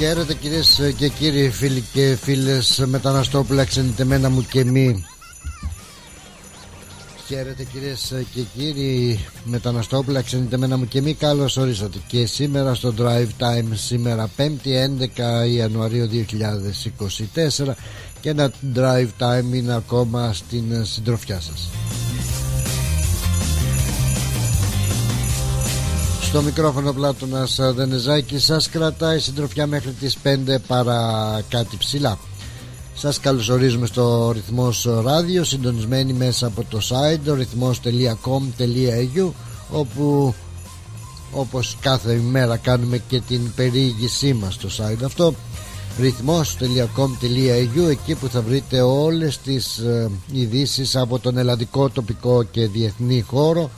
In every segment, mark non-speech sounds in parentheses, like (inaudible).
Χαίρετε κυρίες και κύριοι φίλοι και φίλες μεταναστόπουλα ξενιτεμένα μου και μη. Χαίρετε κυρίες και κύριοι μεταναστόπουλα ξενιτεμένα μου και μη. Καλώς ορίσατε και σήμερα στο Drive Time σήμερα 5η 11 Ιανουαρίου 2024 και ένα Drive Time είναι ακόμα στην συντροφιά σας Στο μικρόφωνο Πλάτωνας Δενεζάκη. Σας κρατάει συντροφιά μέχρι τις 5 παρά κάτι ψηλά. Σας καλωσορίζουμε στο ρυθμός ράδιο συντονισμένοι μέσα από το site ρυθμός.com.au όπου όπως κάθε ημέρα κάνουμε και την περιήγησή μας στο site αυτό. ρυθμός.com.au εκεί που θα βρείτε όλες τις ε, ειδήσεις από τον ελλαδικό τοπικό και διεθνή χώρο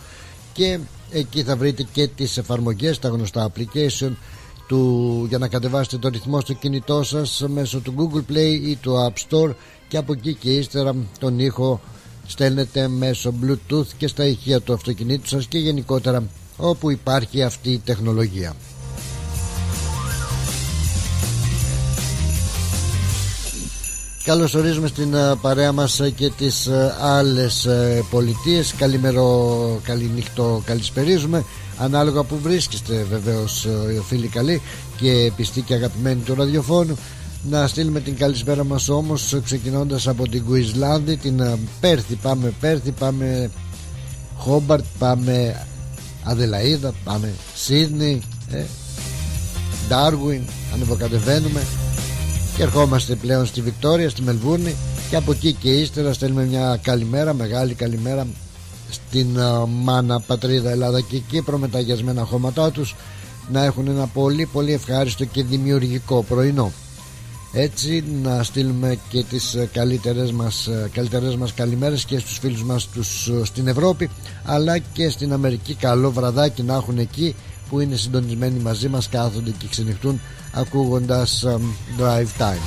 και εκεί θα βρείτε και τις εφαρμογές τα γνωστά application του, για να κατεβάσετε το ρυθμό στο κινητό σας μέσω του Google Play ή του App Store και από εκεί και ύστερα τον ήχο στέλνετε μέσω Bluetooth και στα ηχεία του αυτοκινήτου σας και γενικότερα όπου υπάρχει αυτή η τεχνολογία. Καλώς ορίζουμε στην ε, παρέα μας ε, και τις ε, άλλες πολιτείες. Καλημέρο, καληνύχτο, καλησπερίζουμε. Ανάλογα που βρίσκεστε βεβαίως φίλοι καλοί Και πιστοί και αγαπημένοι του ραδιοφώνου. Να στείλουμε την καλησπέρα μας όμως Ξεκινώντας από την Κουισλάνδη Την Πέρθη, πάμε Πέρθη Πάμε Χόμπαρτ, πάμε Αδελαίδα Πάμε Σίδνη Ντάρουιν. Ανεβοκατεβαίνουμε και ερχόμαστε πλέον στη Βικτόρια, στη Μελβούρνη και από εκεί και ύστερα στέλνουμε μια καλημέρα, μεγάλη καλημέρα στην μάνα πατρίδα Ελλάδα. Και Κύπρο με τα αγιασμένα χώματά τους να έχουν ένα πολύ πολύ ευχάριστο και δημιουργικό πρωινό. Έτσι να στείλουμε και τις καλύτερες μας, καλύτερες μας καλημέρες και στους φίλους μας τους στην Ευρώπη αλλά και στην Αμερική. Καλό βραδάκι να έχουν εκεί που είναι συντονισμένοι μαζί μας κάθονται και ξενυχτούν ακούγοντας um, Drive Time.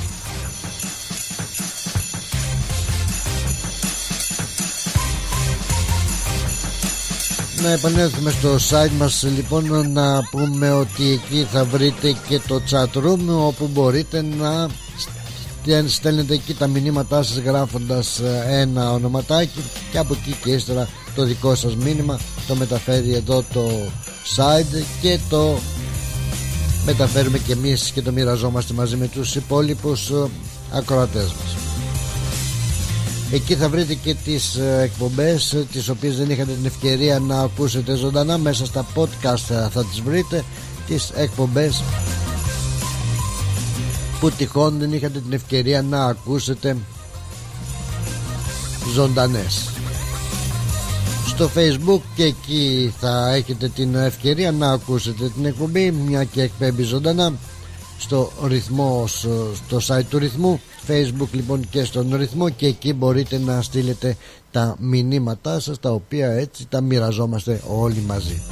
Να επανέλθουμε στο site μας λοιπόν να πούμε ότι εκεί θα βρείτε και το chat room όπου μπορείτε να στέλνετε εκεί τα μηνύματά σας γράφοντας ε, ένα ονοματάκι και από εκεί και ύστερα το δικό σας μήνυμα το μεταφέρει εδώ το site και το μεταφέρουμε και εμείς και το μοιραζόμαστε μαζί με τους υπόλοιπους ε, ακροατές μας. Εκεί θα βρείτε και τις ε, εκπομπές ε, τις οποίες δεν είχατε την ευκαιρία να ακούσετε ζωντανά. Μέσα στα podcast θα τις βρείτε τις εκπομπές που τυχόν δεν είχατε την ευκαιρία να ακούσετε ζωντανές στο facebook και εκεί θα έχετε την ευκαιρία να ακούσετε την εκπομπή μια και εκπέμπει ζωντανά στο ρυθμό στο site του ρυθμού facebook λοιπόν και στον ρυθμό και εκεί μπορείτε να στείλετε τα μηνύματά σας τα οποία έτσι τα μοιραζόμαστε όλοι μαζί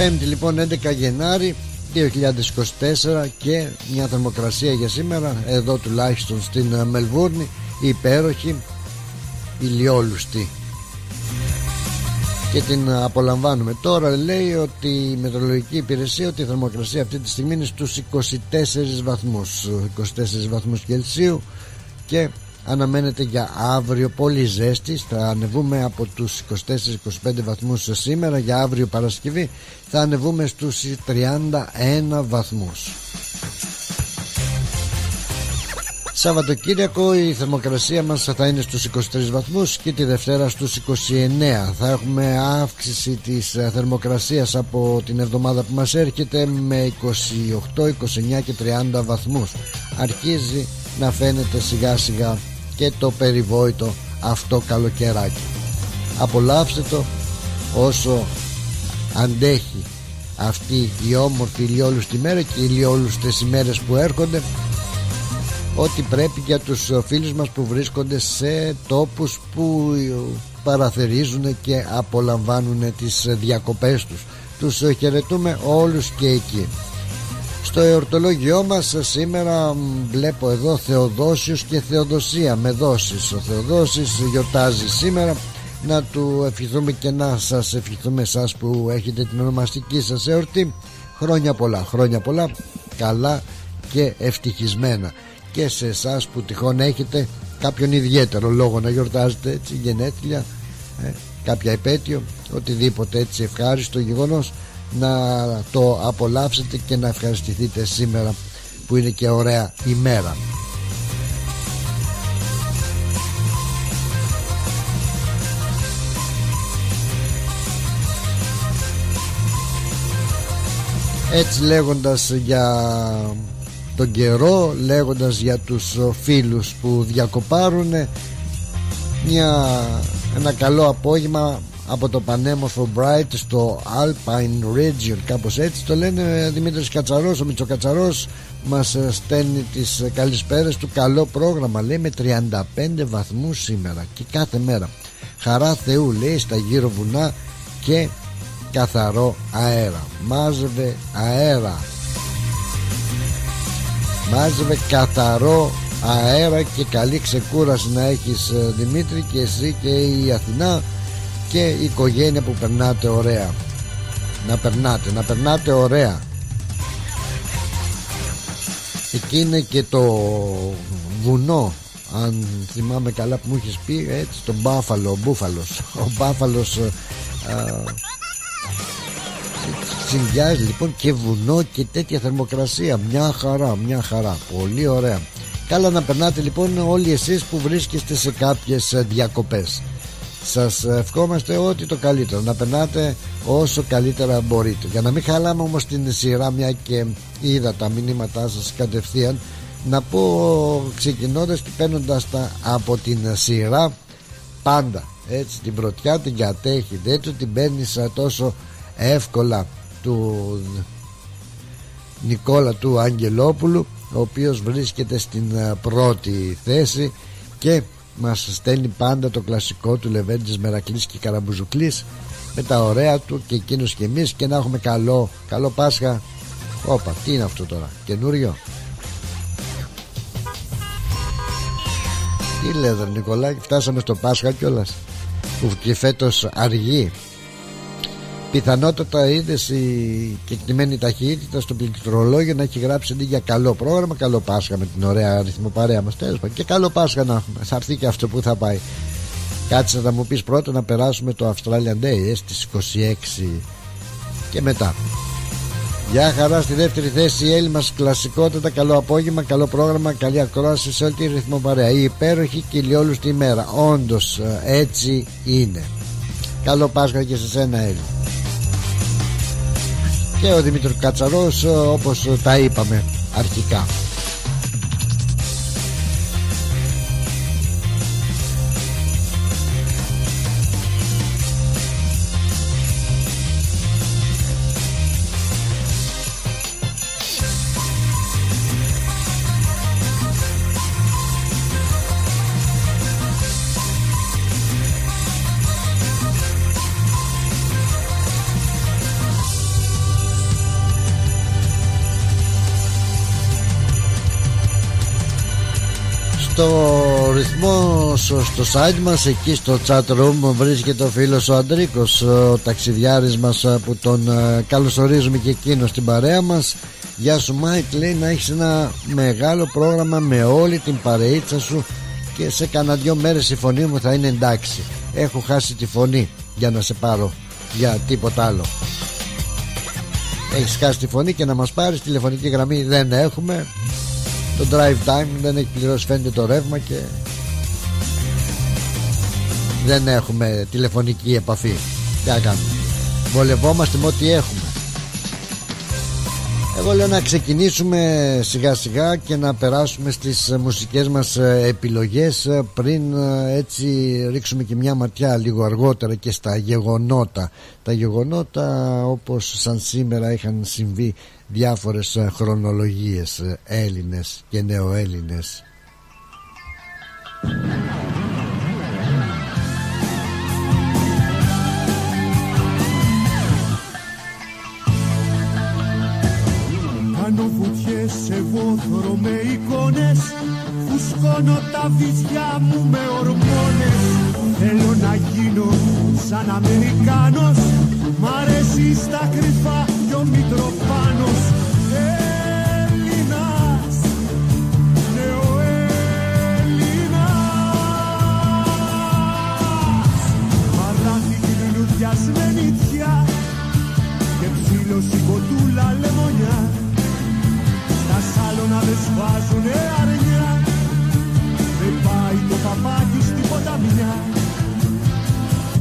Πέμπτη λοιπόν 11 Γενάρη 2024 και μια θερμοκρασία για σήμερα εδώ τουλάχιστον στην ε, Μελβούρνη υπέροχη ηλιόλουστη και την απολαμβάνουμε. Τώρα λέει ότι η μετρολογική υπηρεσία ότι η θερμοκρασία αυτή τη στιγμή είναι στους 24 βαθμούς 24 βαθμούς Κελσίου και αναμένεται για αύριο πολύ ζέστη. Θα ανεβούμε από τους 24-25 βαθμούς σήμερα. Για αύριο Παρασκευή θα ανεβούμε στους 31 βαθμούς. Σαββατοκύριακο η θερμοκρασία μας θα είναι στους 23 βαθμούς και τη Δευτέρα στους 29 θα έχουμε αύξηση της θερμοκρασίας από την εβδομάδα που μας έρχεται με 28, 29 και 30 βαθμούς. Αρχίζει να φαίνεται σιγά σιγά και το περιβόητο αυτό καλοκαιράκι. Απολαύστε το όσο αντέχει αυτή η όμορφη ηλιόλουστη μέρα και οι ηλιόλουστες ημέρες που έρχονται. Ότι πρέπει για τους φίλους μας που βρίσκονται σε τόπους που παραθερίζουν και απολαμβάνουν τις διακοπές τους. Τους χαιρετούμε όλους και εκεί στο εορτολόγιό μας σήμερα βλέπω εδώ Θεοδόσιος και Θεοδοσία. Με δόσεις ο Θεοδόσης γιορτάζει σήμερα. Να του ευχηθούμε και να σας ευχηθούμε εσάς που έχετε την ονομαστική σας εορτή. Χρόνια πολλά, χρόνια πολλά καλά και ευτυχισμένα. Και σε εσάς που τυχόν έχετε κάποιον ιδιαίτερο λόγο να γιορτάζετε έτσι γενέθλια ε, κάποια επέτειο οτιδήποτε έτσι ευχάριστο γεγονός να το απολαύσετε και να ευχαριστηθείτε σήμερα που είναι και ωραία ημέρα. Έτσι λέγοντας για τον καιρό λέγοντας για τους φίλους που διακοπάρουν μια, ένα καλό απόγευμα από το πανέμορφο Bright στο Alpine Region κάπως έτσι. Το λένε Δημήτρης Κατσαρός. Ο Μητσοκατσαρός μας στέλνει τις καλησπέρες του. Καλό πρόγραμμα λέει με 35 βαθμούς σήμερα. Και κάθε μέρα. Χαρά Θεού λέει στα γύρω βουνά και καθαρό αέρα. Μάζευε αέρα. Μάζευε καθαρό αέρα και καλή ξεκούραση να έχεις ε, Δημήτρη και εσύ και η Αθηνά και η οικογένεια που περνάτε ωραία. Να περνάτε, να περνάτε ωραία. Εκεί είναι και το βουνό αν θυμάμαι καλά που μου έχεις πει έτσι το Μπάφαλο, ο Μπούφαλος. Ο Μπάφαλος ε, συνδυάζει λοιπόν και βουνό και τέτοια θερμοκρασία. Μια χαρά, μια χαρά. Πολύ ωραία. Καλά να περνάτε λοιπόν όλοι εσείς που βρίσκεστε σε κάποιες ε, διακοπές σας ευχόμαστε ό,τι το καλύτερο. Να περνάτε όσο καλύτερα μπορείτε. Για να μην χαλάμε όμως την σειρά μια και είδα τα μηνύματά σας κατευθείαν να πω ξεκινώντας και παίρνοντας τα από την σειρά πάντα. Έτσι την πρωτιά την κατέχει. Δεν του την παίρνεις τόσο εύκολα του Νικόλα του Αγγελόπουλου ο οποίος βρίσκεται στην ε, πρώτη θέση και μας στέλνει πάντα το κλασικό του Λεβέντης Μερακλής και Καραμπουζουκλής με τα ωραία του και εκείνος και εμείς και να έχουμε καλό, καλό Πάσχα. Όπα, τι είναι αυτό τώρα, καινούριο; Τι λέτε Νικολάκη, φτάσαμε στο Πάσχα κιόλας. Που και φέτος αργεί Πιθανότατα είδες η κεκτημένη ταχύτητα στο πληκτρολόγιο να έχει γράψει αντί για καλό πρόγραμμα, καλό Πάσχα με την ωραία αριθμό παρέα μας. Τέλος Και καλό Πάσχα να έχουμε. Θα έρθει και αυτό που θα πάει. Κάτσε να μου πεις πρώτα να περάσουμε το Australian Day ε, στις 26 και μετά. Γεια χαρά στη δεύτερη θέση η Έλλη μας κλασικότητα Καλό απόγευμα, καλό πρόγραμμα, καλή ακρόαση σε όλη τη ρυθμό παρέα Η υπέροχη κυλιόλους τη μέρα Όντως ε, έτσι είναι Καλό Πάσχα και σε σένα Έλλη και ο Δημήτρης Κατσαρός όπως τα είπαμε αρχικά στο ρυθμό στο site μας εκεί στο chat room βρίσκεται ο φίλος ο Αντρίκος ο ταξιδιάρης μας που τον ε, καλωσορίζουμε και εκείνο στην παρέα μας. Γεια σου Μάικ λέει να έχεις ένα μεγάλο πρόγραμμα με όλη την παρείτσα σου και σε κανένα δυο μέρες η φωνή μου θα είναι εντάξει. Έχω χάσει τη φωνή για να σε πάρω για τίποτα άλλο. Έχεις χάσει τη φωνή και να μας πάρεις τηλεφωνική γραμμή δεν έχουμε το drive time δεν έχει πληρώσει φαίνεται το ρεύμα και δεν έχουμε τηλεφωνική επαφή. Τι να κάνουμε. Βολευόμαστε με ό,τι έχουμε. Εγώ λέω να ξεκινήσουμε σιγά σιγά και να περάσουμε στις μουσικές μας επιλογές πριν έτσι ρίξουμε και μια ματιά λίγο αργότερα και στα γεγονότα. Τα γεγονότα όπως σαν σήμερα είχαν συμβεί διάφορες ε, χρονολογίες ε, Έλληνες και νεοέλληνες. Κάνω βουτιές σε βόθρο με που Φουσκώνω τα βυζιά μου με ορμόνες. Θέλω να γίνω σαν Αμερικάνος. Μ' αρέσει στα κρυφά ο Μητροπάνος Έλληνας, ναι ο Έλληνας Παράθηκη λουλουδιασμένη τιά και ψήλωση κοτούλα λεμονιά. Στα σάλωνα δεν σβάζουνε αρνιά δεν πάει το παπάκι στην ποταμιά.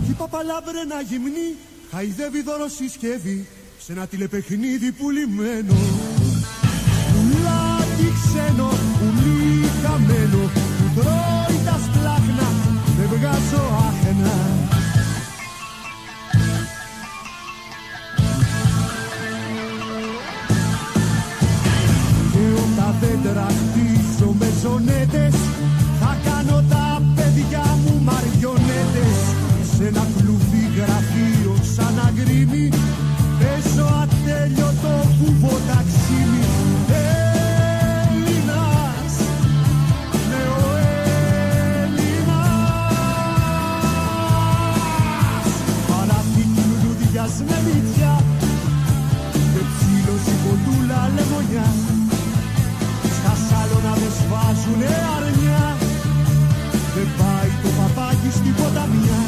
Η παπαλάμπρενα γυμνή χαϊδεύει δώρο συσκευή σε ένα τηλεπαιχνίδι πουλημένο Πουλάκι ξένο, πουλί χαμένο που τρώει τα σπλάχνα δεν βγάζω άχνα Και όταν δεν τραχτίζω με ζωνέτες Θα κάνω τα παιδιά μου μαριονέτες. Σε ένα ατέλειωτο κουβό ταξίμι Έλληνας, ναι ο Έλληνας Παραθήκη λουλουδιασμένη πια και ψήλωση κοντούλα λεμονιά Στα σάλωνα δεν σβάζουνε αρνιά Δεν πάει το παπάκι στην ποταμιά.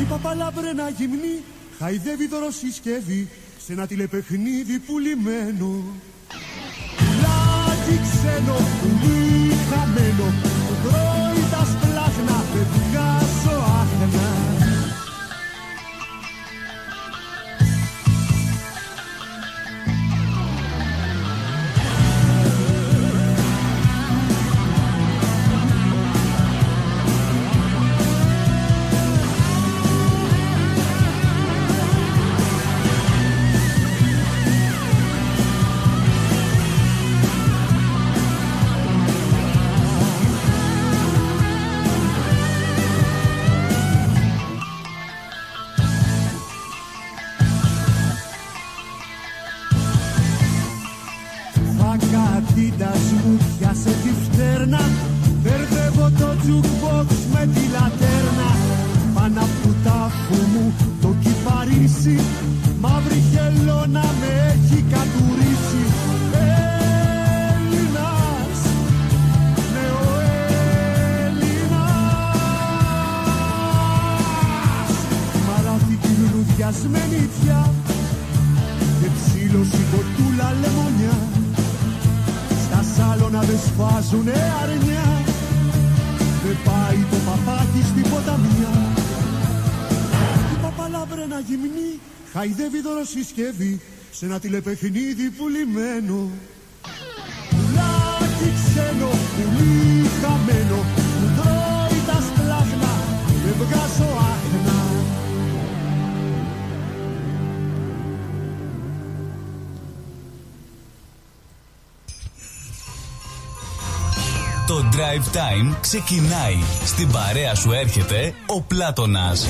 Η παπαλάμπρενα γυμνή χαϊδεύει δώρο συσκευή σε ένα τηλεπαιχνίδι πουλημένο. Πουλάκι ξένο, πουλί χαμένο που τρώει τα σπλάχνα δεν χαϊδεύει δώρο συσκευή σε ένα τηλεπαιχνίδι πουλημένο Πουλάκι ξένο, πουλί χαμένο που τρώει τα σπλάχνα δεν βγάζω άχνα Το Drive Time ξεκινάει. Στην παρέα σου έρχεται ο Πλάτωνας.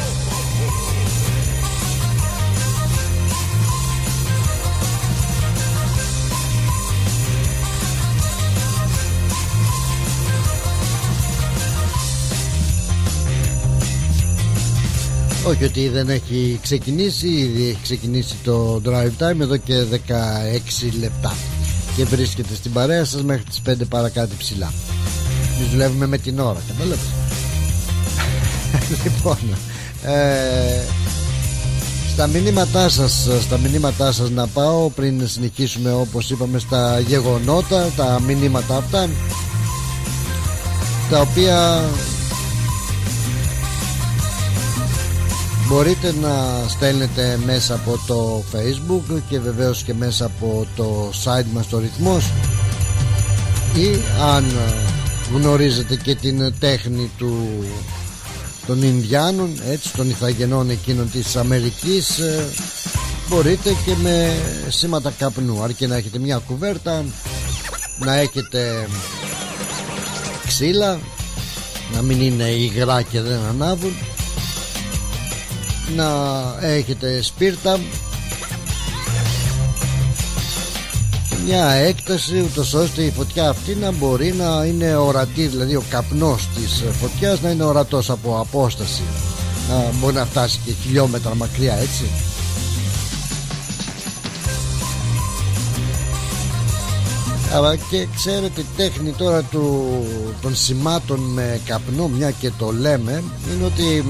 Όχι ότι δεν έχει ξεκινήσει Ήδη έχει ξεκινήσει το drive time Εδώ και 16 λεπτά. Και βρίσκεται στην παρέα σας Μέχρι τις 5 παρακάτω ψηλά. Εμείς δουλεύουμε με την ώρα Κατάλαβες; (laughs) Λοιπόν ε, Στα μηνύματά σας Στα μηνύματά σας να πάω Πριν συνεχίσουμε όπως είπαμε Στα γεγονότα Τα μηνύματα αυτά Τα οποία Μπορείτε να στέλνετε μέσα από το facebook και βεβαίως και μέσα από το site μας το ρυθμός. Ή αν γνωρίζετε και την τέχνη του των Ινδιάνων έτσι των Ιθαγενών εκείνων της Αμερικής ε, μπορείτε και με σήματα καπνού. Αρκεί να έχετε μια κουβέρτα να έχετε ξύλα να μην είναι υγρά και δεν ανάβουν να έχετε σπίρτα. Μια έκταση ούτως ώστε η φωτιά αυτή να μπορεί να είναι ορατή δηλαδή ο καπνός της φωτιάς να είναι ορατός από απόσταση. Να μπορεί να φτάσει και χιλιόμετρα μακριά έτσι. Αλλά και ξέρετε η τέχνη τώρα του, των σημάτων με καπνό μια και το λέμε είναι ότι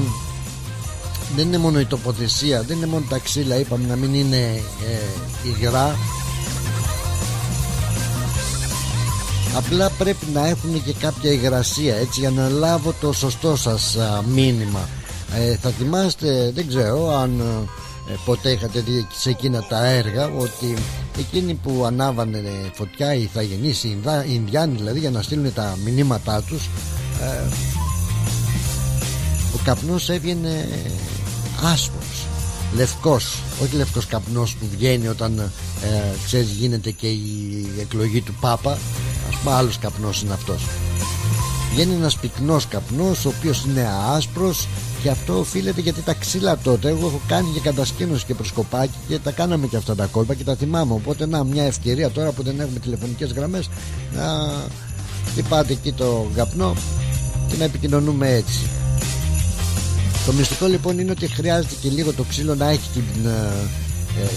δεν είναι μόνο η τοποθεσία δεν είναι μόνο τα ξύλα είπαμε να μην είναι ε, υγρά. Απλά πρέπει να έχουν και κάποια υγρασία έτσι για να λάβω το σωστό σας μήνυμα. Ε, Θα θυμάστε δεν ξέρω αν ε, ποτέ είχατε δει σε εκείνα τα έργα ότι εκείνοι που ανάβανε φωτιά οι ηθαγενείς οι Ινδιάνοι δηλαδή για να στείλουν τα μηνύματά τους ε, ο καπνός έβγαινε άσπρος λευκός όχι λευκός καπνός που βγαίνει όταν ε, ξέρεις γίνεται και η εκλογή του Πάπα ας πούμε άλλος καπνός είναι αυτός. Βγαίνει ένας πυκνός καπνός ο οποίος είναι άσπρος και αυτό οφείλεται γιατί τα ξύλα τότε εγώ έχω κάνει και κατασκήνωση και προσκοπάκι και τα κάναμε και αυτά τα κόλπα και τα θυμάμαι οπότε να μια ευκαιρία τώρα που δεν έχουμε τηλεφωνικές γραμμές να χτυπάτε εκεί το καπνό και να επικοινωνούμε έτσι το μυστικό λοιπόν είναι ότι χρειάζεται και λίγο το ξύλο να έχει την ε,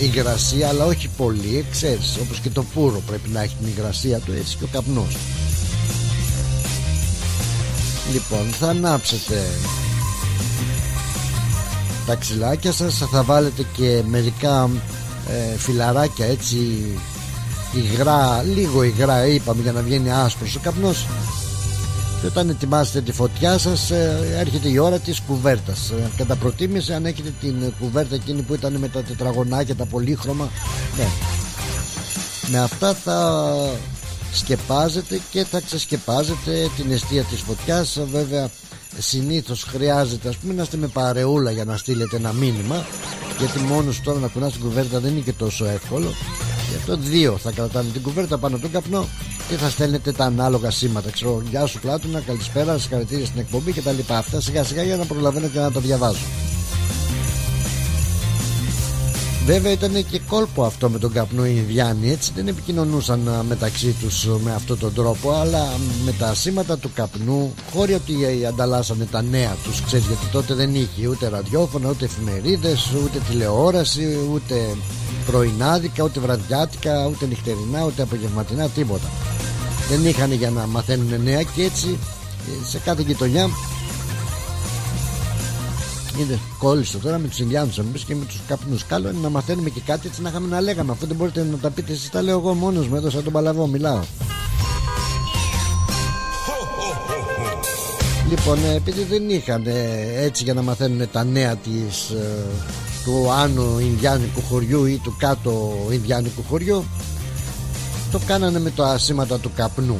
ε, υγρασία αλλά όχι πολύ ξέρεις όπως και το πουρο πρέπει να έχει την υγρασία του έτσι και ο καπνός. Λοιπόν θα ανάψετε τα ξυλάκια σας θα βάλετε και μερικά ε, φιλαράκια έτσι υγρά, λίγο υγρά είπαμε για να βγαίνει άσπρος ο καπνός και όταν ετοιμάσετε τη φωτιά σας ε, έρχεται η ώρα της κουβέρτας. Ε, κατά προτίμηση αν έχετε την κουβέρτα εκείνη που ήταν με τα τετραγωνάκια τα πολύχρωμα ναι. με αυτά θα σκεπάζετε και θα ξεσκεπάζετε την αιστεία της φωτιάς. Βέβαια συνήθως χρειάζεται ας πούμε να είστε με παρεούλα για να στείλετε ένα μήνυμα γιατί μόνος τώρα να κουνάς την κουβέρτα δεν είναι και τόσο εύκολο. Γι' αυτό δύο θα κρατάνε την κουβέρτα πάνω τον καπνό και θα στέλνετε τα ανάλογα σήματα ξέρω. Γεια σου Πλάτωνα καλησπέρα συγχαρητήρια στην εκπομπή και τα λοιπά. Αυτά σιγά σιγά για να προλαβαίνω και να τα διαβάζω. Βέβαια ήταν και κόλπο αυτό με τον καπνό οι Ινδιάνοι έτσι δεν επικοινωνούσαν μεταξύ τους με αυτόν τον τρόπο αλλά με τα σήματα του καπνού χώροι ότι ανταλλάσσανε τα νέα τους ξέρεις γιατί τότε δεν είχε ούτε ραδιόφωνο ούτε εφημερίδες ούτε τηλεόραση ούτε πρωινάδικα ούτε βραδιάτικα ούτε νυχτερινά ούτε απογευματινά τίποτα δεν είχαν για να μαθαίνουν νέα και έτσι σε κάθε γειτονιά Είδε, κόλλησε τώρα με τους Ινδιάνους εμεί και με τους καπνούς. Καλό είναι να μαθαίνουμε και κάτι έτσι να είχαμε να λέγαμε. Αυτό δεν μπορείτε να τα πείτε εσείς. Τα λέω εγώ μόνος μου εδώ σαν τον Παλαβό. Μιλάω. Λοιπόν, ε, επειδή δεν είχαν έτσι για να μαθαίνουν τα νέα της, ε, του άνω Ινδιάνικου χωριού ή του κάτω Ινδιάνικου χωριού το κάνανε με τα ασήματα του καπνού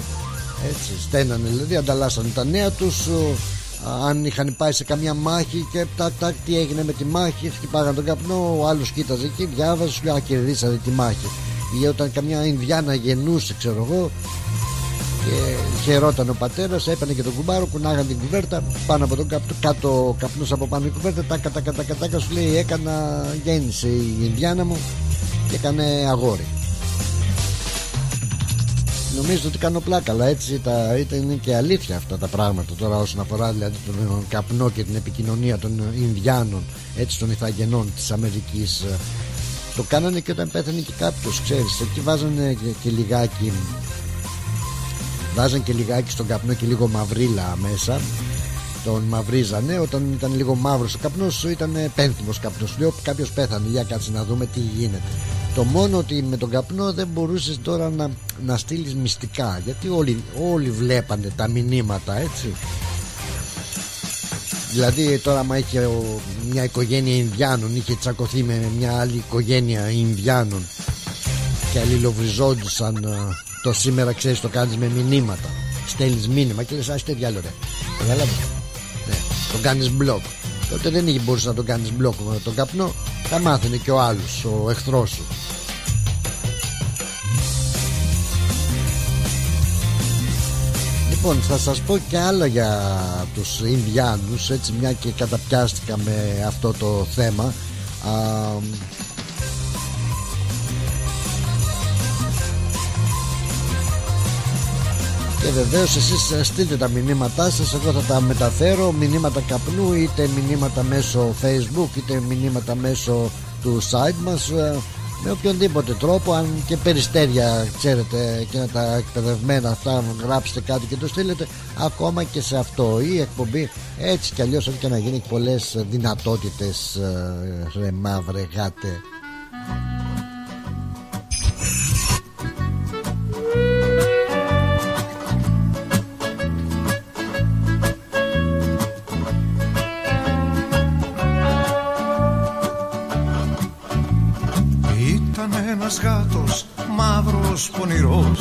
έτσι στένανε δηλαδή ανταλλάσσανε τα νέα τους αν είχαν πάει σε καμιά μάχη και τάκ τάκ τι έγινε με τη μάχη χτυπάγαν τον καπνό ο άλλος κοίταζε εκεί διάβαζε σου λέει κερδίσατε τη μάχη ή όταν καμιά Ινδιάνα γεννούσε ξέρω εγώ και χαιρόταν ο πατέρας, έπαιρνε και τον κουμπάρο, κουνάγαν την κουβέρτα πάνω από τον καπνό, κάτω καπνός από πάνω την κουβέρτα. Τάκα, τάκα, τάκα, τάκα, σου λέει: Έκανα, γέννησε η Ινδιάνα μου και έκανε αγόρι. Νομίζω ότι κάνω πλάκα, αλλά έτσι τα, ήταν και αλήθεια αυτά τα πράγματα τώρα όσον αφορά δηλαδή τον καπνό και την επικοινωνία των Ινδιάνων, έτσι των Ιθαγενών της Αμερικής. Το κάνανε και όταν πέθανε και κάποιος, ξέρεις. Εκεί βάζανε και, και λιγάκι. Βάζανε και λιγάκι στον καπνό και λίγο μαυρίλα μέσα. Τον μαυρίζανε. Όταν ήταν λίγο μαύρος ο καπνός, ήταν πένθυμος καπνός. Λέω κάποιος πέθανε. Για κάτσε να δούμε τι γίνεται. Το μόνο ότι με τον καπνό δεν μπορούσες τώρα να, να στείλεις μυστικά γιατί όλοι, όλοι βλέπανε τα μηνύματα έτσι. Δηλαδή τώρα άμα είχε μια οικογένεια Ινδιάνων είχε τσακωθεί με μια άλλη οικογένεια Ινδιάνων και αλληλοβριζόντουσαν ε, το σήμερα ξέρεις το κάνεις με μηνύματα στέλνεις μήνυμα και λες άστε διάλο ρε ναι, το κάνεις μπλοκ τότε δεν είχε μπορούσες να το κάνεις μπλοκ με τον καπνό. Τα μάθαινε και ο άλλος ο εχθρός σου. Λοιπόν θα σας πω και άλλα για τους Ινδιάνους. Έτσι μια και καταπιάστηκα με αυτό το θέμα Α, και βεβαίως εσείς στείλτε τα μηνύματά σας. Εγώ θα τα μεταφέρω. Μηνύματα καπνού είτε μηνύματα μέσω facebook είτε μηνύματα μέσω του site μας ε, με οποιονδήποτε τρόπο. Αν και περιστέρια ξέρετε και να τα εκπαιδευμένα αυτά γράψετε κάτι και το στείλετε ακόμα και σε αυτό. Η εκπομπή έτσι κι αλλιώς ό,τι και να γίνει πολλές δυνατότητες ε, ρε μαύρε γάτε ένας γάτος μαύρος πονηρός.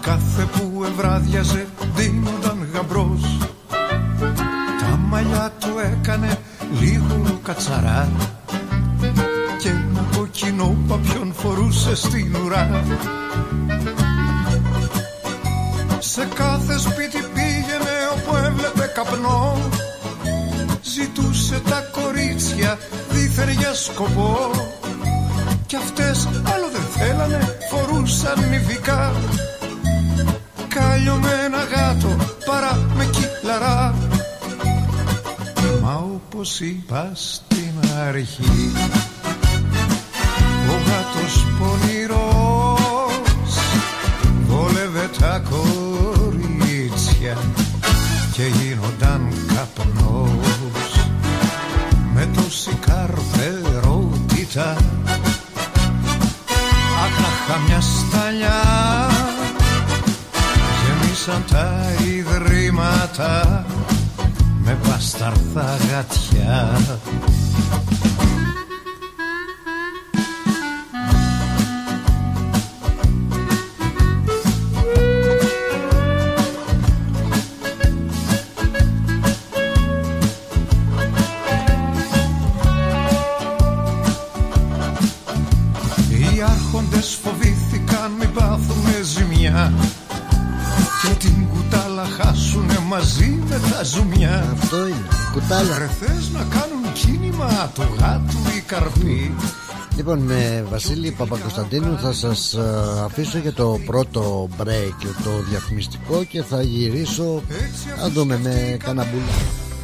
Κάθε που ευράδιαζε δίνονταν γαμπρός. Τα μαλλιά του έκανε λίγο κατσαρά. Και ένα κοκκινό παπιόν φορούσε στην ουρά. Σε κάθε σπίτι πήγαινε όπου έβλεπε καπνό. Ζητούσε τα κορίτσια δίθεν για σκοπό κι αυτές άλλο δεν θέλανε φορούσαν νηφικά Κάλιο με ένα γάτο παρά με κύλαρα. Μα όπως είπα στην αρχή Ο γάτος πονηρός Βόλευε τα κορίτσια Και γίνονταν γεμίσαν τα ιδρύματα με πασταρθά γατιά κουτάλα. Ρε θες να κάνουν κίνημα του γάτου ή καρπί. Λοιπόν με Βασίλη Παπακοσταντίνου θα σας ε, αφήσω για το πρώτο break το διαφημιστικό και θα γυρίσω να δούμε με καναμπούλα.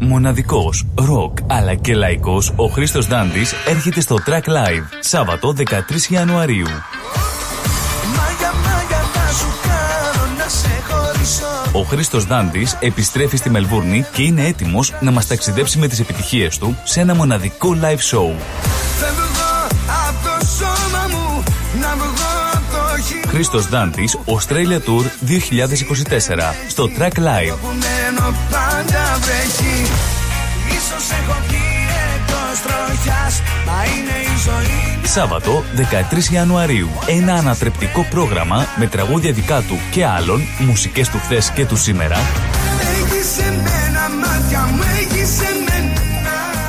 Μοναδικός, ροκ αλλά και λαϊκός, ο Χρήστος Δάντης έρχεται στο Track Live, Σάββατο 13 Ιανουαρίου. Ο Χρήστος Δάντη επιστρέφει στη Μελβούρνη και είναι έτοιμος να μας ταξιδέψει με τις επιτυχίες του σε ένα μοναδικό live show. Χρήστος Δάντης, Australia Tour 2024 στο Track Live. Σάββατο 13 Ιανουαρίου. Ένα ανατρεπτικό πρόγραμμα με τραγούδια δικά του και άλλων, μουσικές του χθες και του σήμερα.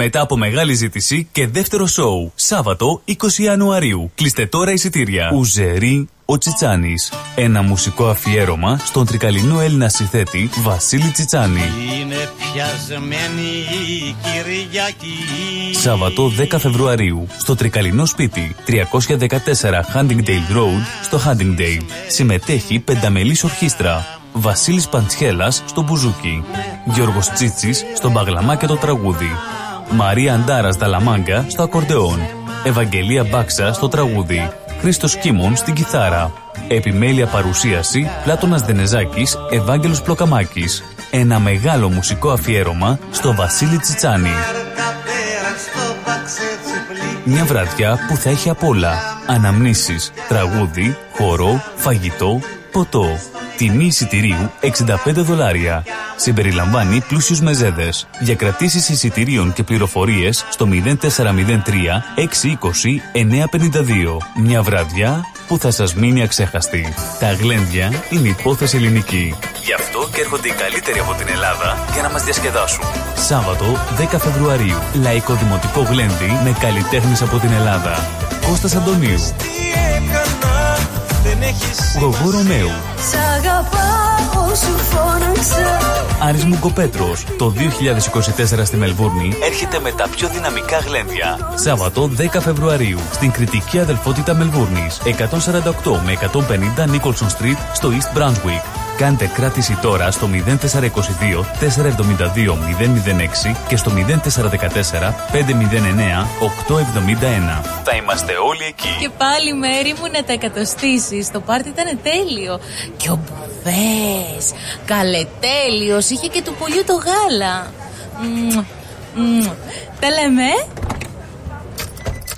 Μετά από μεγάλη ζήτηση και δεύτερο σοου. Σάββατο 20 Ιανουαρίου. Κλείστε τώρα εισιτήρια. Ουζερί ο Τσιτσάνης. Ένα μουσικό αφιέρωμα στον τρικαλινό Έλληνα συνθέτη Βασίλη Τσιτσάνη. Είναι πιασμένη η Κυριακή. Σάββατο 10 Φεβρουαρίου στο τρικαλινό σπίτι 314 Huntingdale Road στο Huntingdale. Συμμετέχει πενταμελής ορχήστρα. Βασίλης Παντσχέλας στο μπουζούκι. Γιώργος Τσίτσης στο μπαγλαμά και το τραγούδι. Μαρία Αντάρας Δαλαμάγκα στο ακορντεόν. Ευαγγελία Μπάξα στο τραγούδι. Χρήστος Κίμων στην κιθάρα. Επιμέλεια παρουσίαση Πλάτωνας Δενεζάκης, Ευάγγελος Πλοκαμάκης. Ένα μεγάλο μουσικό αφιέρωμα στο Βασίλη Τσιτσάνη. Μια βραδιά που θα έχει απ' όλα. Αναμνήσεις, τραγούδι, χορό, φαγητό, ποτό. Τιμή εισιτηρίου 65 δολάρια. Συμπεριλαμβάνει πλούσιους μεζέδες. Για κρατήσεις εισιτηρίων και πληροφορίες στο 0403 620 952. Μια βραδιά που θα σας μείνει αξέχαστη. Τα γλέντια είναι υπόθεση ελληνική. Γι' αυτό και έρχονται οι καλύτεροι από την Ελλάδα για να μας διασκεδάσουν. Σάββατο 10 Φεβρουαρίου. Λαϊκό Δημοτικό Γλέντι με καλλιτέχνες από την Ελλάδα. Κώστας Αντωνίου. Γογό Ρωμαίου. Σ' αγαπάω σου φώναξα Άρης Μουγκοπέτρος. Το 2024 στη Μελβούρνη έρχεται με τα πιο δυναμικά γλέντια. Σάββατο 10 Φεβρουαρίου στην κριτική αδελφότητα Μελβούρνης. 148 με 150 Nicholson Street στο East Brunswick. Κάντε κράτηση τώρα στο 0422 472 006 και στο 0414 509 871. Θα είμαστε όλοι εκεί. Και πάλι μέρη μου να τα εκατοστήσεις. Το πάρτι ήταν τέλειο. Και ο Μπουβές, καλετέλειος, είχε και του πολιού το γάλα. Μμμ, μμμ. Τα λέμε.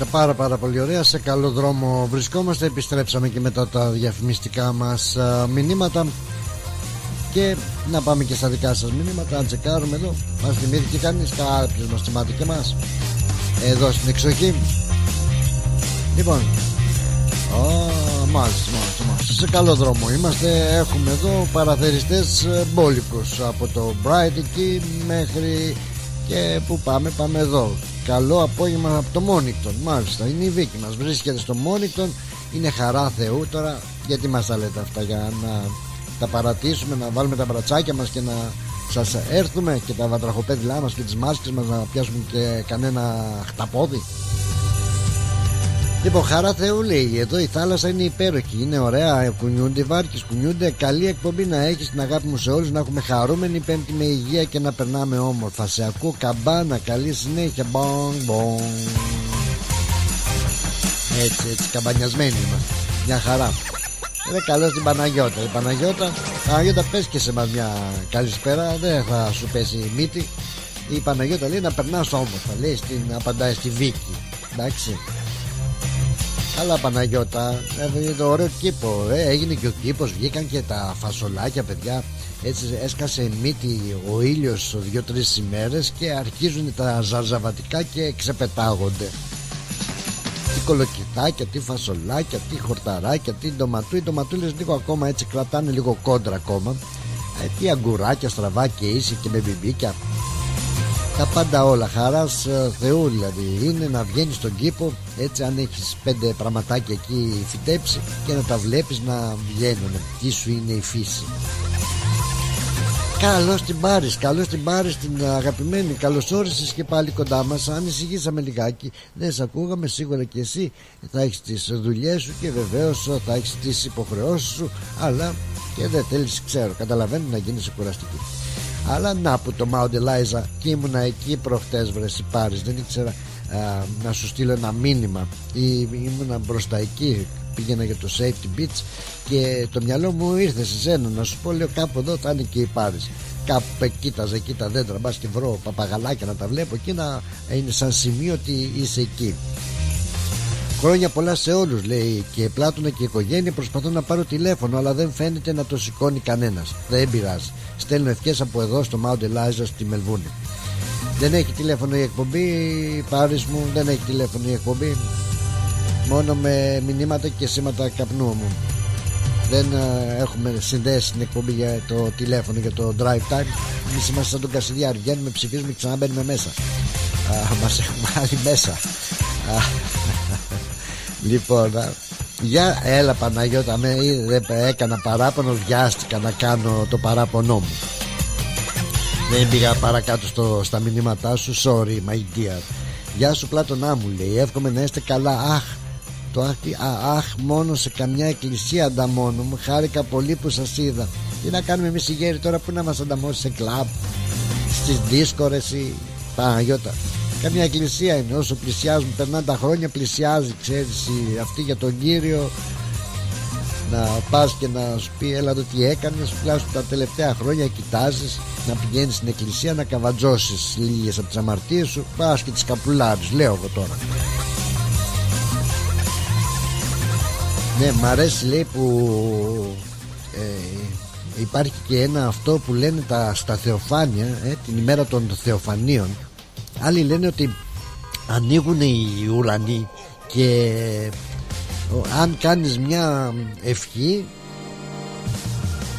Μάλιστα πάρα πάρα πολύ ωραία. Σε καλό δρόμο βρισκόμαστε. Επιστρέψαμε και μετά τα διαφημιστικά μας α, μηνύματα. Και να πάμε και στα δικά σας μηνύματα Να τσεκάρουμε εδώ. Μας θυμήθηκε κανείς Κάποιος μας θυμάται και μας Εδώ στην εξοχή. Λοιπόν. Ω, μάλιστα, μάλιστα, μάλιστα. Σε καλό δρόμο είμαστε. Έχουμε εδώ παραθεριστές ε, μπόλικους Από το Bright εκεί μέχρι Και που πάμε πάμε εδώ. Καλό απόγευμα από το Μόνικτον. Μάλιστα είναι η Βίκη μας. Βρίσκεται στο Μόνικτον. Είναι χαρά Θεού. Τώρα Γιατί μας τα λέτε αυτά για να τα παρατήσουμε Να βάλουμε τα μπρατσάκια μας και να σας έρθουμε Και τα βατραχοπέδιλά μας και τις μάσκες μας Να πιάσουμε και κανένα χταπόδι; Λοιπόν, χαρά Θεού λέει: Εδώ η θάλασσα είναι υπέροχη. Είναι ωραία. Κουνιούνται οι βάρκες, κουνιούνται. Καλή εκπομπή να έχεις την αγάπη μου σε όλους. Να έχουμε χαρούμενη Πέμπτη με υγεία και να περνάμε όμορφα. Σε ακούω καμπάνα. Καλή συνέχεια. Μπον, μπον. Έτσι, έτσι, καμπανιασμένοι είμαστε. Μια χαρά. Είναι καλό στην Παναγιώτα. Η Παναγιώτα, Παναγιώτα πες και σε μας μια καλησπέρα. Δεν θα σου πέσει η μύτη. Η Παναγιώτα λέει να περνάς όμορφα. Λέει στην, απαντάει στη Βίκη. εντάξει Καλά Παναγιώτα. Ε, το ωραίο κήπο ε, Έγινε και ο κήπος Βγήκαν και τα φασολάκια παιδιά. Έτσι έσκασε μύτη ο ήλιος Δύο-τρεις ημέρες Και αρχίζουν τα ζαρζαβατικά Και ξεπετάγονται. Τι κολοκυτάκια, τι φασολάκια Τι χορταράκια, τι ντοματού. Οι ντοματούλες λίγο ακόμα έτσι κρατάνε λίγο κόντρα ακόμα. Ε, Τι αγκουράκια στραβά και ίση και με μπιμπίκια τα πάντα όλα χαράς ε, Θεού δηλαδή είναι να βγαίνεις στον κήπο έτσι αν έχεις πέντε πραγματάκια εκεί φυτέψει και να τα βλέπεις να βγαίνουν τι σου είναι η φύση Καλώ την πάρει, καλώ την πάρει την αγαπημένη. Καλώς όρισες και πάλι κοντά μας. Ανησυχήσαμε λιγάκι. Δεν σε ακούγαμε, σίγουρα και εσύ θα έχεις τις δουλειές σου και βεβαίως θα έχεις τις υποχρεώσεις σου. Αλλά και δεν θέλεις, ξέρω, καταλαβαίνω να γίνει κουραστική. Αλλά να που το Mount Eliza και ήμουνα εκεί προχτές βρες Πάρης δεν ήξερα α, να σου στείλω ένα μήνυμα. Ή ήμουνα μπροστά εκεί πήγαινα για το Safety Beach και το μυαλό μου ήρθε σε σένα. Να σου πω λέω κάπου εδώ θα είναι και η Πάρης κάπου κοίταζε εκεί τα δέντρα μπας και βρω παπαγαλάκια να τα βλέπω εκεί να είναι σαν σημείο ότι είσαι εκεί. Χρόνια πολλά σε όλους λέει και Πλάτωνα και η οικογένεια προσπαθώ να πάρω τηλέφωνο αλλά δεν φαίνεται να το σηκώνει κανένας. Δεν πειράζει στέλνω ευχές από εδώ στο Mount Eliza στη Μελβούνη. Δεν έχει τηλέφωνο η εκπομπή Πάρης μου δεν έχει τηλέφωνο η εκπομπή. Μόνο με μηνύματα και σήματα καπνού μου. Δεν uh, έχουμε συνδέσεις την εκπομπή για το τηλέφωνο για το drive time. Εμείς είμαστε σαν τον Κασιδιάρη. Βγαίνουμε ψηφίζουμε και ξαναμπαίνουμε μέσα. Uh, μας έχουμε (laughs) βάλει μέσα. (laughs) Λοιπόν, για έλα Παναγιώτα με δεν έκανα παράπονο βιάστηκα να κάνω το παράπονό μου. Δεν πήγα παρακάτω στο, στα μηνύματά σου sorry my dear. Γεια σου Πλάτωνά μου λέει εύχομαι να είστε καλά. Αχ το αχ, α, αχ μόνο σε καμιά εκκλησία ανταμώνω. Μου χάρηκα πολύ που σας είδα. Τι να κάνουμε εμείς οι γέροι τώρα που να μας ανταμώσει σε κλαμπ στις δίσκορες ή Παναγιώτα Καμιά εκκλησία είναι όσο πλησιάζουν περνάνε τα χρόνια πλησιάζει ξέρεις αυτή για τον Κύριο. Να πας και να σου πει έλα το τι έκανες τουλάχιστον τα τελευταία χρόνια κοιτάζεις να πηγαίνεις στην εκκλησία να καβατζώσεις λίγες από τις αμαρτίες σου πας και τις καπουλάρεις λέω εγώ τώρα. Ναι μ' αρέσει λέει που ε, υπάρχει και ένα αυτό που λένε τα, στα θεοφάνια ε, την ημέρα των θεοφανίων Άλλοι λένε ότι ανοίγουν οι ουρανοί και αν κάνεις μια ευχή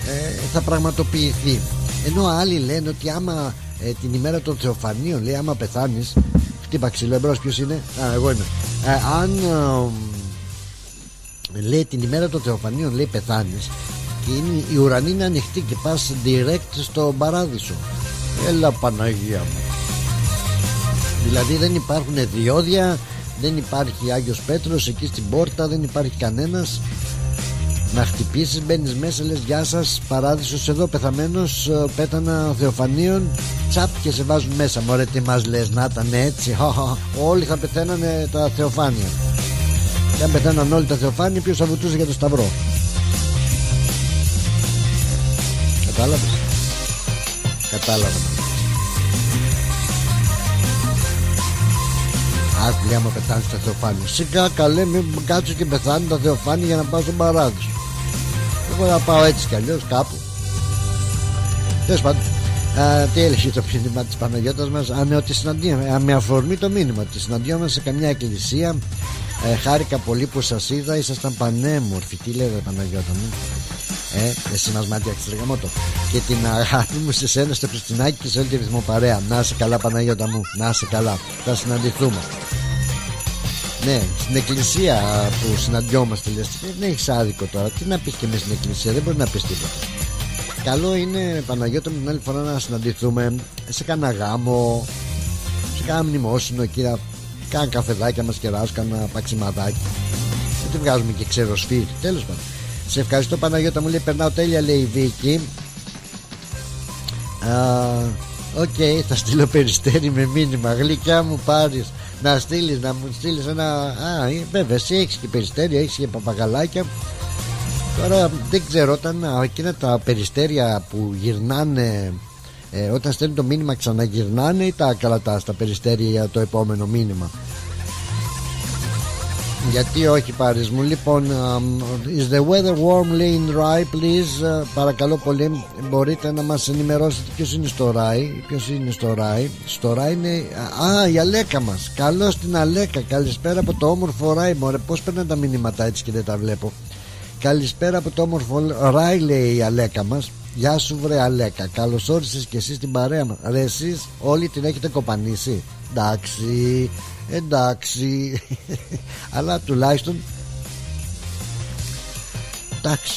ε, θα πραγματοποιηθεί. Ενώ άλλοι λένε ότι άμα ε, την ημέρα των θεοφανίων λέει άμα πεθάνεις χτύπα ξύλο εμπρός ποιος είναι; Α εγώ είμαι. Ε, αν λέει την ημέρα των θεοφανίων λέει πεθάνεις και είναι, η ουρανή είναι ανοιχτή και πας direct στο παράδεισο. Έλα Παναγία μου Δηλαδή δεν υπάρχουν διόδια Δεν υπάρχει Άγιος Πέτρος εκεί στην πόρτα Δεν υπάρχει κανένας. Να χτυπήσεις μπαίνεις μέσα λες γεια σας παράδεισος εδώ πεθαμένος ε, πέτανα θεοφανίων τσάπ και σε βάζουν μέσα μωρέ τι μας λες να ήταν έτσι. Όλοι θα πεθαίνανε τα θεοφάνια. Και αν πεθαίναν όλοι τα θεοφάνια ποιος θα βουτούσε για το σταυρό. Κατάλαβες; Κατάλαβα Άκου λέει άμα πεθάνει στα θεοφάνεια Σιγά καλέ μην κάτσω και πεθάνει τα θεοφάνεια για να πάω στον παράδεισο. Εγώ θα πάω έτσι κι αλλιώς κάπου. Τέλος πάντων τι έλεγε το μήνυμα της Παναγιώτας μας; Α, ναι, ότι συναντήαμε, με αφορμή το μήνυμα ότι συναντιόμαστε σε καμιά εκκλησία. Ε, χάρηκα πολύ που σας είδα. Ήσασταν πανέμορφοι. Τι λέτε Παναγιώτα μου; Ε, εσύ μας μάτιαξες το και την αγάπη (laughs) μου σε σένα στο Χριστινάκι και σε όλη τη ρυθμό παρέα να είσαι καλά Παναγιώτα μου να είσαι καλά. Θα συναντηθούμε. Ναι, στην εκκλησία που συναντιόμαστε λες δεν έχεις άδικο τώρα. Τι να πεις και εμείς στην εκκλησία δεν μπορεί να πεις τίποτα. Καλό είναι Παναγιώτα μου την άλλη φορά να συναντηθούμε σε κάνα γάμο σε κάνα μνημόσυνο εκεί να κάνα καφεδάκια μας κεράσου κάνα παξιμαδάκι. Δεν τη βγάζουμε και ξέρω σφύρι τέλος πάντων σε ευχαριστώ Παναγιώτα μου. Λέει περνάω τέλεια λέει η Βίκη. OK okay, θα στείλω περιστέρι με μήνυμα. Γλυκιά μου πάρεις Να στείλεις να μου στείλεις ένα Α ε, βέβαια εσύ έχεις και περιστέρια Έχεις και παπαγαλάκια. Τώρα δεν ξέρω όταν εκείνα τα περιστέρια που γυρνάνε ε, Όταν στέλνουν το μήνυμα ξαναγυρνάνε Ή τα καλατά στα περιστέρια για το επόμενο μήνυμα; Γιατί όχι Πάρης μου. Λοιπόν um, Is the weather warm in Rai please; Uh, Παρακαλώ πολύ Μπορείτε να μας ενημερώσετε ποιος είναι στο Rai Ποιος είναι στο Rai Στο Rai είναι Α η Αλέκα μας. Καλώς την Αλέκα. Καλησπέρα από το όμορφο Rai Μωρέ. Πώς παίρνουν τα μηνύματα έτσι και δεν τα βλέπω. Καλησπέρα από το όμορφο Rai λέει η Αλέκα μας. Γεια σου βρε Αλέκα. Καλώς όρισες και εσύ στην παρέα μας. Ρε εσείς όλοι την έχετε κοπανίσει. Εντάξει εντάξει. Αλλά τουλάχιστον εντάξει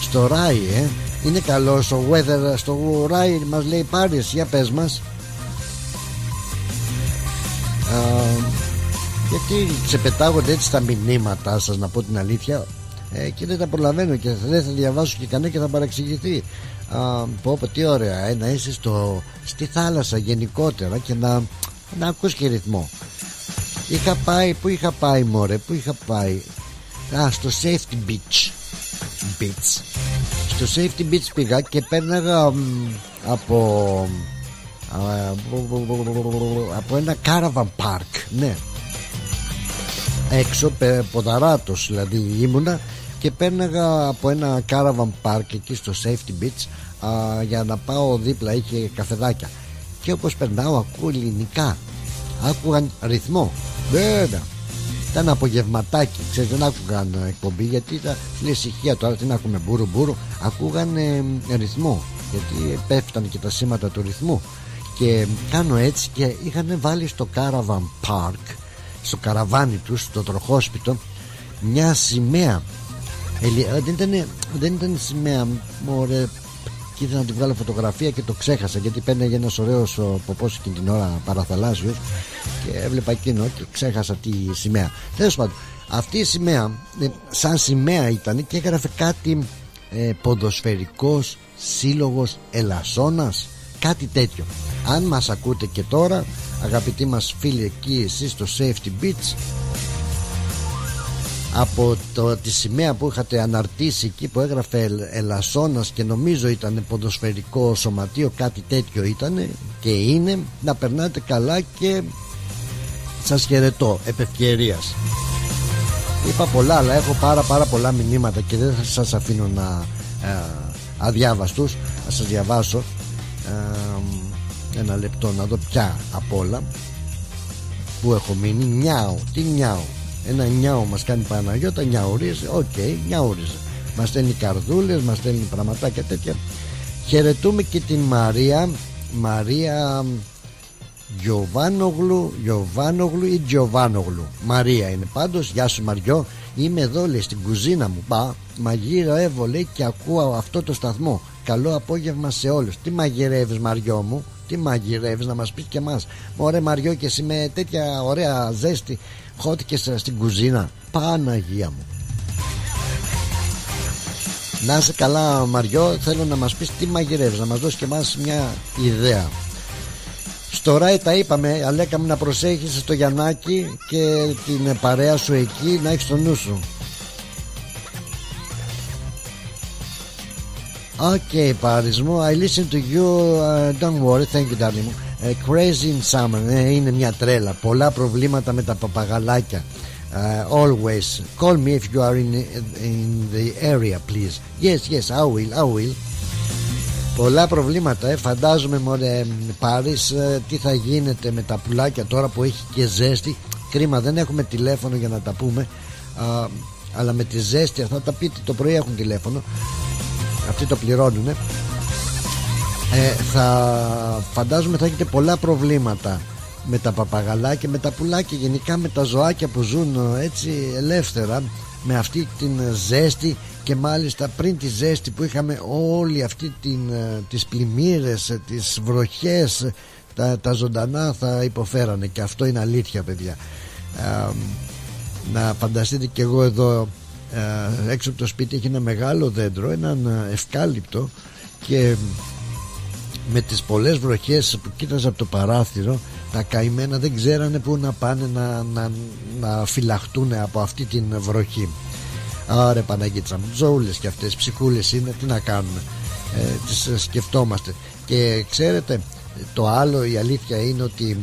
στο Ράι ε. Είναι καλό στο weather στο Ράι μας λέει πάρεις για πες μας. Α, γιατί ξεπετάγονται έτσι τα μηνύματά σας να πω την αλήθεια. Ε, και δεν τα προλαβαίνω και δεν θα διαβάσω και κανένα και θα παραξηγηθεί Α, πω πω τι ωραία ε, να είσαι στο, στη θάλασσα γενικότερα και να, να ακούς και ρυθμό Είχα πάει, πού είχα πάει μωρέ, πού είχα πάει. Α, στο Safety Beach. Beach. Στο Safety Beach πήγα και πέρναγα από από ένα caravan park ναι. Έξω ποδαράτος δηλαδή ήμουνα και πέρναγα από ένα caravan park εκεί στο safety beach α, για να πάω δίπλα είχε καφεδάκια. Και όπως περνάω ακούω ελληνικά άκουγαν ρυθμό Βέβαια. Ήταν απογευματάκι, ξέρετε, δεν άκουγαν εκπομπή γιατί ήταν στην ησυχία τώρα. Τι να ακούμε, μπουρου μπουρου. Ακούγαν ε, ρυθμό γιατί πέφτανε και τα σήματα του ρυθμού. Και κάνω έτσι και είχαν βάλει στο Caravan Park, στο καραβάνι τους, στο τροχόσπιτο, μια σημαία. Ε, δεν, ήταν, δεν ήταν σημαία, μωρέ, και ήθελα να τη βγάλω φωτογραφία και το ξέχασα γιατί παίρνει ένα ωραίος ποπός εκείνη την ώρα παραθαλάσσιος και έβλεπα εκείνο και ξέχασα τη σημαία. Τέλος πάντων, αυτή η σημαία, ε, σαν σημαία ήταν και έγραφε κάτι ε, ποδοσφαιρικός σύλλογος Ελασσόνας κάτι τέτοιο αν μας ακούτε και τώρα αγαπητοί μας φίλοι εκεί εσείς στο Safety Beach από το, τη σημαία που είχατε αναρτήσει εκεί που έγραφε Ελασσόνας και νομίζω ήταν ποδοσφαιρικό σωματείο κάτι τέτοιο ήταν και είναι να περνάτε καλά και σας χαιρετώ επευκαιρίας είπα πολλά αλλά έχω πάρα πάρα πολλά μηνύματα και δεν θα σας αφήνω να ε, αδιάβαστους να σας διαβάσω ε, ένα λεπτό να δω πια απ' όλα που έχω μείνει. Νιάου, τι νιάου ένα νιάου μας κάνει Παναγιώτα νιαουρίζει OK okay, νιαουρίζει μας στέλνει καρδούλες μας στέλνει πραγματάκια τέτοια. Χαιρετούμε και την Μαρία Μαρία Γιωβάνογλου Γιωβάνογλου ή Γιωβάνογλου Μαρία είναι πάντως Γεια σου Μαριό Είμαι εδώ λέει στην κουζίνα μου. Πα μαγείρευω λέει και ακούω αυτό το σταθμό. Καλό απόγευμα σε όλους. Τι μαγειρεύεις Μαριό μου Τι μαγειρεύεις να μας πεις και εμάς. Ωραία Μαριό και εσύ με τέτοια ωραία ζέστη Χώθηκες στην κουζίνα Παναγία μου να είσαι καλά Μαριό Θέλω να μας πεις τι μαγειρεύεις Να μας δώσεις και εμάς μια ιδέα στο Ράι τα είπαμε Αλέκα μου να προσέχεις στο Γιαννάκι Και την παρέα σου εκεί Να έχεις το νου σου Okay, παρισμό. I listen to you. Uh, don't worry, thank you, darling. Uh, crazy in summer. Uh, είναι μια τρέλα. Πολλά προβλήματα με τα παπαγαλάκια. Uh, always call me if you are in in the area, please. Yes, yes, I will, I will. Πολλά προβλήματα, ε. φαντάζομαι μωρέ Πάρης ε, τι θα γίνεται με τα πουλάκια τώρα που έχει και ζέστη. Κρίμα, δεν έχουμε τηλέφωνο για να τα πούμε. Α, αλλά με τη ζέστη θα τα πείτε το πρωί έχουν τηλέφωνο αυτοί το πληρώνουν ε, θα φαντάζομαι θα έχετε πολλά προβλήματα με τα παπαγαλάκια με τα πουλάκια γενικά με τα ζωάκια που ζουν έτσι ελεύθερα με αυτή την ζέστη και μάλιστα πριν τη ζέστη που είχαμε όλη αυτή την, ε, τις πλημμύρες ε, τις βροχές τα, τα ζωντανά θα υποφέρανε και αυτό είναι αλήθεια παιδιά. Να φανταστείτε και εγώ εδώ ε, έξω από το σπίτι έχει ένα μεγάλο δέντρο έναν ευκάλυπτο και με τις πολλές βροχές που κοίταζα από το παράθυρο τα καημένα δεν ξέρανε που να πάνε να, να, να φυλαχτούν από αυτή την βροχή. Άρε Παναγίτσα μου Ζώουλες και αυτές ψυχούλες είναι Τι να κάνουμε ε, Τις σκεφτόμαστε. Και ξέρετε το άλλο η αλήθεια είναι ότι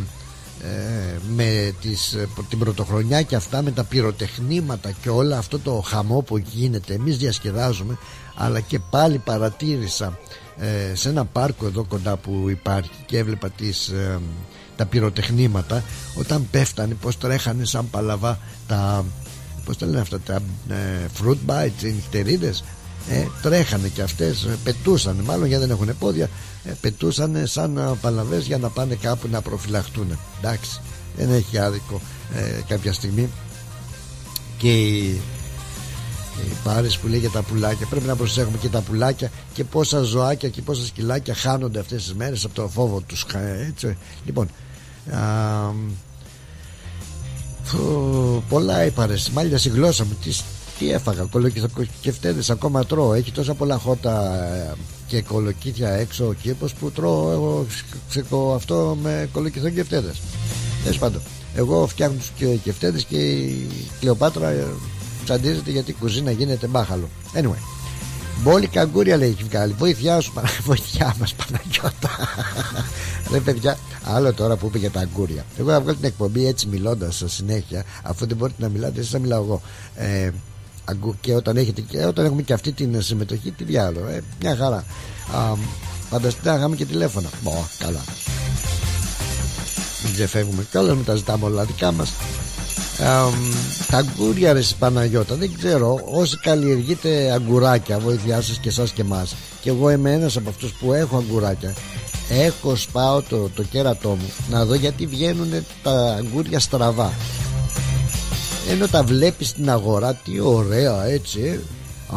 ε, με τις, ε, την πρωτοχρονιά και αυτά με τα πυροτεχνήματα και όλα αυτό το χαμό που γίνεται εμείς διασκεδάζουμε αλλά και πάλι παρατήρησα ε, σε ένα πάρκο εδώ κοντά που υπάρχει και έβλεπα τις, τα πυροτεχνήματα όταν πέφτανε πως τρέχανε σαν παλαβά τα πως τα λένε αυτά τα fruit bites οι νυχτερίδες. Ε, τρέχανε και αυτές ε, πετούσαν μάλλον γιατί δεν έχουν πόδια ε, πετούσαν σαν ε, παλαβές για να πάνε κάπου να προφυλαχτούν εντάξει δεν έχει άδικο ε, κάποια στιγμή. Και οι, οι πάρες που λέει για τα πουλάκια πρέπει να προσέχουμε και τα πουλάκια και πόσα ζωάκια και πόσα σκυλάκια χάνονται αυτές τις μέρες από το φόβο τους έτσι. λοιπόν α, πολλά είπαρες. Μάλιστα στη γλώσσα μου τι, τι έφαγα κολοκυθοκεφτέδες ακόμα τρώω. Έχει τόσα πολλά χώτα ε, και κολοκύθια έξω ο κήπος που τρώω εγώ ξεκο, αυτό με κολοκυθοκεφτέδες τέλος πάντων εγώ φτιάχνω τους κεφτέδες και η Κλεοπάτρα ε, τσαντίζεται γιατί η κουζίνα γίνεται μπάχαλο anyway Μπόλι καγκούρια λέει έχει βγάλει. Βοήθειά σου, (laughs) βοήθειά μας Παναγιώτα. (laughs) Ρε παιδιά, άλλο τώρα που είπε για τα αγκούρια. Εγώ θα βγάλω την εκπομπή έτσι μιλώντας συνέχεια, αφού δεν μπορείτε να μιλάτε, εσείς θα μιλάω εγώ. Ε, και όταν, έχετε, και όταν έχουμε και αυτή την συμμετοχή, τι διάλογο. Ε, μια χαρά. Α, φανταστείτε να είχαμε και τηλέφωνα. Μπο, καλά. Μην ξεφεύγουμε κιόλα, μην τα ζητάμε όλα δικά μας. Τα αγκούρια ρε Παναγιώτα δεν ξέρω όσοι καλλιεργείτε αγκουράκια βοήθειά σας και εσάς και εμάς. Και εγώ είμαι ένας από αυτούς που έχω αγκουράκια. Έχω σπάω το, το κέρατό μου να δω γιατί βγαίνουν τα αγκούρια στραβά. Ενώ τα βλέπεις στην αγορά τι ωραία έτσι ε.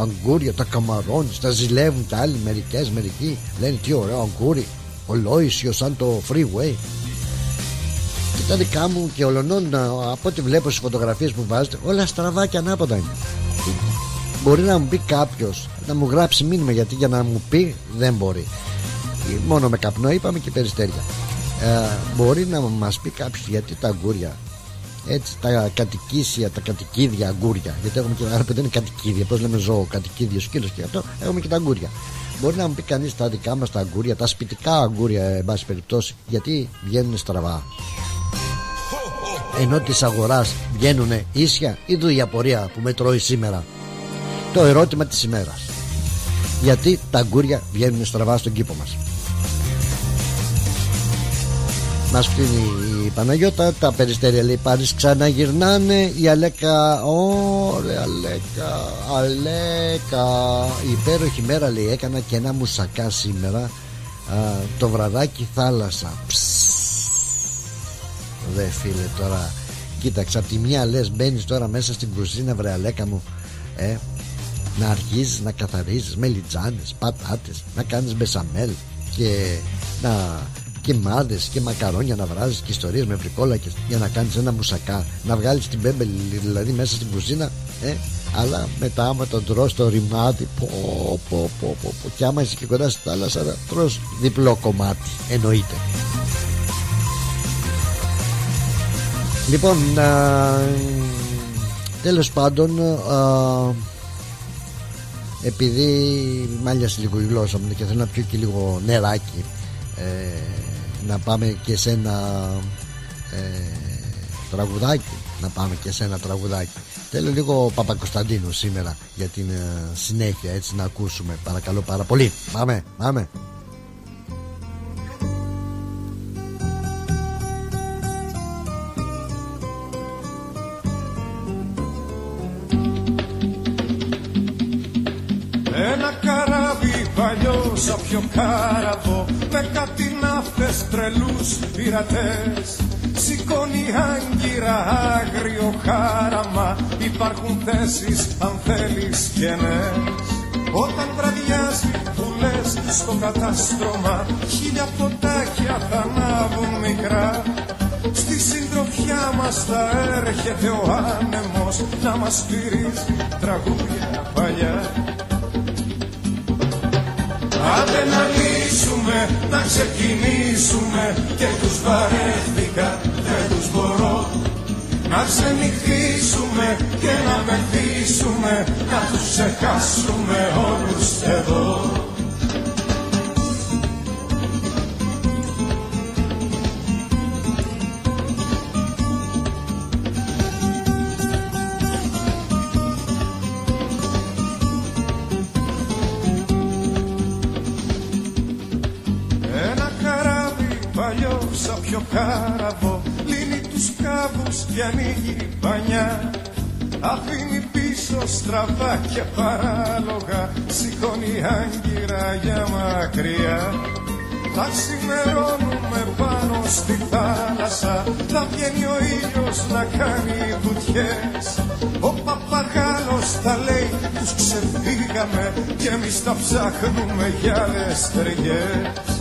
αγκούρια τα καμαρώνεις τα ζηλεύουν τα άλλοι μερικές μερικοί. Λένε τι ωραίο αγκούρι. Ολόησιο σαν το freeway και τα δικά μου και ολονών από ό,τι βλέπω στις φωτογραφίες που βάζετε όλα στραβά και ανάποδα είναι μπορεί να μου πει κάποιος να μου γράψει μήνυμα γιατί για να μου πει δεν μπορεί μόνο με καπνό είπαμε και περιστέρια ε, μπορεί να μας πει κάποιος γιατί τα αγκούρια έτσι τα κατοικίσια, τα κατοικίδια αγκούρια. Γιατί έχουμε και άρα δεν είναι κατοικίδια, πώς λέμε ζώο, κατοικίδιο, σκύλος και αυτό, έχουμε και τα αγκούρια. Μπορεί να μου πει κανείς τα δικά μας τα αγκούρια, τα σπιτικά αγκούρια, εν πάση περιπτώσει, γιατί βγαίνουν στραβά. Ενώ της αγοράς βγαίνουν ίσια, είδου η απορία που με τρώει σήμερα; Το ερώτημα της ημέρας. Γιατί τα αγκούρια βγαίνουν στραβά στον κήπο μας; Μας φτύνει η Παναγιώτα τα περιστέρια λέει πάρεις ξαναγυρνάνε η Αλέκα ωραία Αλέκα Αλέκα υπέροχη μέρα λέει έκανα και ένα μουσακά σήμερα α, το βραδάκι θάλασσα δε φίλε τώρα κοίταξε από τη μια λες μπαίνεις τώρα μέσα στην κουζίνα βρε Αλέκα μου ε, να αρχίζεις να καθαρίζεις με λιτζάνες, πατάτες να κάνεις μπεσαμέλ και να και μάδε και μακαρόνια να βράζεις και ιστορίες με βρικόλακε για να κάνεις ένα μουσακά. Να βγάλεις την μπέμπελη δηλαδή μέσα στην κουζίνα, ε, αλλά μετά άμα τον τρώ στο ρημάτι, πω, πω, πω, πω, πω, και άμα είσαι και κοντά στη θάλασσα, θα τρώ διπλό κομμάτι. Εννοείται. Λοιπόν, α, τέλος πάντων α, επειδή μάλιασε λίγο η γλώσσα μου και θέλω να πιω και λίγο νεράκι ε, να πάμε και σε ένα ε, τραγουδάκι να πάμε και σε ένα τραγουδάκι. Θέλω λίγο Παπακοσταντίνου σήμερα για την ε, συνέχεια έτσι να ακούσουμε. Παρακαλώ πάρα πολύ. Πάμε πάμε παλιό σαν πιο κάραβο με κάτι ναύτες τρελούς πειρατές. Σηκώνει άγκυρα άγριο χάραμα Υπάρχουν θέσεις αν θέλεις κενές. Όταν βραδιάζει που λες στο κατάστρωμα Χίλια ποτάκια θα ανάβουν μικρά. Στη συντροφιά μας θα έρχεται ο άνεμος Να μας στηρίζει τραγούδια παλιά Άντε να λύσουμε, να ξεκινήσουμε. Και τους βαρέθηκα, δεν τους μπορώ. Να ξενυχτήσουμε και να μεθύσουμε Να τους ξεχάσουμε όλους εδώ κάβους και ανοίγει πανιά Αφήνει πίσω στραβά και παράλογα Σηκώνει άγκυρα για μακριά. Θα ξημερώνουμε πάνω στη θάλασσα Θα βγαίνει ο ήλιος να κάνει βουτιές. Ο παπαγάλος θα λέει τους ξεφύγαμε Και εμείς τα ψάχνουμε για άλλες ταιριές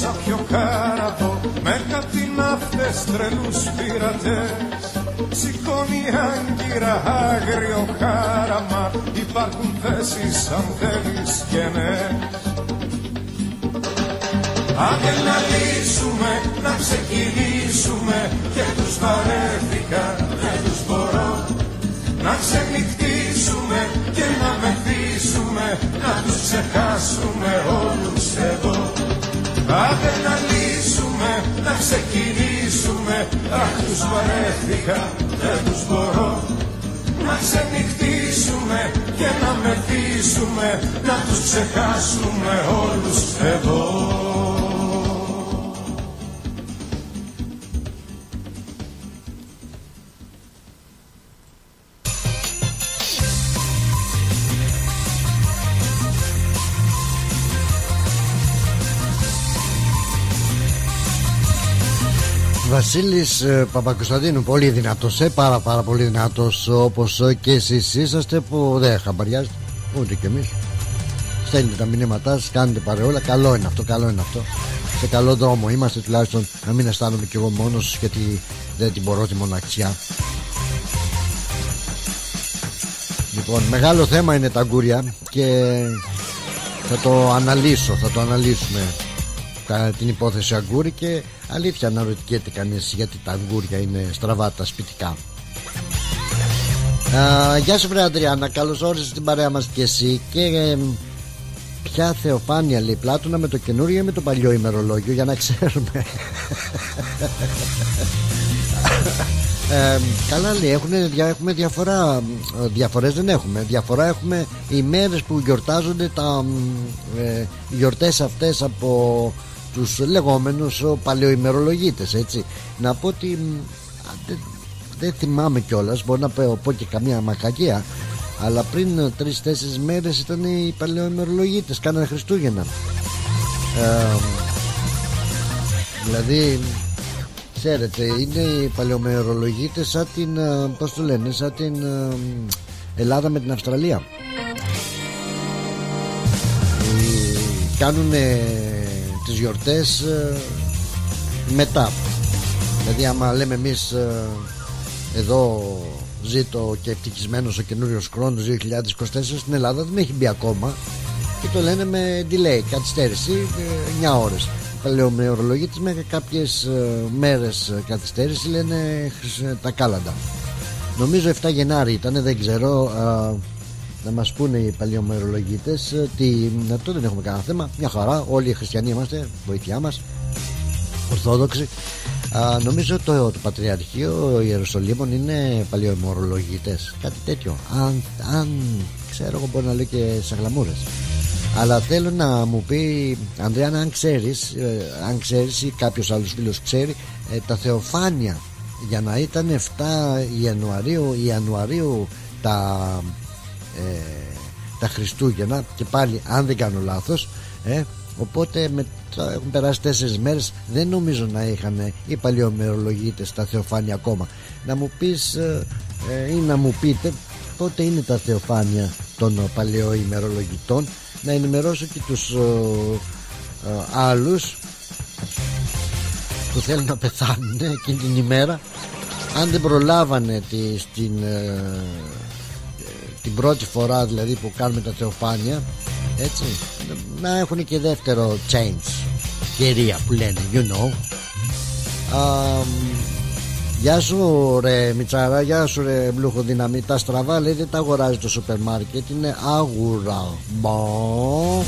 σαν πιο κάραβο με κάτι ναύτες τρελούς πειρατές. Σηκώνει άγκυρα άγριο χάραμα υπάρχουν θέσεις αν θέλεις και ναι. Άντε να λύσουμε, να ξεκινήσουμε και τους βαρέθηκα, δεν τους μπορώ. Να ξενυχτήσουμε και να μεθύσουμε να τους ξεχάσουμε όλους εδώ Άντε να λύσουμε, να ξεκινήσουμε. Αχ τους βαρέθηκα, δεν τους μπορώ. Να ξενυχτήσουμε και να μεθύσουμε Να τους ξεχάσουμε όλους εδώ Βασίλης ε, Παπακοσταντίνου πολύ δυνατός ε, πάρα πάρα πολύ δυνατός όπως ε, και εσείς είσαστε που δεν χαμπαριάζετε ούτε κι εμείς. Στέλνετε τα μηνύματά σας κάνετε παρεόλα. Καλό είναι αυτό καλό είναι αυτό. Σε καλό δρόμο είμαστε τουλάχιστον να μην αισθάνομαι κι εγώ μόνος γιατί δεν την μπορώ τη μοναξιά. Λοιπόν μεγάλο θέμα είναι τα αγκούρια και θα το αναλύσω θα το αναλύσουμε την υπόθεση αγκούρι και αλήθεια να ρωτιέται κανείς γιατί τα αγκούρια είναι στραβά τα σπιτικά. Α, Γεια σου βρε Αντριάννα. Καλώς όρισες στην παρέα μας και εσύ Και ε, ποια θεοφάνεια λέει Πλάτωνα με το καινούριο ή με το παλιό ημερολόγιο Για να ξέρουμε. Ε, καλά λέει έχουμε, έχουμε διαφορά Διαφορές δεν έχουμε. Διαφορά έχουμε οι μέρες που γιορτάζονται Τα ε, γιορτές αυτές από τους λεγόμενους παλαιοημερολογίτες έτσι. Να πω ότι δεν, δεν θυμάμαι κιόλας, μπορεί να πω, πω και καμία μακακία αλλά πριν τρει-τέσσερι μέρες ήταν οι παλαιοημερολογίτες κάνανε Χριστούγεννα. Ε, δηλαδή ξέρετε είναι οι παλαιομερολογίτες σαν την ε, πώς το λένε σαν την ε, Ελλάδα με την Αυστραλία. Κάνουν τις γιορτές ε, μετά. Δηλαδή άμα λέμε εμείς ε, εδώ ζήτω και ευτυχισμένος ο καινούριος χρόνος 2024 στην Ελλάδα δεν έχει μπει ακόμα και το λένε με delay, καθυστέρηση 9 ε, ώρες. Ορολογίτες με κάποιες μέρες καθυστέρηση λένε τα κάλαντα. Νομίζω 7 Γενάρη ήταν δεν ξέρω να μας πούνε οι παλιομερολογίτες ότι αυτό δεν έχουμε κανένα θέμα. Μια χαρά όλοι οι χριστιανοί είμαστε βοήθειά μας. Ορθόδοξοι. Α, νομίζω το, το Πατριαρχείο Ιερουσαλήμων είναι παλιομερολογίτες κάτι τέτοιο. Αν, αν ξέρω εγώ μπορεί να λέω και σαγλαμούρες αλλά θέλω να μου πει Ανδρέα αν ξέρεις ε, αν ξέρεις ή κάποιος άλλος φίλος ξέρει ε, τα θεοφάνεια για να ήταν 7 Ιανουαρίου Ιανουαρίου τα ε, τα Χριστούγεννα και πάλι αν δεν κάνω λάθος ε, οπότε με, έχουν περάσει τέσσερις μέρες δεν νομίζω να είχαν οι παλιομερολογίτες τα θεοφάνεια ακόμα. Να μου πεις ε, ε, ή να μου πείτε πότε είναι τα θεοφάνεια των παλαιοημερολογητών να ενημερώσω και τους άλλους που θέλουν να πεθάνουν εκείνη την ημέρα. Αν δεν προλάβανε τη, στην, ε, την πρώτη φορά δηλαδή που κάνουμε τα θεοφάνεια έτσι να έχουν και δεύτερο change κυρία που λένε you know Γεια σου ρε Μιτσάρα, γεια σου ρε Μπλουχοδυναμή Τα στραβά λέει δεν τα αγοράζει το σούπερ μάρκετ Είναι άγουρα Μπο.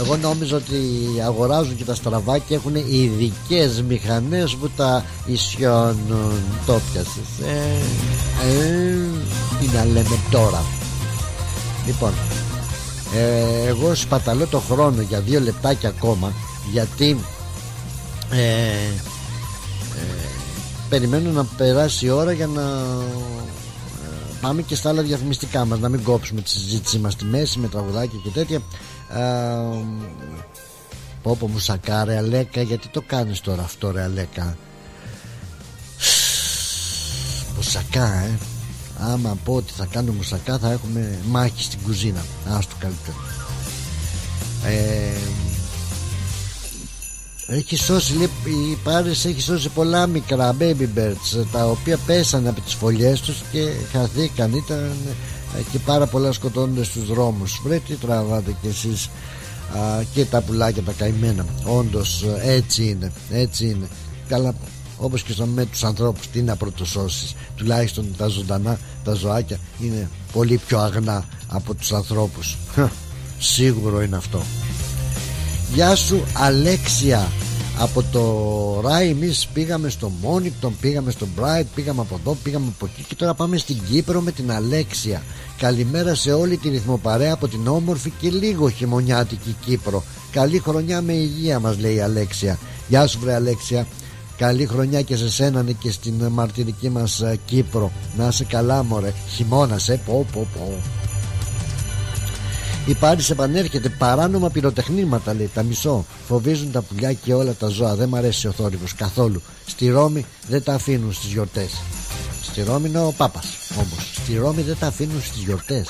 Εγώ νόμιζα ότι αγοράζουν και τα στραβά και έχουν ειδικές μηχανές που τα ισιώνουν Το πιασες ε, ε, Τι να λέμε τώρα. Λοιπόν ε, Εγώ σπαταλώ το χρόνο για δύο λεπτάκια ακόμα Γιατί ε, περιμένω να περάσει η ώρα για να ε, πάμε και στα άλλα διαφημιστικά μας να μην κόψουμε τη συζήτησή μας στη μέση με τραγουδάκια και τέτοια. Ε, πω πω μουσακά ρε Αλέκα γιατί το κάνεις τώρα αυτό ρε Αλέκα; Μουσακά ε άμα πω ότι θα κάνω μουσακά θα έχουμε μάχη στην κουζίνα. Ας το καλύτερο. Ε, έχει σώσει λέει, η Πάρης έχει σώσει πολλά μικρά baby birds τα οποία πέσανε από τις φωλιές τους και χαθήκαν. Ήταν ε, και πάρα πολλά σκοτώνονται στους δρόμους. Βρε τι τραβάτε κι εσείς α, και τα πουλάκια τα καημένα. Όντως ε, έτσι είναι έτσι είναι. Καλά όπως και με τους ανθρώπους τι να πρωτοσώσεις τουλάχιστον τα ζωντανά τα ζωάκια είναι πολύ πιο αγνά από τους ανθρώπους σίγουρο είναι αυτό Γεια σου Αλέξια από το Ράι εμείς πήγαμε στο Μόνικτον, πήγαμε στο Μπράιτ, πήγαμε από εδώ, πήγαμε από εκεί και τώρα πάμε στην Κύπρο με την Αλέξια. Καλημέρα σε όλη τη ρυθμοπαρέα από την όμορφη και λίγο χειμωνιάτικη Κύπρο. Καλή χρονιά με υγεία μας λέει η Αλέξια. Γεια σου βρε Αλέξια. Καλή χρονιά και σε σένα και στην μαρτυρική μας ε, Κύπρο. Να είσαι καλά μωρέ. Χειμώνας ε. Πω πω πω. Η Πάρης επανέρχεται παράνομα πυροτεχνήματα λέει τα μισό Φοβίζουν τα πουλιά και όλα τα ζώα Δεν μ' αρέσει ο θόρυβος καθόλου Στη Ρώμη δεν τα αφήνουν στις γιορτές Στη Ρώμη είναι ο Πάπας όμως Στη Ρώμη δεν τα αφήνουν στις γιορτές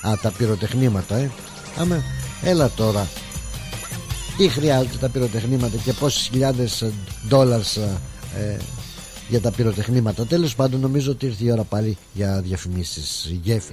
Α τα πυροτεχνήματα ε Άμα έλα τώρα Τι χρειάζεται τα πυροτεχνήματα Και πόσες χιλιάδες δόλαρς ε, ε, για τα πυροτεχνήματα. Τέλος πάντων νομίζω ότι ήρθε η ώρα πάλι για διαφημίσεις. Γέφη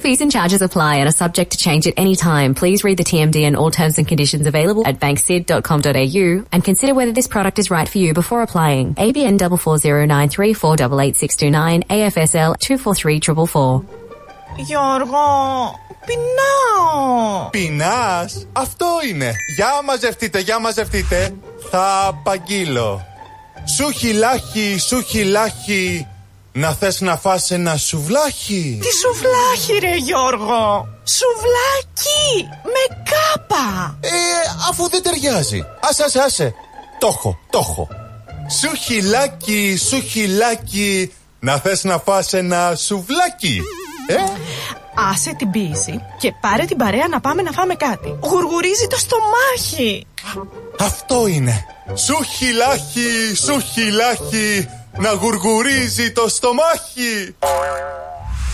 Fees and charges apply and are subject to change at any time. Please read the TMD and all terms and conditions available at banksid.com.au and consider whether this product is right for you before applying. ABN 44093488629 AFSL 243444. Γιώργο, πεινάω. Πεινάς? Αυτό είναι. Για μαζευτείτε, για μαζευτείτε. Θα απαγγείλω. Σου χιλάχι, σου χιλάχι, Να θες να φας ένα σουβλάκι; Τι σουβλάκι ρε Γιώργο; Σουβλάκι Με κάπα Ε αφού δεν ταιριάζει Άσε άσε άσε Το έχω το έχω Σουχιλάκι σουχιλάκι Να θες να φας ένα σουβλάκι Ε; Άσε την πίεση και πάρε την παρέα να πάμε να φάμε κάτι. Γουργουρίζει το στομάχι. Αυτό είναι. Σουχιλάκι, σουχιλάκι, να γουργουρίζει το στομάχι.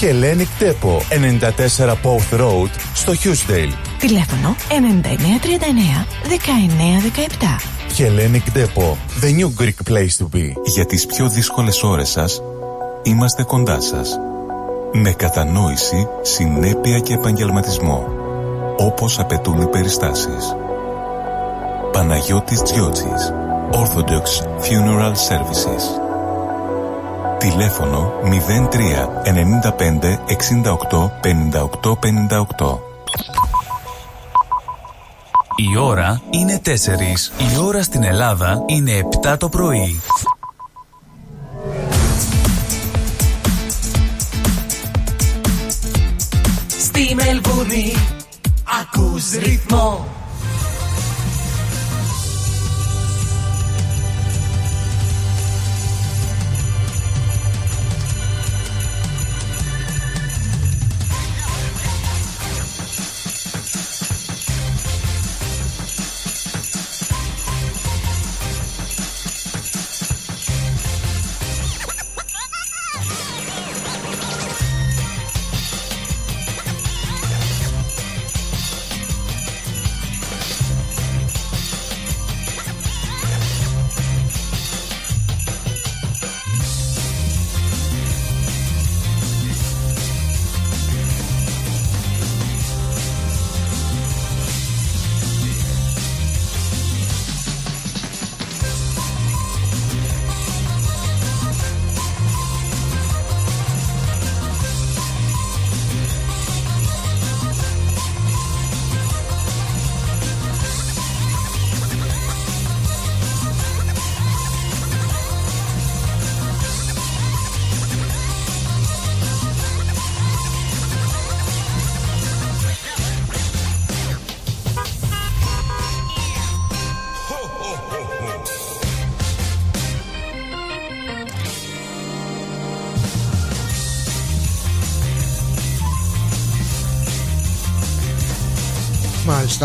Hellenic Depot 94 Pouth Road στο Hughesdale. Τηλέφωνο 9939 1917. Hellenic Depot, the new Greek place to be. Για τις πιο δύσκολες ώρες σας, είμαστε κοντά σας. Με κατανόηση, συνέπεια και επαγγελματισμό. Όπως απαιτούν οι περιστάσεις. Παναγιώτης Τζιότσης. Orthodox Funeral Services. Τηλέφωνο 03 95 68 58 58. Η ώρα είναι 4. Η ώρα στην Ελλάδα είναι 7 το πρωί. Στη Μελβούνι ακούς ρυθμό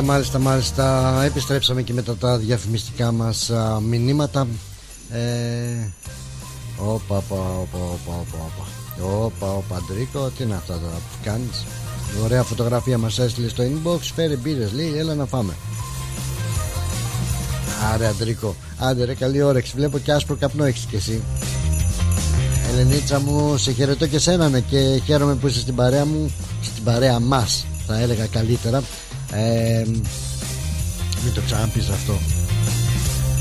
Μάλιστα, μάλιστα, μάλιστα. Επιστρέψαμε και μετά τα διαφημιστικά μας α, μηνύματα. Ε, όπα, όπα, όπα, όπα, όπα, όπα. Όπα, όπα, Αντρίκο, τι είναι αυτά τώρα που κάνεις; Ωραία φωτογραφία μας έστειλες στο inbox. Φέρε μπύρες, λέει, έλα να φάμε. Άρε, Αντρίκο. Άντε, ρε, καλή όρεξη. Βλέπω και άσπρο καπνό έχεις κι εσύ. Ελενίτσα μου, σε χαιρετώ και σένα ναι, και χαίρομαι που είσαι στην παρέα μου, στην παρέα μας θα έλεγα καλύτερα ε, μην το ξαναπείς αυτό.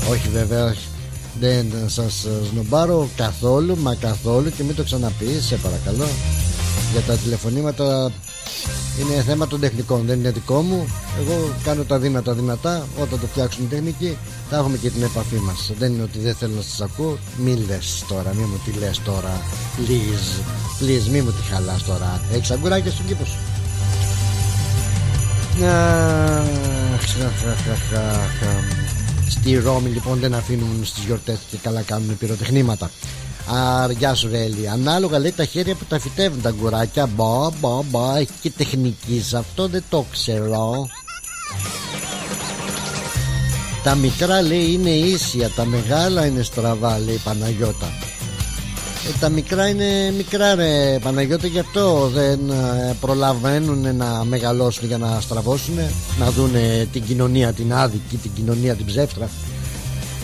Όχι βέβαια δεν σας σνομπάρω καθόλου μα καθόλου και μην το ξαναπείς σε παρακαλώ. Για τα τηλεφωνήματα είναι θέμα των τεχνικών δεν είναι δικό μου. Εγώ κάνω τα δύνατα δυνατά όταν το φτιάξουν οι τεχνικοί θα έχουμε και την επαφή μας. Δεν είναι ότι δεν θέλω να σας ακούω. Μη λες τώρα μη μου τη λες τώρα. Please please μη μου τη χαλάς τώρα. Έχεις αγκουράκια στον κήπο σου Στη Ρώμη λοιπόν δεν αφήνουν στις γιορτές και καλά κάνουν πυροτεχνήματα. Αριά σου Ρέλη. Ανάλογα λέει τα χέρια που τα φυτεύουν τα γκουράκια. Μπα μπα μπα Έχει και τεχνική σε αυτό δεν το ξέρω. Τα μικρά λέει είναι ίσια Τα μεγάλα είναι στραβά λέει Παναγιώτα. ε, τα μικρά είναι μικρά ρε Παναγιώτα γι' αυτό δεν ε, προλαβαίνουν να μεγαλώσουν για να στραβώσουν να δουν την κοινωνία την άδικη την κοινωνία την ψεύτρα.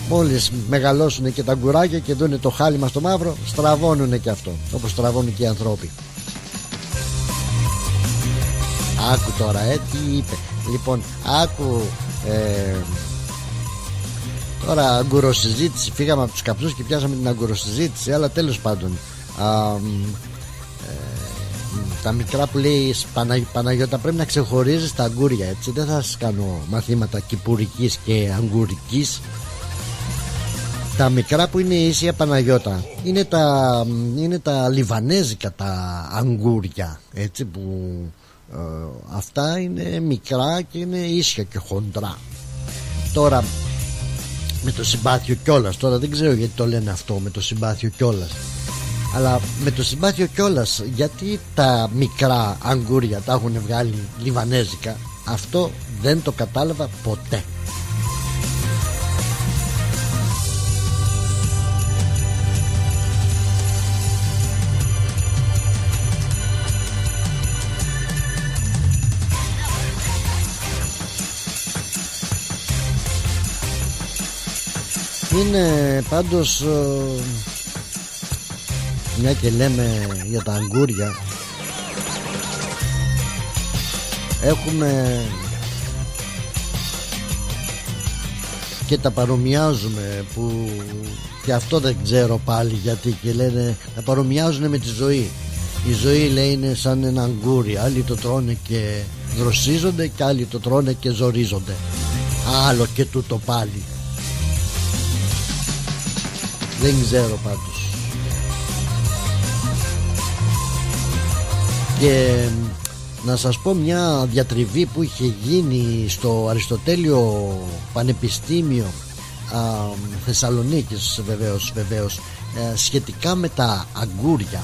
Μόλις μεγαλώσουν και τα γκουράκια και δουν το χάλι στο μαύρο στραβώνουν και αυτό όπως στραβώνουν και οι ανθρώποι άκου τώρα ε τι είπε. Λοιπόν άκου ε, Τώρα αγκουροσυζήτηση. Φύγαμε από τους καπνούς και πιάσαμε την αγκουροσυζήτηση Αλλά τέλος πάντων α, ε, Τα μικρά που λέει Πανα, Παναγιώτα πρέπει να ξεχωρίζεις τα αγκούρια έτσι. Δεν θα σας κάνω μαθήματα κυπουρικής και αγκουρικής τα μικρά που είναι ίσια Παναγιώτα είναι τα, είναι τα λιβανέζικα τα αγκούρια έτσι που ε, αυτά είναι μικρά και είναι ίσια και χοντρά. Τώρα με το συμπάθειο κιόλας. Τώρα δεν ξέρω γιατί το λένε αυτό με το συμπάθειο κιόλας. Αλλά με το συμπάθειο κιόλας, γιατί τα μικρά αγκούρια τα έχουν βγάλει λιβανέζικα, αυτό δεν το κατάλαβα ποτέ. Είναι πάντως ε, μια και λέμε για τα αγκούρια έχουμε και τα παρομοιάζουμε που και αυτό δεν ξέρω πάλι γιατί και λένε τα παρομοιάζουν με τη ζωή. Η ζωή λέει είναι σαν ένα αγκούρι άλλοι το τρώνε και δροσίζονται και άλλοι το τρώνε και ζορίζονται. Άλλο και τούτο πάλι δεν ξέρω πάντως. Και να σας πω μια διατριβή που είχε γίνει στο Αριστοτέλειο Πανεπιστήμιο α, Θεσσαλονίκης βεβαίως, βεβαίως ε, σχετικά με τα αγκούρια.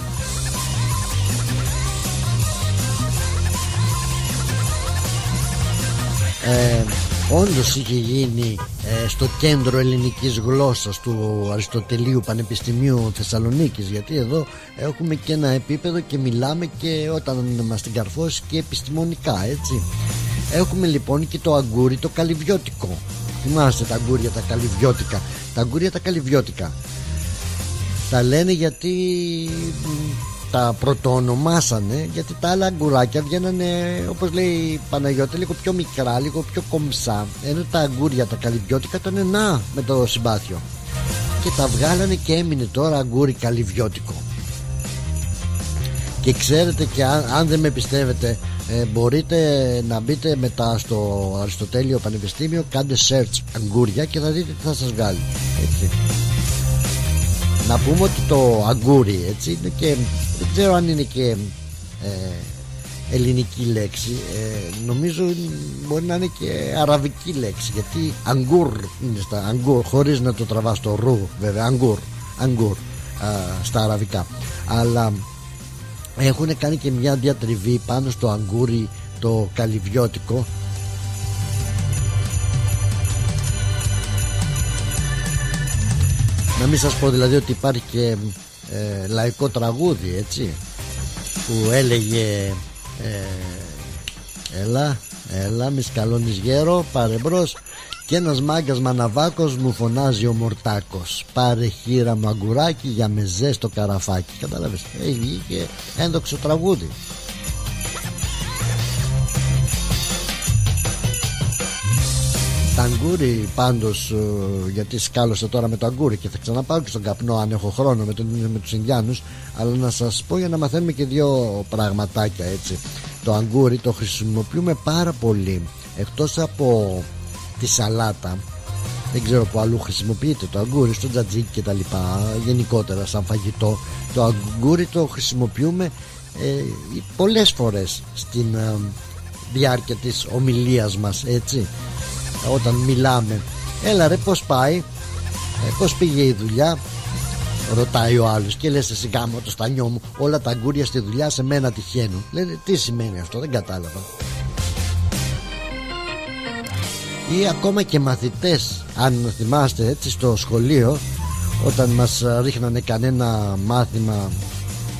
Ε, όντως είχε γίνει ε, στο κέντρο ελληνικής γλώσσας του Αριστοτελείου Πανεπιστημίου Θεσσαλονίκης γιατί εδώ έχουμε και ένα επίπεδο και μιλάμε και όταν μας την καρφώσει και επιστημονικά έτσι. Έχουμε λοιπόν και το αγκούρι το καλυβιώτικο. Θυμάστε τα αγκούρια τα καλυβιώτικα. Τα αγκούρια τα καλυβιώτικα. Τα λένε γιατί τα πρωτοονομάσανε γιατί τα άλλα αγκουράκια βγαίνανε όπως λέει η Παναγιώτη λίγο πιο μικρά, λίγο πιο κομψά. Ενώ τα αγκούρια τα καλυβιώτικα ήταν να με το συμπάθειο. Και τα βγάλανε και έμεινε τώρα αγκούρι καλυβιώτικο. Και ξέρετε και αν, δεν με πιστεύετε ε, μπορείτε να μπείτε μετά στο Αριστοτέλειο Πανεπιστήμιο κάντε search αγκούρια και θα δείτε τι θα σας βγάλει. Έτσι να πούμε ότι το αγκούρι έτσι είναι και δεν ξέρω αν είναι και ε, ελληνική λέξη ε, νομίζω μπορεί να είναι και αραβική λέξη γιατί αγκούρ είναι στα αγκούρ χωρίς να το τραβάς το ρου βέβαια αγκούρ, αγκούρ στα αραβικά. Αλλά έχουν κάνει και μια διατριβή πάνω στο αγκούρι το καλυβιώτικο να μην σας πω δηλαδή ότι υπάρχει και ε, λαϊκό τραγούδι έτσι που έλεγε ε, έλα έλα μη σκαλώνεις γέρο πάρε μπρος και ένας μάγκας μαναβάκος μου φωνάζει ο Μορτάκος. Πάρε χείρα μαγκουράκι για μεζέ στο καραφάκι κατάλαβες έχει και ένδοξο τραγούδι Τα αγκούρι πάντως ε, γιατί σκάλωσα τώρα με το αγκούρι και θα ξαναπάω και στον καπνό αν έχω χρόνο με, τον, με τους Ινδιάνους αλλά να σας πω για να μαθαίνουμε και δύο πραγματάκια έτσι. Το αγκούρι το χρησιμοποιούμε πάρα πολύ εκτός από τη σαλάτα δεν ξέρω που αλλού χρησιμοποιείται το αγκούρι στο τζατζίκι και τα λοιπά γενικότερα σαν φαγητό. Το αγκούρι το χρησιμοποιούμε ε, πολλές φορές στην ε, διάρκεια της ομιλίας μας έτσι όταν μιλάμε. Έλα ρε πως πάει; Ε, πως πήγε η δουλειά; Ρωτάει ο άλλος και λες εσύ γάμο το στανιό μου όλα τα αγκούρια στη δουλειά σε μένα τυχαίνουν. Λένε τι σημαίνει αυτό δεν κατάλαβα. Ή ακόμα και μαθητές αν θυμάστε έτσι στο σχολείο όταν μας ρίχνανε κανένα μάθημα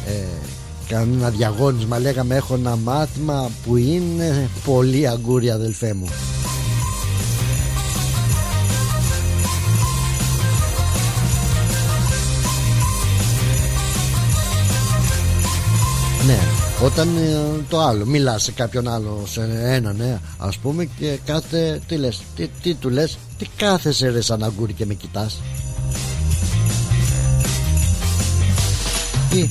ε, κανένα διαγώνισμα λέγαμε έχω ένα μάθημα που είναι πολύ αγκούρια αδελφέ μου Ναι, όταν ε, το άλλο μιλάς σε κάποιον άλλο, σε έναν, ναι, ας πούμε, και κάθε. Τι λες, τι, τι του λες, τι κάθεσαι ρε σαν αγκούρι και με κοιτάς. Τι,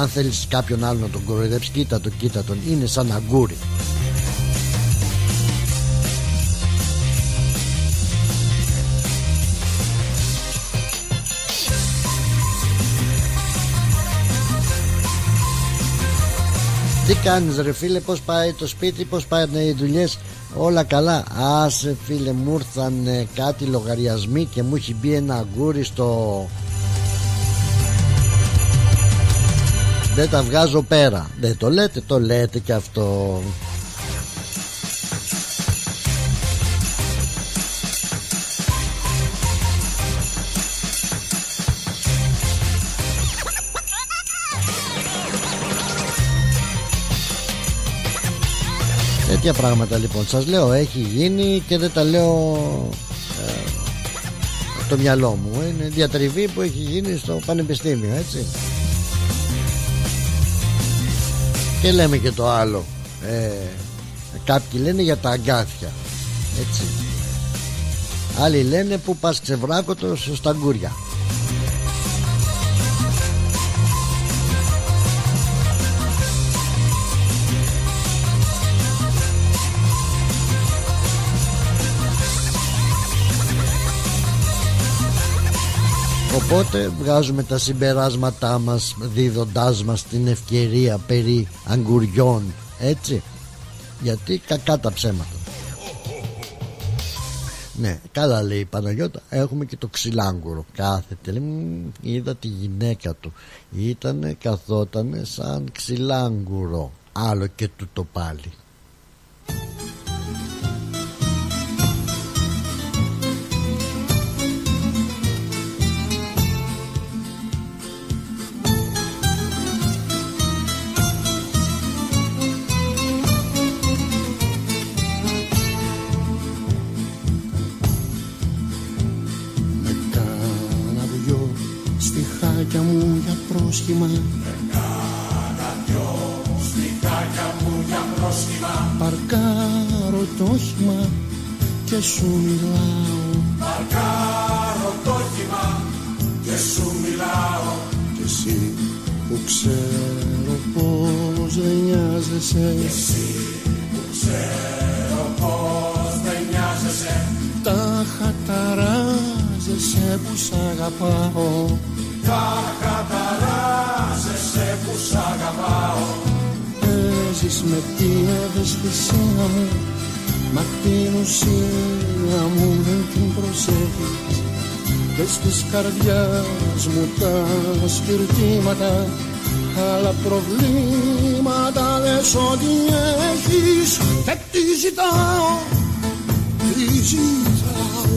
αν θέλεις κάποιον άλλο να τον κοροϊδέψεις κοίτα τον κοίτα τον είναι σαν αγκούρι Τι κάνεις ρε φίλε πως πάει το σπίτι Πως πάνε οι δουλειές; Όλα καλά. Άσε φίλε μου ήρθαν κάτι λογαριασμοί Και μου έχει μπει ένα αγκούρι στο Δεν τα βγάζω πέρα. Δεν το λέτε το λέτε και αυτό τέτοια πράγματα λοιπόν. Σας λέω έχει γίνει και δεν τα λέω ε, το μυαλό μου. Είναι διατριβή που έχει γίνει στο πανεπιστήμιο έτσι. Και λέμε και το άλλο. Ε, κάποιοι λένε για τα αγκάθια έτσι. Άλλοι λένε που πας ξεβράκωτος στα γκούρια Οπότε βγάζουμε τα συμπεράσματά μας δίδοντάς μας την ευκαιρία περί αγκουριών έτσι γιατί κακά τα ψέματα ναι, καλά λέει η Παναγιώτα. Έχουμε και το ξυλάγκουρο. Κάθεται. Λέει, είδα τη γυναίκα του. Ήτανε, καθότανε σαν ξυλάγκουρο. Άλλο και του το πάλι. Σου μιλάω. Παρκάρω το όχημα και σου μιλάω. Κι εσύ που ξέρω πως δεν νοιάζεσαι. Κι εσύ που ξέρω πως δεν νοιάζεσαι. Τα χαταράζεσαι που σ' αγαπάω. Τα χαταράζεσαι που σ' αγαπάω. Παίζεις με την ευαισθησία μου Μα την ουσία μου δεν την προσέχεις. Και στις καρδιάς μου τα σκυρτήματα Άλλα προβλήματα λες ότι έχεις. Και τι ζητάω, τι ζητάω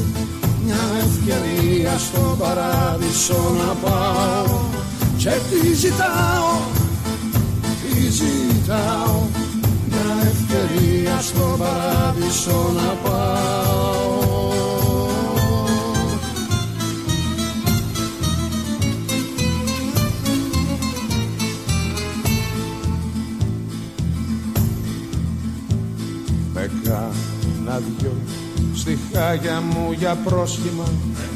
Μια ευκαιρία στον παράδεισο να πάω. Και τι ζητάω, τι ζητάω Μια ευκαιρία στον παράδεισο να πάω. Με κάνα δυο στιχάκια μου για πρόσχημα.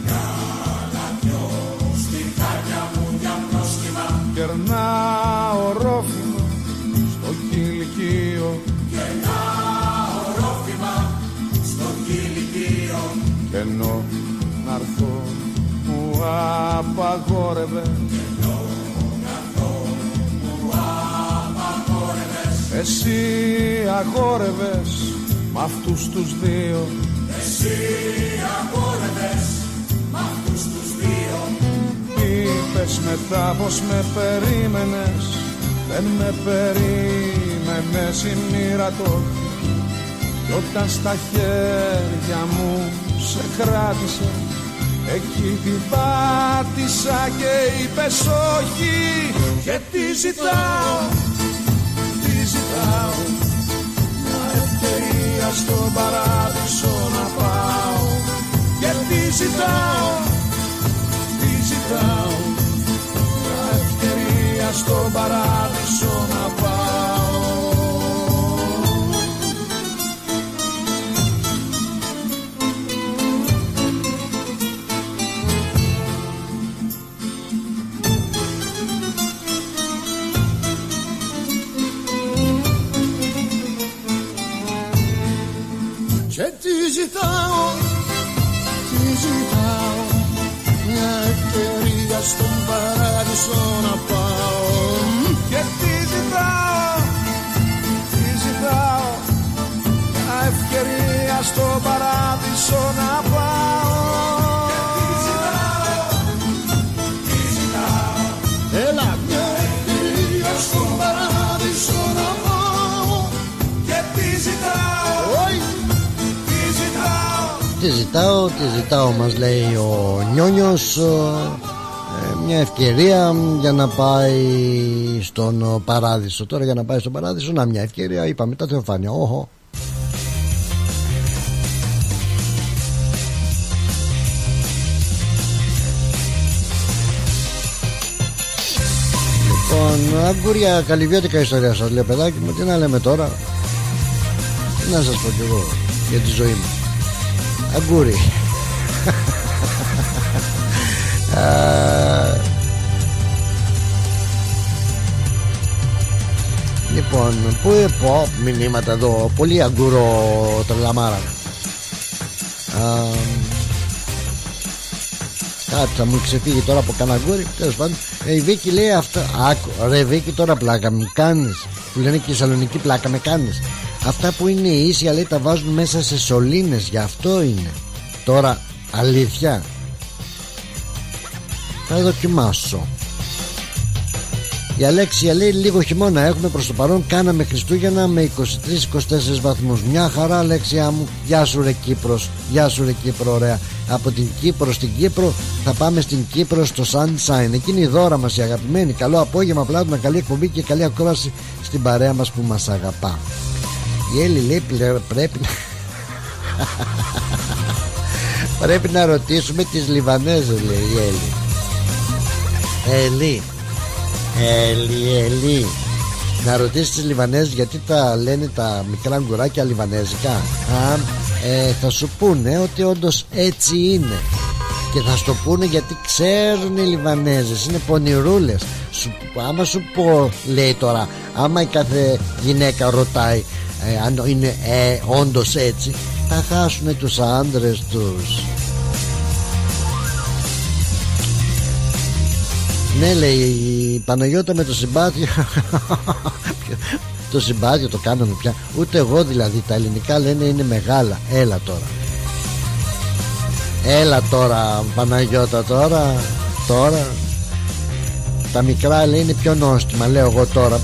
Κάνα δυο στιχάκια μου για πρόσχημα. Κερνάω ρόφημα στο κηλικείο Κι ενώ να'ρθώ μου απαγόρευε. Εσύ αγόρευες μ' αυτούς τους δύο. Εσύ αγόρευες μ' αυτούς τους δύο. Είπες μετά πως με περίμενες Δεν με περίμενες η μοίρα το Κι όταν στα χέρια μου σε κράτησε Εκεί την πάτησα και είπες όχι. Και τι ζητάω, τι ζητάω Μια ευκαιρία στον παράδεισο να πάω. Και τι ζητάω, τι ζητάω Μια ευκαιρία στον παράδεισο να πάω Και τι ζητάω, τι ζητάω Μια ευκαιρία στον παράδεισο να πάω. Και τι ζητάω, τι ζητάω Μια ευκαιρία στον παράδεισο να πάω Τι ζητάω, τι ζητάω μας λέει ο Νιόνιος. Ε, Μια ευκαιρία για να πάει στον παράδεισο. Τώρα για να πάει στον παράδεισο Να μια ευκαιρία είπαμε τα θεοφάνεια. Όχο. Λοιπόν, αγκούρια καλυβιώτικα ιστορία σας λέω παιδάκι μου. Τι να λέμε τώρα. Τι να σας πω κι εγώ για τη ζωή μου Αγκούρι. Α, Λοιπόν, πού πω μηνύματα εδώ Πολύ αγκούρο τρελαμάρα Α, Κάτι θα μου ξεφύγει τώρα από καναγκούρι Τέλος πάντων. Ε, η Βίκη λέει αυτά Άκου ρε Βίκη τώρα πλάκα μου κάνεις. Που λένε και η Σαλονική πλάκα με κάνεις Αυτά που είναι ίσια λέει τα βάζουν μέσα σε σωλήνες. Γι' αυτό είναι. Τώρα αλήθεια. Θα δοκιμάσω. Η Αλέξια λέει λίγο χειμώνα έχουμε προς το παρόν. Κάναμε Χριστούγεννα με 23-24 βαθμούς Μια χαρά Αλέξια μου. Γεια σου ρε Κύπρος. Γεια σου ρε Κύπρο ωραία. Από την Κύπρο στην Κύπρο Θα πάμε στην Κύπρο στο Sunshine. Εκείνη η δώρα μας η αγαπημένη. Καλό απόγευμα πλάτωνα καλή εκπομπή και καλή ακρόαση Στην παρέα μας που μας αγαπά Η Έλλη λέει πρέπει να Πρέπει να ρωτήσουμε τις Λιβανέζες λέει η Έλλη. Έλλη Έλλη, Έλλη Να ρωτήσεις τις Λιβανέζες γιατί τα λένε τα μικρά γκουράκια Λιβανέζικα. Α, ε, Θα σου πούνε ότι όντως έτσι είναι. Και θα σου πούνε γιατί ξέρουν οι Λιβανέζες είναι πονηρούλες. Σου, άμα σου πω λέει τώρα άμα η κάθε γυναίκα ρωτάει ε, αν είναι ε, όντως έτσι θα χάσουν τους άντρες τους. Ναι λέει η Παναγιώτα με το συμπάθειο. (laughs) Το συμπάθειο το κάναμε πια. Ούτε εγώ δηλαδή τα ελληνικά λένε είναι μεγάλα. Έλα τώρα. Έλα τώρα Παναγιώτα τώρα Τώρα. Τα μικρά λέει είναι πιο νόστιμα Λέω εγώ τώρα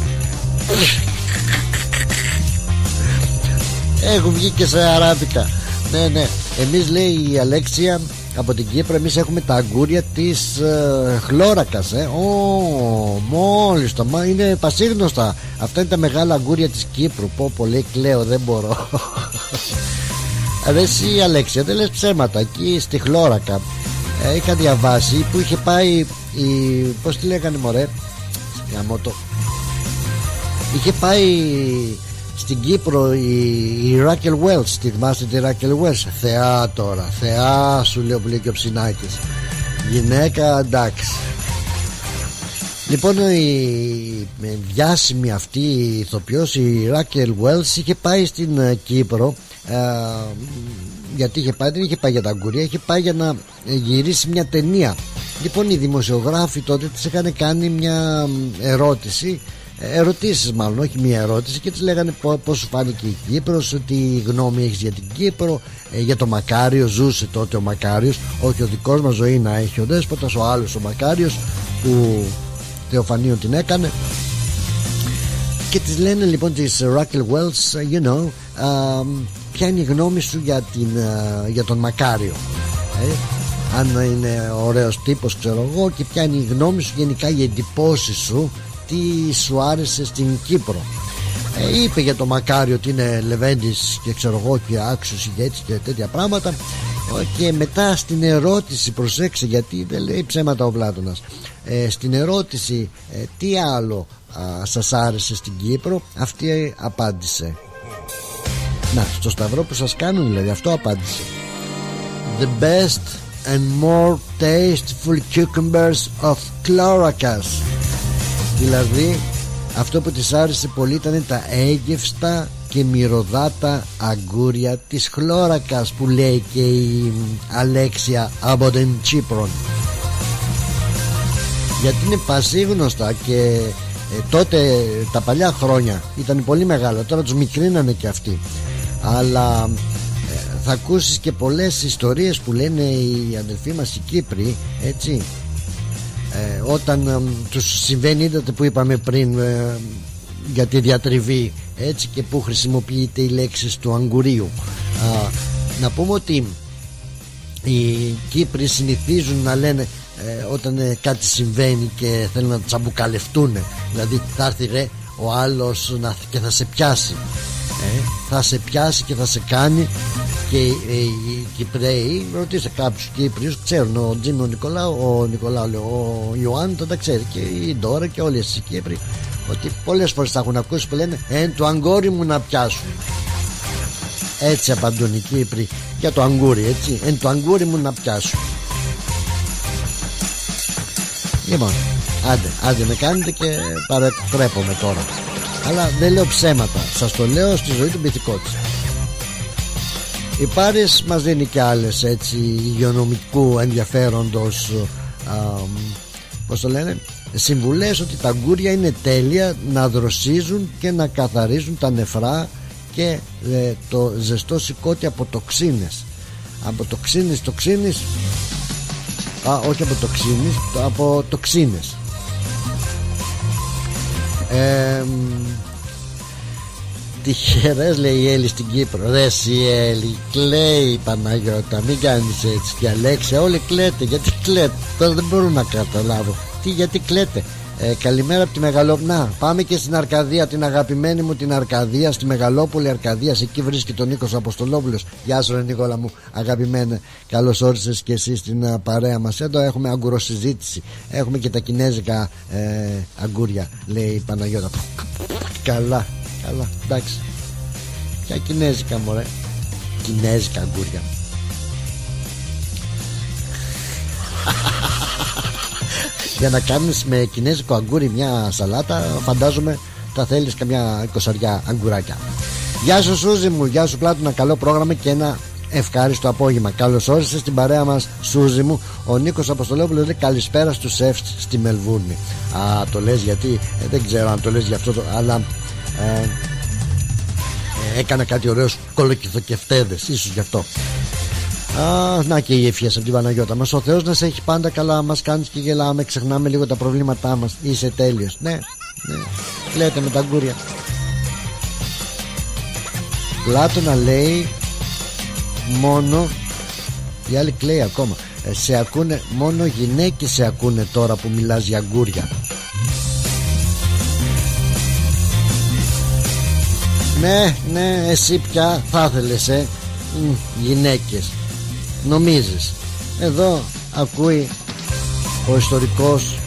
Έχουν βγει και σε αράβικα. Ναι ναι. Εμείς λέει η Αλέξια από την Κύπρο εμείς έχουμε τα αγκούρια της ε, χλώρακας ε. Oh, μόλις το μα είναι πασίγνωστα. Αυτά είναι τα μεγάλα αγκούρια της Κύπρου. Πω πολύ κλαίω δεν μπορώ. Ρε εσύ Αλέξια δεν λες ψέματα. Εκεί στη χλώρακα ε, είχα διαβάσει που είχε πάει η, πως τη λέγανε μωρέ το είχε πάει στην Κύπρο η, Ράκελ Wells τη θυμάστε τη Ράκελ Wells θεά τώρα θεά σου λέω που λέει και ο Ψινάκης. Γυναίκα εντάξει. Λοιπόν η διάσημη αυτή η ηθοποιός η Ράκελ Wells είχε πάει στην ε, Κύπρο ε, γιατί είχε πάει, δεν είχε πάει για τα αγκουρία είχε πάει για να γυρίσει μια ταινία. Λοιπόν οι δημοσιογράφοι τότε της είχαν κάνει μια ερώτηση ερωτήσεις μάλλον όχι μία ερώτηση και τις λέγανε πως σου φάνηκε η Κύπρος τι γνώμη έχεις για την Κύπρο ε, για το Μακάριο ζούσε τότε ο Μακάριος όχι ο δικός μας ζωή να έχει ο Δέσποτας ο άλλος ο Μακάριος που Θεοφανίων την έκανε. Και τις λένε λοιπόν της Raquel Wells you know uh, ποια είναι η γνώμη σου για, την, uh, για τον Μακάριο ε; αν είναι ωραίος τύπος ξέρω εγώ και ποια είναι η γνώμη σου γενικά οι εντυπώσεις σου τι σου άρεσε στην Κύπρο. Ε, είπε για το Μακάριο ότι είναι Λεβέντης και ξέρω εγώ και άξιος ηγέτης και τέτοια πράγματα. Και μετά στην ερώτηση προσέξε γιατί δεν λέει ψέματα ο Πλάτωνας ε, στην ερώτηση ε, τι άλλο α, σας άρεσε στην Κύπρο αυτή απάντησε. Να στο σταυρό που σας κάνουν δηλαδή αυτό απάντησε. The best and more tasteful cucumbers of Cloracas Δηλαδή αυτό που της άρεσε πολύ ήταν τα έγκευστα και μυρωδάτα αγκούρια της χλώρακας που λέει και η Αλέξια από την Τσίπρον. Γιατί είναι πασίγνωστα και ε, τότε τα παλιά χρόνια ήταν πολύ μεγάλα τώρα τους μικρίνανε και αυτοί. Αλλά ε, θα ακούσεις και πολλές ιστορίες που λένε οι αδελφοί μας οι Κύπροι έτσι ε, όταν ε, τους συμβαίνει είδατε που είπαμε πριν ε, για τη διατριβή έτσι και που χρησιμοποιείται οι λέξεις του αγκουρίου να πούμε ότι οι Κύπροι συνηθίζουν να λένε όταν κάτι συμβαίνει και θέλουν να τσαμπουκαλευτούν δηλαδή θα έρθει ρε ο άλλος να, και θα σε πιάσει θα σε πιάσει και θα σε κάνει και οι Κυπρέοι ρωτήσε κάποιους Κύπριους ξέρουν ο Τζίμι ο Νικολάου ο Νικολάου λέει, ο Ιωάννη τα ξέρει και η Ντόρα και όλοι οι Κύπροι ότι πολλές φορές θα έχουν ακούσει που λένε εν το αγκόρι μου να πιάσουν έτσι απαντούν οι Κύπροι για το αγκούρι έτσι εν το αγκούρι μου να πιάσουν λοιπόν άντε, άντε με κάνετε και παρατρέπομαι τώρα αλλά δεν λέω ψέματα. Σας το λέω στη ζωή του πυθικότητα η Πάρης μας δίνει και άλλες έτσι υγειονομικού ενδιαφέροντος α, πώς το λένε συμβουλές ότι τα γκούρια είναι τέλεια να δροσίζουν και να καθαρίζουν τα νεφρά και ε, το ζεστό σηκώτη από τοξίνες. Από τοξίνες τοξίνες. Α όχι από τοξίνες από τοξίνες ε, Τυχερές λέει η Έλλη στην Κύπρο. Ρε η Έλλη Κλαίει Παναγιώτα Μην κάνεις έτσι και Αλέξια Όλοι κλαίτε Γιατί κλαίτε. Τώρα δεν μπορώ να καταλάβω. Τι γιατί κλαίτε ε, καλημέρα από τη Μεγαλόπουλη. πάμε και στην Αρκαδία, την αγαπημένη μου την Αρκαδία, στη Μεγαλόπολη Αρκαδία. Εκεί βρίσκει τον Νίκος Αποστολόπουλος. Γεια σου, ρε Νίκολα μου, αγαπημένη. Καλώς όρισες και εσύ στην uh, παρέα μας. Εδώ έχουμε αγκουροσυζήτηση. Έχουμε και τα κινέζικα ε, αγκούρια, λέει η Παναγιώτα. Καλά, καλά, εντάξει. Ποια κινέζικα, μωρέ; Κινέζικα αγκούρια. Για να κάνεις με κινέζικο αγκούρι μια σαλάτα φαντάζομαι θα θέλεις καμιά εικοσαριά αγκουράκια Γεια σου Σούζη μου, γεια σου Πλάτωνα καλό πρόγραμμα και ένα ευχάριστο απόγευμα Καλώς όρισες στην παρέα μας, Σούζη μου. Ο Νίκος Αποστολόπουλος λέει καλησπέρα στους σεφτ στη Μελβούρνη. Α, το λες γιατί, ε, δεν ξέρω αν το λες γι' αυτό, το, αλλά ε, ε, έκανα κάτι ωραίος κολοκυθοκευτέδε, ίσως γι' αυτό. Α, να και η ευχές από την Παναγιώτα μας. Ο Θεός να σε έχει πάντα καλά. Μας κάνεις και γελάμε. Ξεχνάμε λίγο τα προβλήματά μας. Είσαι τέλειος. Ναι, ναι. Λέτε με τα γκούρια. Πλάτωνα λέει μόνο η άλλη κλαίει ακόμα ε, σε ακούνε μόνο γυναίκες σε ακούνε τώρα που μιλάς για γκούρια ναι ναι εσύ πια θα ήθελες ε γυναίκες νομίζεις. Εδώ ακούει ο ιστορικός.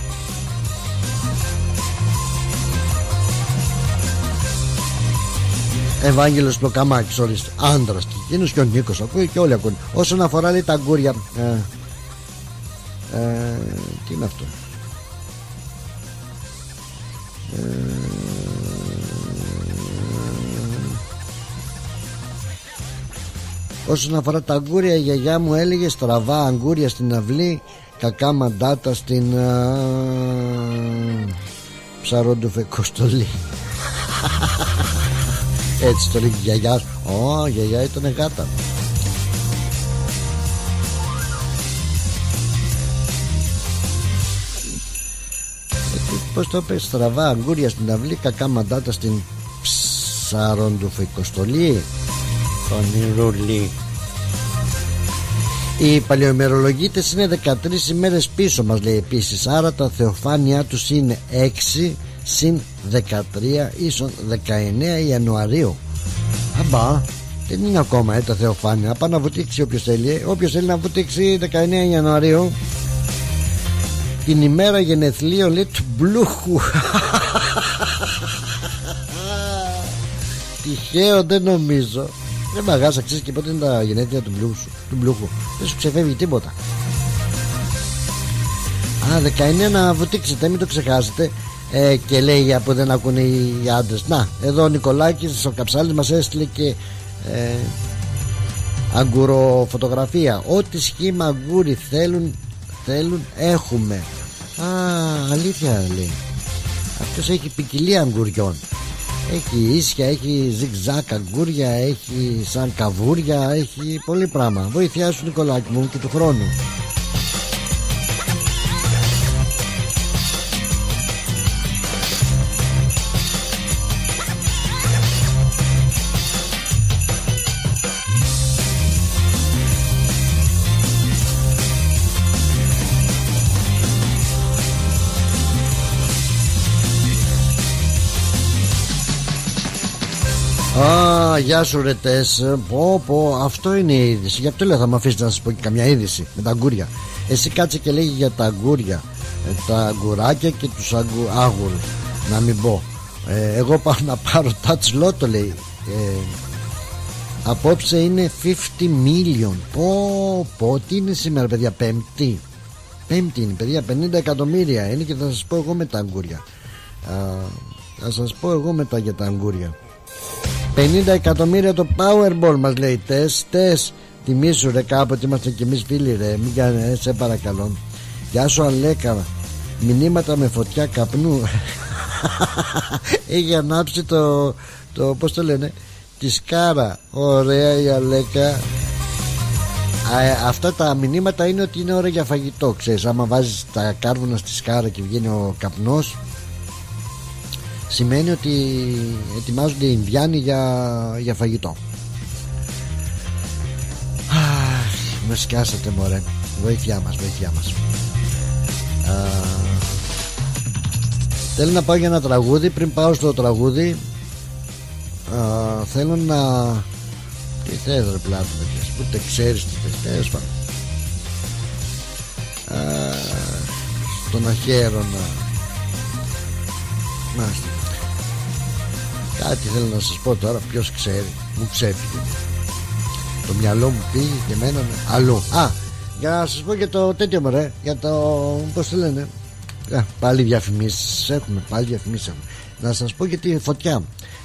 Ευάγγελος Πλοκαμάκης ορίστε. Άντρας και εκείνος και ο Νίκος ακούει και όλοι ακούνε. Όσον αφορά λέει τα αγκούρια ε, ε, τι είναι αυτό; Ε, Όσον αφορά τα αγκούρια η γιαγιά μου έλεγε στραβά αγκούρια στην αυλή κακά μαντάτα στην ψαρόντουφεκοστολή (laughs) έτσι το λέει η γιαγιά Ω η γιαγιά ήταν γάτα. Πώς το πες στραβά αγκούρια στην αυλή κακά μαντάτα στην ψαρόντουφεκοστολή Ονειρούλη οι παλαιομερολογίτες είναι 13 ημέρες πίσω μας λέει επίσης. Άρα τα θεοφάνειά τους είναι 6 συν 13 ίσον 19 Ιανουαρίου. Αμπά δεν είναι ακόμα ε, τα θεοφάνεια. Πάμε να βουτήξει όποιος θέλει ε. Όποιος θέλει να βουτήξει 19 Ιανουαρίου. Την ημέρα γενεθλίων λέει του μπλούχου. (laughs) Τυχαίο δεν νομίζω δεν μαγά, ξέρεις και πότε είναι τα γενέθλια του μπλούχου. Του μπλούχου. Δεν σου ξεφεύγει τίποτα. Α, 19 να βουτήξετε, μην το ξεχάσετε. Ε, και λέει από δεν ακούνε οι άντρες. Να, εδώ ο Νικολάκης ο Καψάλης μας έστειλε και ε, αγκουροφωτογραφία. Ό,τι σχήμα αγκούρι θέλουν, θέλουν έχουμε. Α, αλήθεια λέει. Αυτός έχει ποικιλία αγκουριών. Έχει ίσια, έχει ζιγζάκ αγκούρια, έχει σαν καβούρια, έχει πολύ πράγμα. Βοηθιά σου Νικολάκη μου και του χρόνου. Α, γεια σου ρε τες. Πω πω αυτό είναι η είδηση. Γι' αυτό λέω θα με αφήσεις να σας πω και καμιά είδηση Με τα αγκούρια. Εσύ κάτσε και λέγει για τα αγκούρια. Ε, Τα αγκουράκια και τους αγκου, άγουρους. Να μην πω. Ε, Εγώ πάω να πάρω touch lot λέει. Ε, Απόψε είναι 50 million. Πω πω Τι είναι σήμερα παιδιά Πέμπτη. Πέμπτη είναι παιδιά 50 εκατομμύρια. Είναι και θα σας πω εγώ με τα αγκούρια. Α, Θα σας πω εγώ μετά για τα αγκούρια 50 εκατομμύρια το Powerball μας λέει τες τες. Τιμήσου ρε κάποτε είμαστε κι εμείς φίλοι ρε. Μην κάνε ε, σε παρακαλώ. Γεια σου Αλέκα. Μηνύματα με φωτιά καπνού. (laughs) Έχει ανάψει το, το Πώς το λένε Τη σκάρα. Ωραία η Αλέκα. Α, αυτά τα μηνύματα είναι ότι είναι ώρα για φαγητό ξέρεις. Άμα βάζεις τα κάρβουνα στη σκάρα και βγαίνει ο καπνός σημαίνει ότι ετοιμάζονται οι Ινδιάνοι για, για φαγητό. Με σκιάσατε μωρέ. Βοήθειά μας βοήθειά μας. Α, θέλω να πάω για ένα τραγούδι. Πριν πάω στο τραγούδι α, θέλω να τι θες ρε πλάτο ούτε ξέρεις τι θες. Τέλος πάντων στον αχαίρο να Μάλιστα Κάτι θέλω να σας πω τώρα Ποιος ξέρει Μου ξέφυγε. Το μυαλό μου πήγε και εμένα αλλού. Α για να σας πω για το τέτοιο μωρέ Για το πως το λένε; Α, Πάλι διαφημίσεις έχουμε Πάλι διαφημίσεις έχουμε. Να σας πω για τη φωτιά.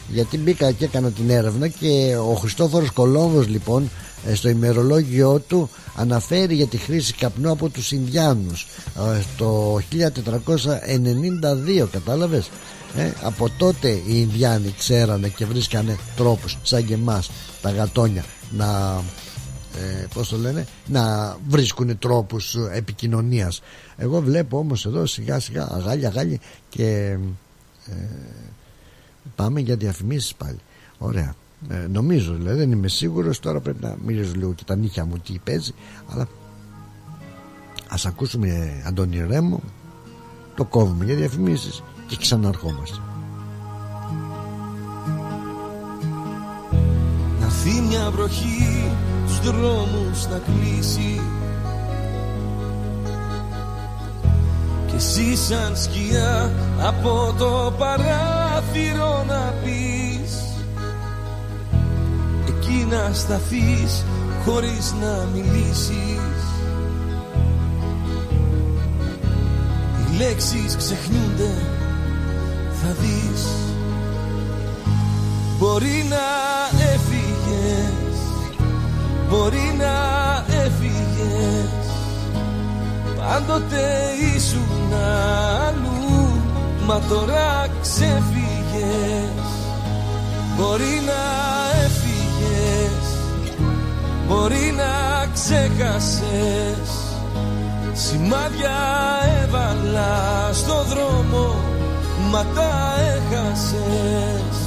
Γιατί μπήκα και έκανα την έρευνα Και ο Χριστόφορος Κολόμβος λοιπόν ε, στο ημερολόγιο του αναφέρει για τη χρήση καπνού από τους Ινδιάνους. Ε, το 1492 κατάλαβες; Ε, από τότε οι Ινδιάνοι ξέρανε και βρίσκανε τρόπους σαν και εμάς τα γατόνια να ε, πώς το λένε να βρίσκουν τρόπους επικοινωνίας. Εγώ βλέπω όμως εδώ σιγά σιγά αγάλια αγάλια και ε, πάμε για διαφημίσεις πάλι. Ωραία. Ε, νομίζω δηλαδή δεν είμαι σίγουρος τώρα πρέπει να μιλήσω λίγο και τα νύχια μου τι παίζει αλλά ας ακούσουμε Αντώνη Ρέμο το κόβουμε για διαφημίσεις και ξαναρχόμαστε Να έρθει μια βροχή τους δρόμους να κλείσει. Και εσύ σαν σκιά από το παράθυρο να πεις. Εκεί να σταθείς χωρίς να μιλήσεις. Οι λέξεις ξεχνιούνται θα δεις. Μπορεί να έφυγες Μπορεί να έφυγες. Πάντοτε ήσουν αλλού Μα τώρα ξέφυγες Μπορεί να έφυγες Μπορεί να ξέχασες Σημάδια έβαλα στο δρόμο μα τα έχασες.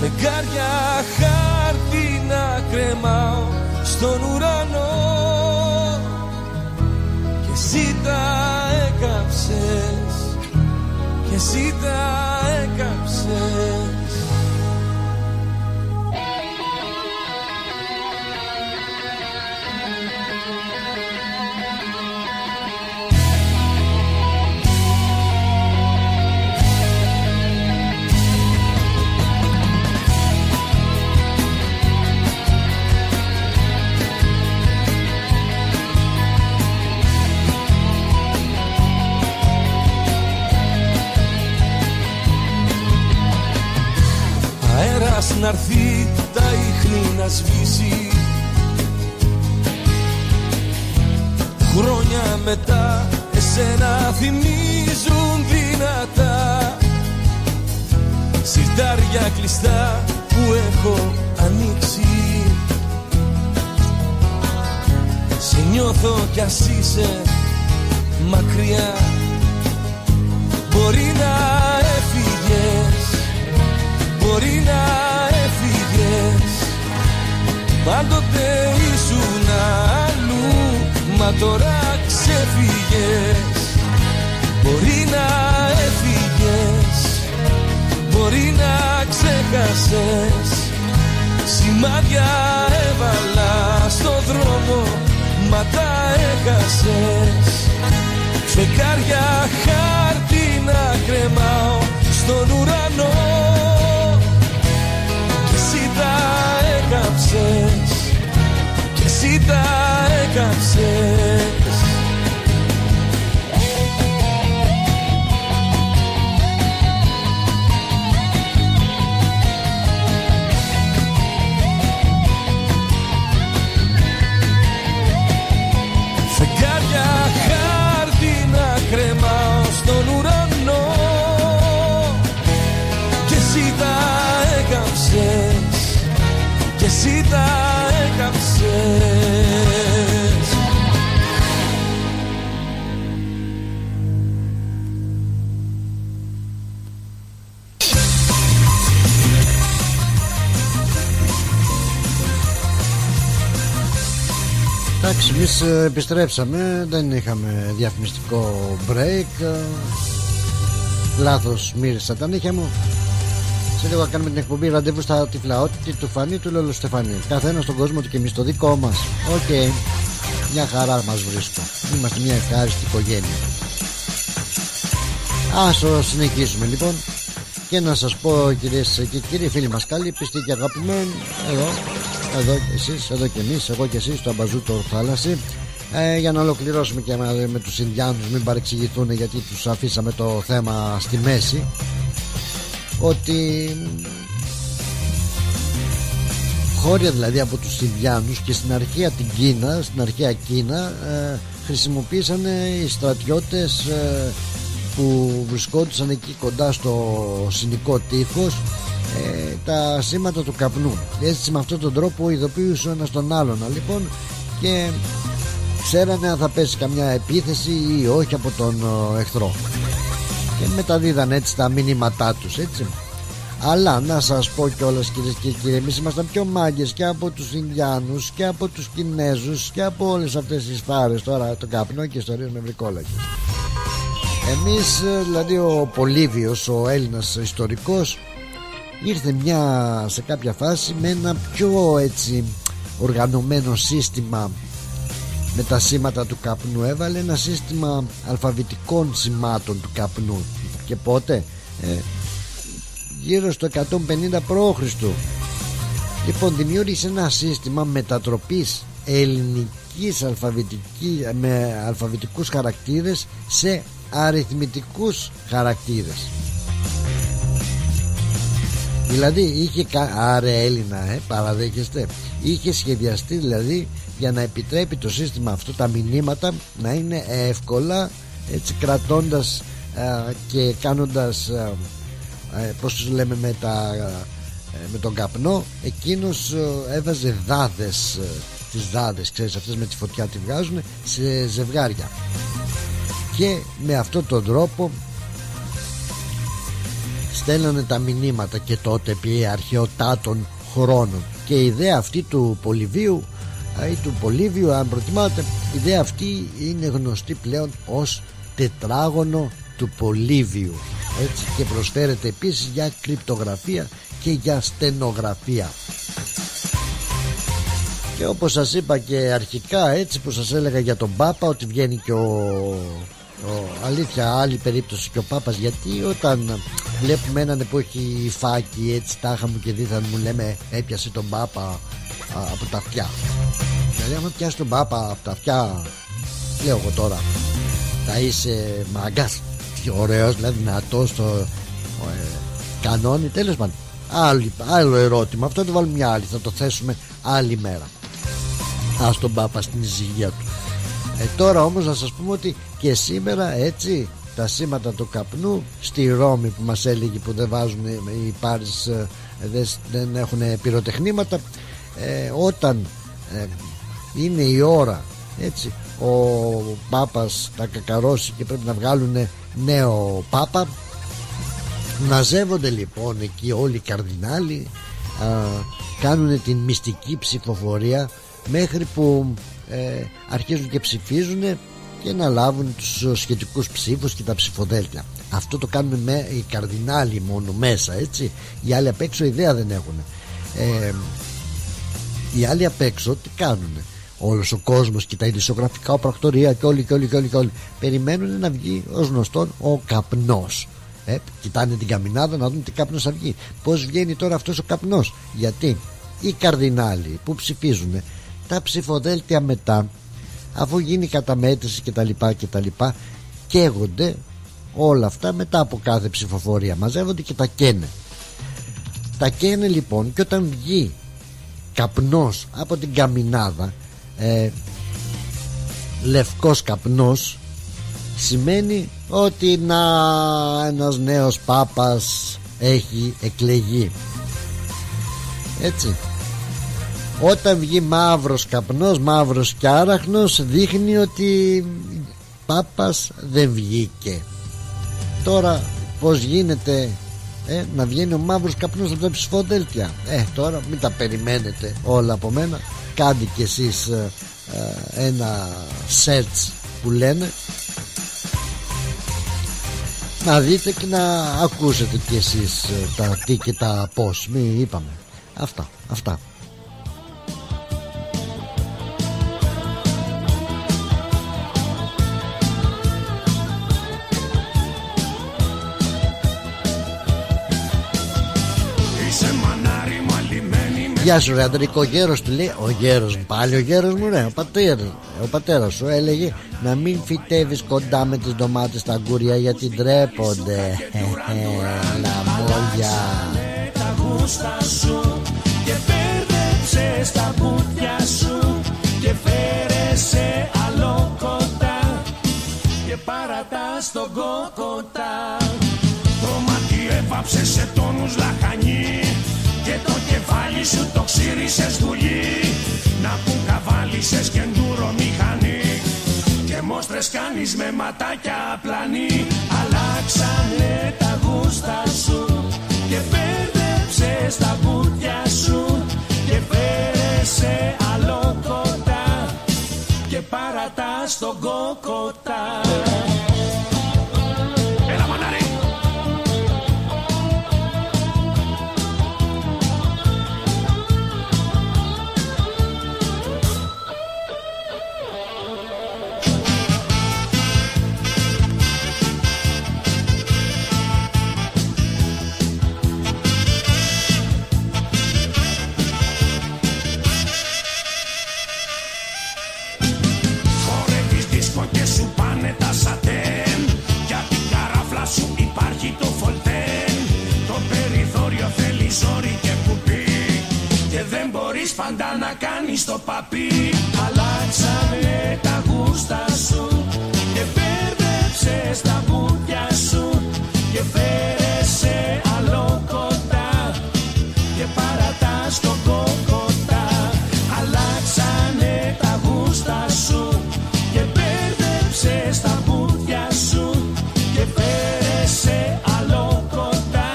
Φεγγάρια χάρτη να κρεμάω στον ουρανό. Και εσύ τα έκαψες. Και εσύ τα έκαψες να έρθει τα ίχνη να σβήσει. Χρόνια μετά εσένα θυμίζουν δυνατά. Σιρτάρια κλειστά που έχω ανοίξει. Σε νιώθω κι ας είσαι μακριά. Μπορεί να έφυγες Μπορεί να Πάντοτε ήσουν αλλού Μα τώρα ξεφύγες. Μπορεί να έφυγες Μπορεί να ξέχασες Σημάδια έβαλα στο δρόμο Μα τα έχασες. Φεκάρια χάρτη να κρεμάω Στον ουρανό έκαψες. Και εσύ τα έκαψες Εντάξει, εμείς ε, επιστρέψαμε. Δεν είχαμε διαφημιστικό break. Ε, Λάθος μύρισα τα νύχια μου. Σε λίγο κάνουμε την εκπομπή ραντεβού στα τυφλαότητα του Φανή του Λόλο Στεφανή. Καθένα στον κόσμο του και εμείς το δικό μας. Οκ. Μια χαρά μας βρίσκω. Είμαστε μια ευχάριστη οικογένεια. Ας συνεχίσουμε λοιπόν. Και να σας πω κυρίες και κύριοι φίλοι μας καλοί πιστοί και αγαπημένοι Εδώ, εδώ και εσείς, εδώ και εμείς, εγώ και εσείς στο αμπαζούτο θάλασσι. Ε, για να ολοκληρώσουμε και με, με τους Ινδιάνους μην παρεξηγηθούν γιατί τους αφήσαμε το θέμα στη μέση. Ότι χώρια δηλαδή από τους Ινδιάνους και στην αρχαία την Κίνα στην αρχαία Κίνα ε, χρησιμοποίησαν οι στρατιώτες ε, που βρισκόντουσαν εκεί κοντά στο συνικό τείχος ε, τα σήματα του καπνού. Έτσι με αυτόν τον τρόπο ειδοποιούσαν ένας τον άλλον. Λοιπόν και ξέρανε αν θα πέσει καμιά επίθεση ή όχι από τον εχθρό. Και μεταδίδαν έτσι τα μηνύματά τους έτσι. Αλλά να σας πω κιόλας κυρίες και κύριοι Εμείς ήμασταν πιο μάγκες και από τους Ινδιάνους Και από τους Κινέζους Και από όλες αυτές τις φάρες. Τώρα το καπνό και ιστορίες με βρικόλακες. Εμείς δηλαδή ο Πολύβιος Ο Έλληνας ιστορικός Ήρθε μια σε κάποια φάση Με ένα πιο έτσι Οργανωμένο σύστημα. Με τα σήματα του καπνού. Έβαλε ένα σύστημα αλφαβητικών σημάτων του καπνού. Και πότε; Ε, γύρω στο 150 π.Χ. Λοιπόν δημιούργησε ένα σύστημα μετατροπής ελληνικής αλφαβητική, με αλφαβητικούς χαρακτήρες σε αριθμητικούς χαρακτήρες Δηλαδή είχε Άρε Έλληνα ε, παραδέχεστε. Είχε σχεδιαστεί δηλαδή για να επιτρέπει το σύστημα αυτό τα μηνύματα να είναι εύκολα έτσι κρατώντας και κάνοντας ε, πώς τους λέμε με, τα, ε, με τον καπνό εκείνος ε, έβαζε δάδες ε, τις δάδες ξέρεις αυτές με τη φωτιά τη βγάζουν σε ζευγάρια. Και με αυτόν τον τρόπο στέλνανε τα μηνύματα και τότε επί αρχαιοτάτων χρόνων. Και η ιδέα αυτή του Πολυβίου ή του Πολύβιου αν προτιμάτε η ιδέα αυτή είναι γνωστή πλέον ως τετράγωνο του Πολύβιου. Έτσι και προσφέρεται επίσης για κρυπτογραφία και για στενογραφία. Και όπως σας είπα και αρχικά έτσι που σας έλεγα για τον Πάπα ότι βγαίνει και ο, ο αλήθεια άλλη περίπτωση και ο Πάπας γιατί όταν βλέπουμε έναν που έχει φάκι έτσι τάχα μου και δίθαν μου λέμε έπιασε τον Πάπα α, από τα αυτιά δηλαδή άμα πιάσει τον Πάπα από τα αυτιά λέω εγώ τώρα. Θα είσαι μαγκάς ωραίος δηλαδή δυνατός το ε, κανόνι τέλος πάντων άλλο, άλλο ερώτημα αυτό το βάλουμε μια άλλη θα το θέσουμε άλλη μέρα. Ας τον Πάπα στην ησυχία του ε, τώρα όμως να σας πούμε ότι και σήμερα έτσι τα σήματα του καπνού στη Ρώμη που μας έλεγε που δεν βάζουν οι πάρεις ε, δεν έχουν πυροτεχνήματα ε, όταν ε, είναι η ώρα έτσι ο Πάπας θα κακαρώσει και πρέπει να βγάλουν νέο Πάπα μαζεύονται λοιπόν εκεί όλοι οι καρδινάλοι κάνουν την μυστική ψηφοφορία μέχρι που ε, αρχίζουν και ψηφίζουν και να λάβουν τους σχετικούς ψήφους και τα ψηφοδέλτια. Αυτό το κάνουν με οι καρδινάλοι μόνο μέσα έτσι. Οι άλλοι απ' έξω ιδέα δεν έχουν. Ε, οι άλλοι απ' έξω τι κάνουν. Όλος ο κόσμος και τα ειδησιογραφικά πρακτορία και όλοι και όλοι και όλοι, και όλοι. Περιμένουν να βγει ως γνωστόν ο καπνός. Ε, κοιτάνε την καμινάδα να δουν τι καπνό θα βγει. Πώς βγαίνει τώρα αυτός ο καπνός, Γιατί οι καρδινάλοι που ψηφίζουν τα ψηφοδέλτια μετά, αφού γίνει η καταμέτρηση κτλ. κτλ καίγονται όλα αυτά μετά από κάθε ψηφοφορία. Μαζεύονται και τα καίνε. Τα καίνε λοιπόν και όταν βγει καπνός από την καμινάδα ε, λευκός καπνός σημαίνει ότι να ένας νέος πάπας έχει εκλεγεί έτσι όταν βγει μαύρος καπνός μαύρος και άραχνος δείχνει ότι πάπας δεν βγήκε. Τώρα πως γίνεται ε, να βγαίνει ο μαύρος καπνός από τα ψηφοδέλτια; Ε τώρα μην τα περιμένετε όλα από μένα. Κάντε κι εσείς ε, ε, ένα search που λένε. Να δείτε και να ακούσετε κι εσείς ε, τα τι και τα πώς. Μη είπαμε. Αυτά, αυτά Γεια σου ρε Αντρικό γέρος του λέει Ο γέρος μου πάλι ο γέρος μου ρε. Ο πατέρας, ο πατέρας σου έλεγε Να μην φυτεύεις κοντά με τις ντομάτες τα αγκούρια Γιατί ντρέπονται Λαμόγια Τα γούστα σου Και πέρδεψες τα μπουτια σου Και φέρε σε άλλο κοντά Και παρατάς στον κόκοτα Το μάτι έβαψε σε τόνους λαχανί και το κεφάλι σου το ξύρισες δουλεί Να που καβάλισες και ντούρο μηχανή. Και μόστρες κάνεις με ματάκια πλανή. Αλλάξανε τα γούστα σου Και μπέρδεψες τα μπουτια σου. Και φέρε σε άλλο κοντά Και παρατάς τον κόκοτα πάντα να κάνεις το παπί. Αλλάξανε τα γούστα σου Και μπέρδεψες τα μπουτια σου Και φέρε σε άλλο κοντά Και παρατάς τον κόκοτα Αλλάξανε τα γούστα σου Και μπέρδεψες τα μπουτια σου Και φέρε σε άλλο κοντά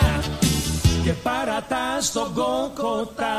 Και παρατάς τον κόκοτα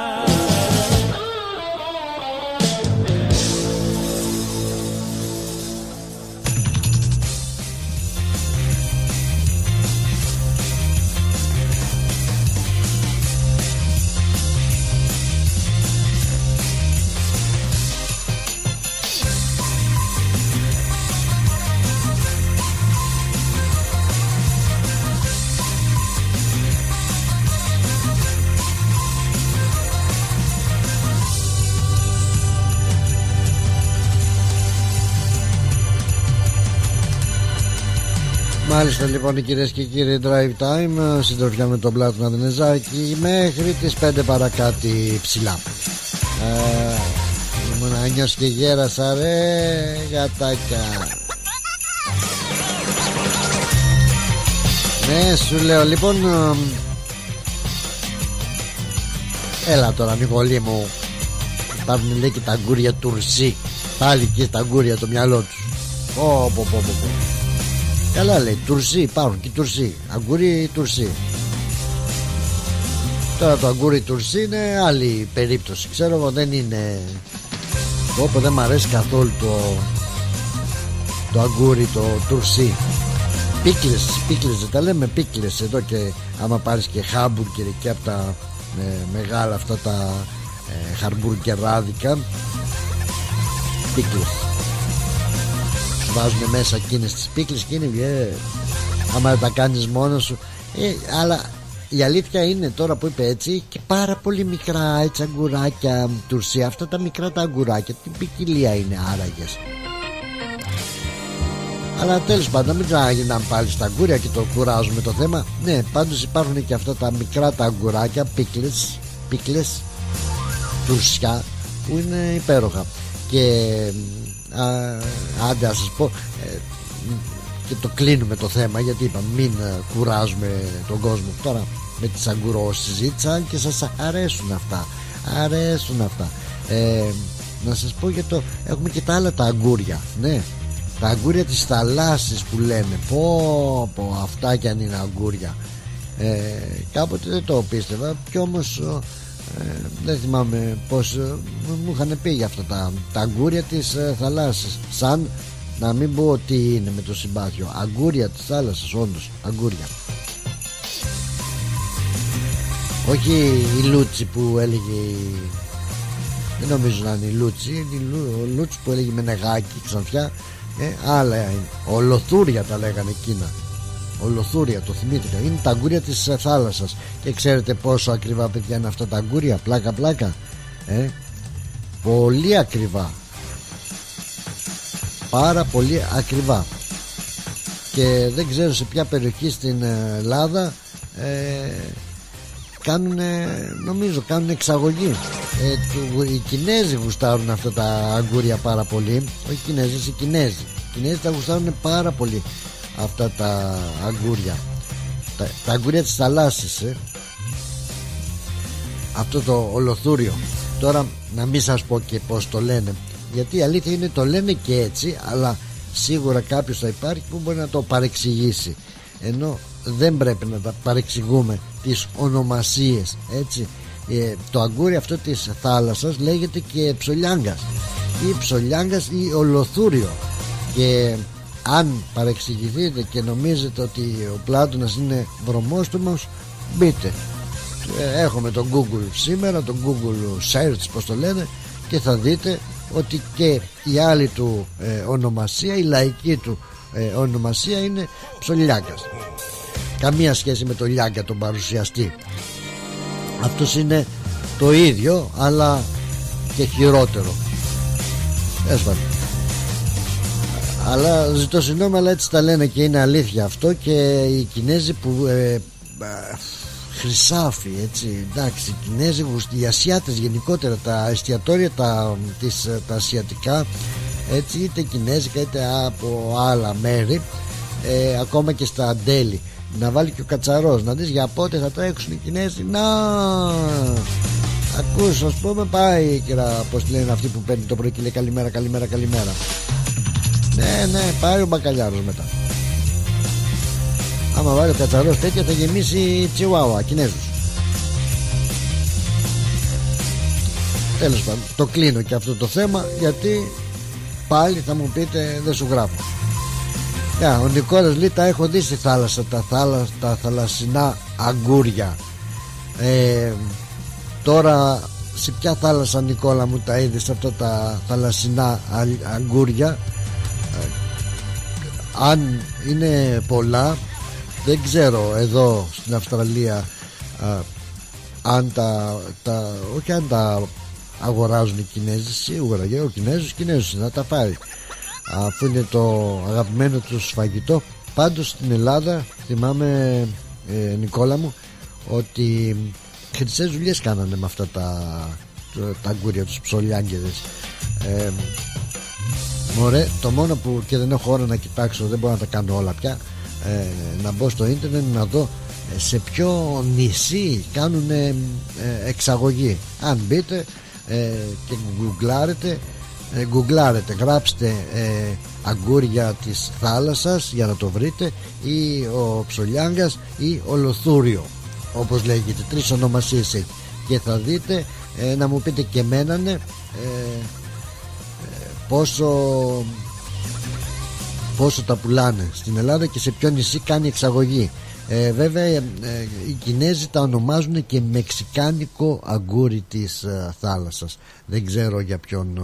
Μάλιστα λοιπόν κυρίες και κύριοι Drive Time Συντροφιά με τον Πλάτο Ναδενεζάκη Μέχρι τις 5 παρακάτι ψηλά. Ε, Ήμουν άνιος και γέρασα ρε Γατάκια. Ναι σου λέω λοιπόν ε, Έλα τώρα Νικολή μου. Υπάρχουν λέει και τα αγκούρια τουρσί Πάλι και τα αγκούρια το μυαλό τους. Πω πω πω πω πω Καλά λέει, τουρσί υπάρχουν και τουρσί. Αγκούρι τουρσί. Τώρα το αγκούρι τουρσί είναι άλλη περίπτωση. Ξέρω εγώ δεν είναι. Όπου δεν μ' αρέσει καθόλου το, το αγκούρι το τουρσί. Πίκλες, πίκλες δεν τα λέμε πίκλες εδώ και άμα πάρεις και χάμπουργκερ και από τα ε, μεγάλα αυτά τα ε, χαρμπουργκεράδικα πίκλες βάζουν μέσα εκείνες τις πίκλες και είναι ε, άμα τα κάνεις μόνος σου. Ε, αλλά η αλήθεια είναι τώρα που είπε έτσι και πάρα πολύ μικρά έτσι αγκουράκια τουρσί αυτά τα μικρά τα αγκουράκια την ποικιλία είναι άραγες. Αλλά τέλος πάντων μην ξαναγίναμε πάλι στα αγκούρια και το κουράζουμε το θέμα. Ναι πάντως υπάρχουν και αυτά τα μικρά τα αγκουράκια πίκλες, πίκλες τουρσιά που είναι υπέροχα. Και α, άντε να σας πω ε, και το κλείνουμε το θέμα γιατί είπα μην ε, κουράζουμε τον κόσμο. Τώρα με τις συζήτησα και σας αρέσουν αυτά αρέσουν αυτά. Ε, να σας πω για το έχουμε και τα άλλα τα αγκούρια ναι. Τα αγκούρια της θαλάσσης που λέμε. Πω πω αυτά κι αν είναι αγκούρια. Ε, κάποτε δεν το πίστευα και όμως ε, δεν θυμάμαι πως ε, μου είχαν πει για αυτά τα, τα αγκούρια της ε, θαλάσσης. Σαν να μην πω ότι είναι με το συμπάθειο. Αγκούρια της θάλασσας όντως αγκούρια. Όχι η Λούτσι που έλεγε δεν νομίζω να είναι η Λούτσι ο Λούτσι που έλεγε με νεγάκι ξανθιά ε, άλλα είναι ολοθούρια τα λέγανε εκείνα Ολοθούρια το θυμήθηκα Είναι τα αγκούρια της θάλασσας. Και ξέρετε πόσο ακριβά παιδιά είναι αυτά τα αγκούρια. Πλάκα πλάκα. Ε; Πολύ ακριβά. Πάρα πολύ ακριβά. Και δεν ξέρω σε ποια περιοχή στην Ελλάδα ε, Κάνουν Νομίζω κάνουν εξαγωγή. Ε, Οι Κινέζοι γουστάρουν αυτά τα αγκούρια πάρα πολύ. Όχι οι Κινέζοι, οι Κινέζοι. Οι Κινέζοι τα γουστάρουν πάρα πολύ αυτά τα αγκούρια. Τα, τα αγκούρια της θαλάσσης ε. αυτό το ολοθούριο. Τώρα να μην σας πω και πως το λένε. Γιατί η αλήθεια είναι το λένε και έτσι αλλά σίγουρα κάποιος θα υπάρχει που μπορεί να το παρεξηγήσει. Ενώ δεν πρέπει να τα παρεξηγούμε τις ονομασίες έτσι. Ε, το αγκούρι αυτό της θάλασσας λέγεται και ψολιάγκας ή ψολιάγκας ή ολοθούριο. Και αν παρεξηγηθείτε και νομίζετε ότι ο Πλάτωνας είναι βρωμόστομος μπείτε. Ε, έχουμε τον Google σήμερα τον Google Search πως το λένε και θα δείτε ότι και η άλλη του ε, ονομασία η λαϊκή του ε, ονομασία είναι ψολιάγκας καμία σχέση με το Λιάγκα τον παρουσιαστή. Αυτός είναι το ίδιο αλλά και χειρότερο. Έσβανε αλλά ζητώ συγγνώμη αλλά έτσι τα λένε και είναι αλήθεια αυτό και οι Κινέζοι που ε, χρυσάφι έτσι εντάξει οι Κινέζοι οι Ασιάτες γενικότερα τα εστιατόρια τα, τις, τα ασιατικά έτσι είτε κινέζικα είτε από άλλα μέρη ε, ακόμα και στα αντέλη να βάλει και ο κατσαρός να δεις για πότε θα τρέξουν οι Κινέζοι. Να ακούς ας πούμε πάει και πως λένε αυτοί που παίρνει το πρωί και λέει καλημέρα καλημέρα καλημέρα ναι, ναι, πάει ο μπακαλιάρος μετά. Άμα βάλει ο κατσαρός τέτοια θα γεμίσει τσιουάουα, Κινέζους. Τέλος πάντων, το κλείνω και αυτό το θέμα γιατί πάλι θα μου πείτε δεν σου γράφω. Yeah, ο Νικόλας λέει τα έχω δει στη θάλασσα τα, θάλασσα, τα θαλασσινά αγκούρια ε, τώρα σε ποια θάλασσα Νικόλα μου τα είδες αυτά τα θαλασσινά αγκούρια; Αν είναι πολλά δεν ξέρω εδώ στην Αυστραλία αν τα, τα όχι αν τα αγοράζουν οι Κινέζοι σίγουρα για ο Κινέζους Κινέζους να τα πάρει αφού είναι το αγαπημένο του φαγητό πάντως στην Ελλάδα θυμάμαι ε, Νικόλα μου ότι χρυσές δουλειές κάνανε με αυτά τα, τα αγκούρια τους ψολιάγκεδες ε, Μωρέ, το μόνο που και δεν έχω ώρα να κοιτάξω, δεν μπορώ να τα κάνω όλα πια. Ε, να μπω στο ίντερνετ να δω ε, σε ποιο νησί κάνουν ε, εξαγωγή. Αν μπείτε ε, και γκουγκλάρετε, ε, γκουγκλάρετε, γράψτε αγκούρια της θάλασσας για να το βρείτε ή ο ψολιάγκας ή ο λοθούριο όπως λέγεται, τρεις ονομασίες έχει και θα δείτε να μου πείτε και μένανε πόσο πόσο τα πουλάνε στην Ελλάδα και σε ποιο νησί κάνει εξαγωγή. Ε, βέβαια ε, οι Κινέζοι τα ονομάζουν και μεξικάνικο αγκούρι της ε, θάλασσας. Δεν ξέρω για ποιον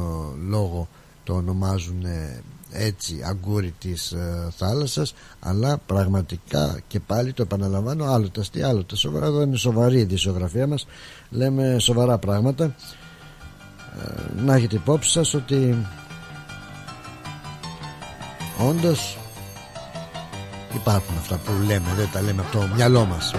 λόγο το ονομάζουν έτσι αγκούρι της θάλασσας αλλά πραγματικά και πάλι το επαναλαμβάνω άλλο τα αστεία άλλο τα σοβαρά. Εδώ είναι σοβαρή η δισογραφία μας. Λέμε σοβαρά πράγματα. Να έχετε υπόψη σας ότι όντως υπάρχουν αυτά που λέμε δεν τα λέμε από το μυαλό μας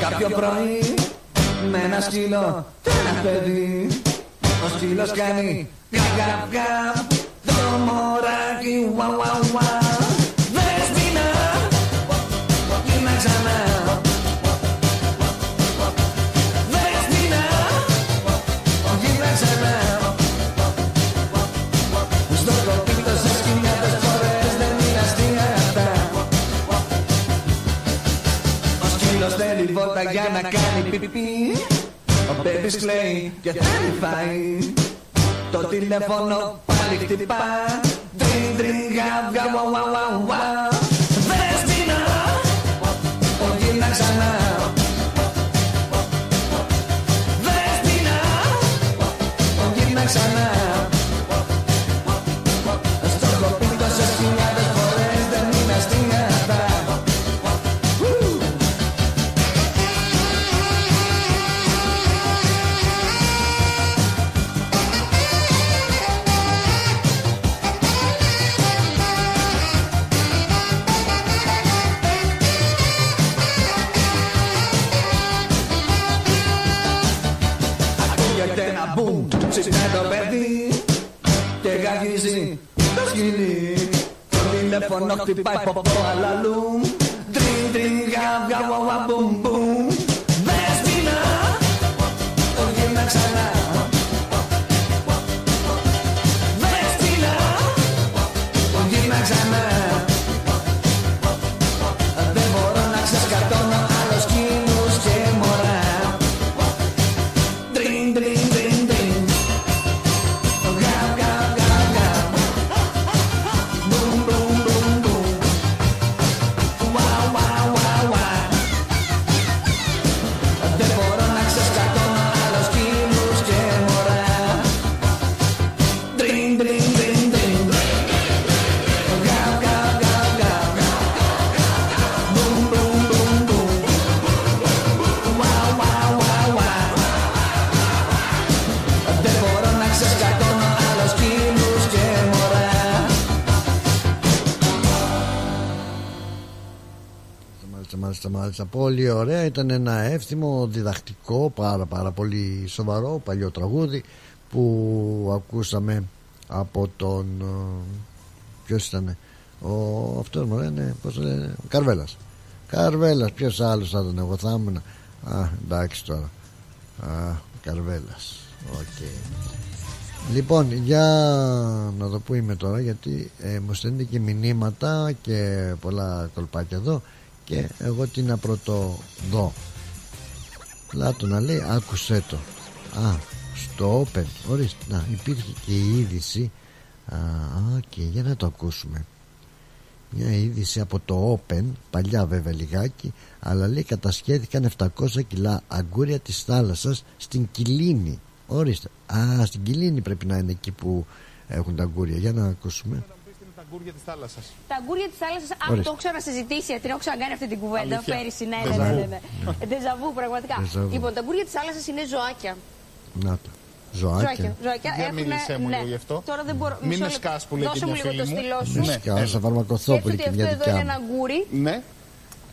κάποιο πρωί με ένα σκύλο και ένα παιδί Ο σκύλος κάνει γα γα Το μωράκι γουα γουα γουα Δεσποινα Γύρνα ξανά για να κάνει πιπι Ο μπέμπης κλαίει και θέλει φάει. Το τηλέφωνο πάλι χτυπά. Τρίν τρίν γαβ γαβ γαβ γαβ γαβ Δεσποινα Το γύρνα ξανά. Δεσποινα Το γύρνα ξανά telefonok, tipaj po pola lum Dring, dring, gaw, gaw, bum, bum. Μάλιστα, μάλιστα, μάλιστα. Πολύ ωραία. Ήταν ένα εύθυμο, διδακτικό, πάρα πάρα πολύ σοβαρό, παλιό τραγούδι που ακούσαμε από τον... ε, Ποιος ήταν ο, αυτός μου λένε, πώς το λένε, ο Καρβέλας. Καρβέλας, ποιος άλλος θα ήταν, εγώ θα ήμουν. Α, εντάξει τώρα. Α, Καρβέλας. ΟΚ. Λοιπόν, για να το πούμε τώρα γιατί ε, μου στέλνετε και μηνύματα και πολλά κολπάκια εδώ και εγώ τι να πρώτο δω. Λάτο να λέει, άκουσέ το. Α, στο Open, ορίστε, να, υπήρχε και η είδηση. Α, και για να το ακούσουμε. Μια είδηση από το Open, παλιά βέβαια λιγάκι, αλλά λέει κατασχέθηκαν 700 κιλά αγκούρια της θάλασσας στην Κιλίνη. Ορίστε. Α, στην Κιλίνη πρέπει να είναι εκεί που έχουν τα αγκούρια. Για να ακούσουμε. Τα αγκούρια της θάλασσας. Τα αγκούρια της θάλασσας, α, Ορίστε. το έχω ξανασυζητήσει, την έχω ξανακάνει αυτή την κουβέντα Αλήθεια. πέρυσι. Ναι, ναι, Ντεζαβού. ναι. ναι, ναι. Ντεζαβού, πραγματικά. Ντεζαβού. Λοιπόν, τα αγκούρια της θάλασσας είναι ζωάκια. Να τα. Ζωάκια. Ζωάκια. Για Έχουνε- μίλησέ μου ναι. λίγο γι' αυτό. Τώρα δεν μπορώ. Μην μισό με λεπτό. σκάς που λέει και Δώσε μου μια λίγο το φίλη μου. στυλό σου. Ναι. Σκάω σαν φαρμακοθόπουλη Σκέφτεται και ότι μια αυτό εδώ δικιά είναι μου. ένα γκούρι. Ναι.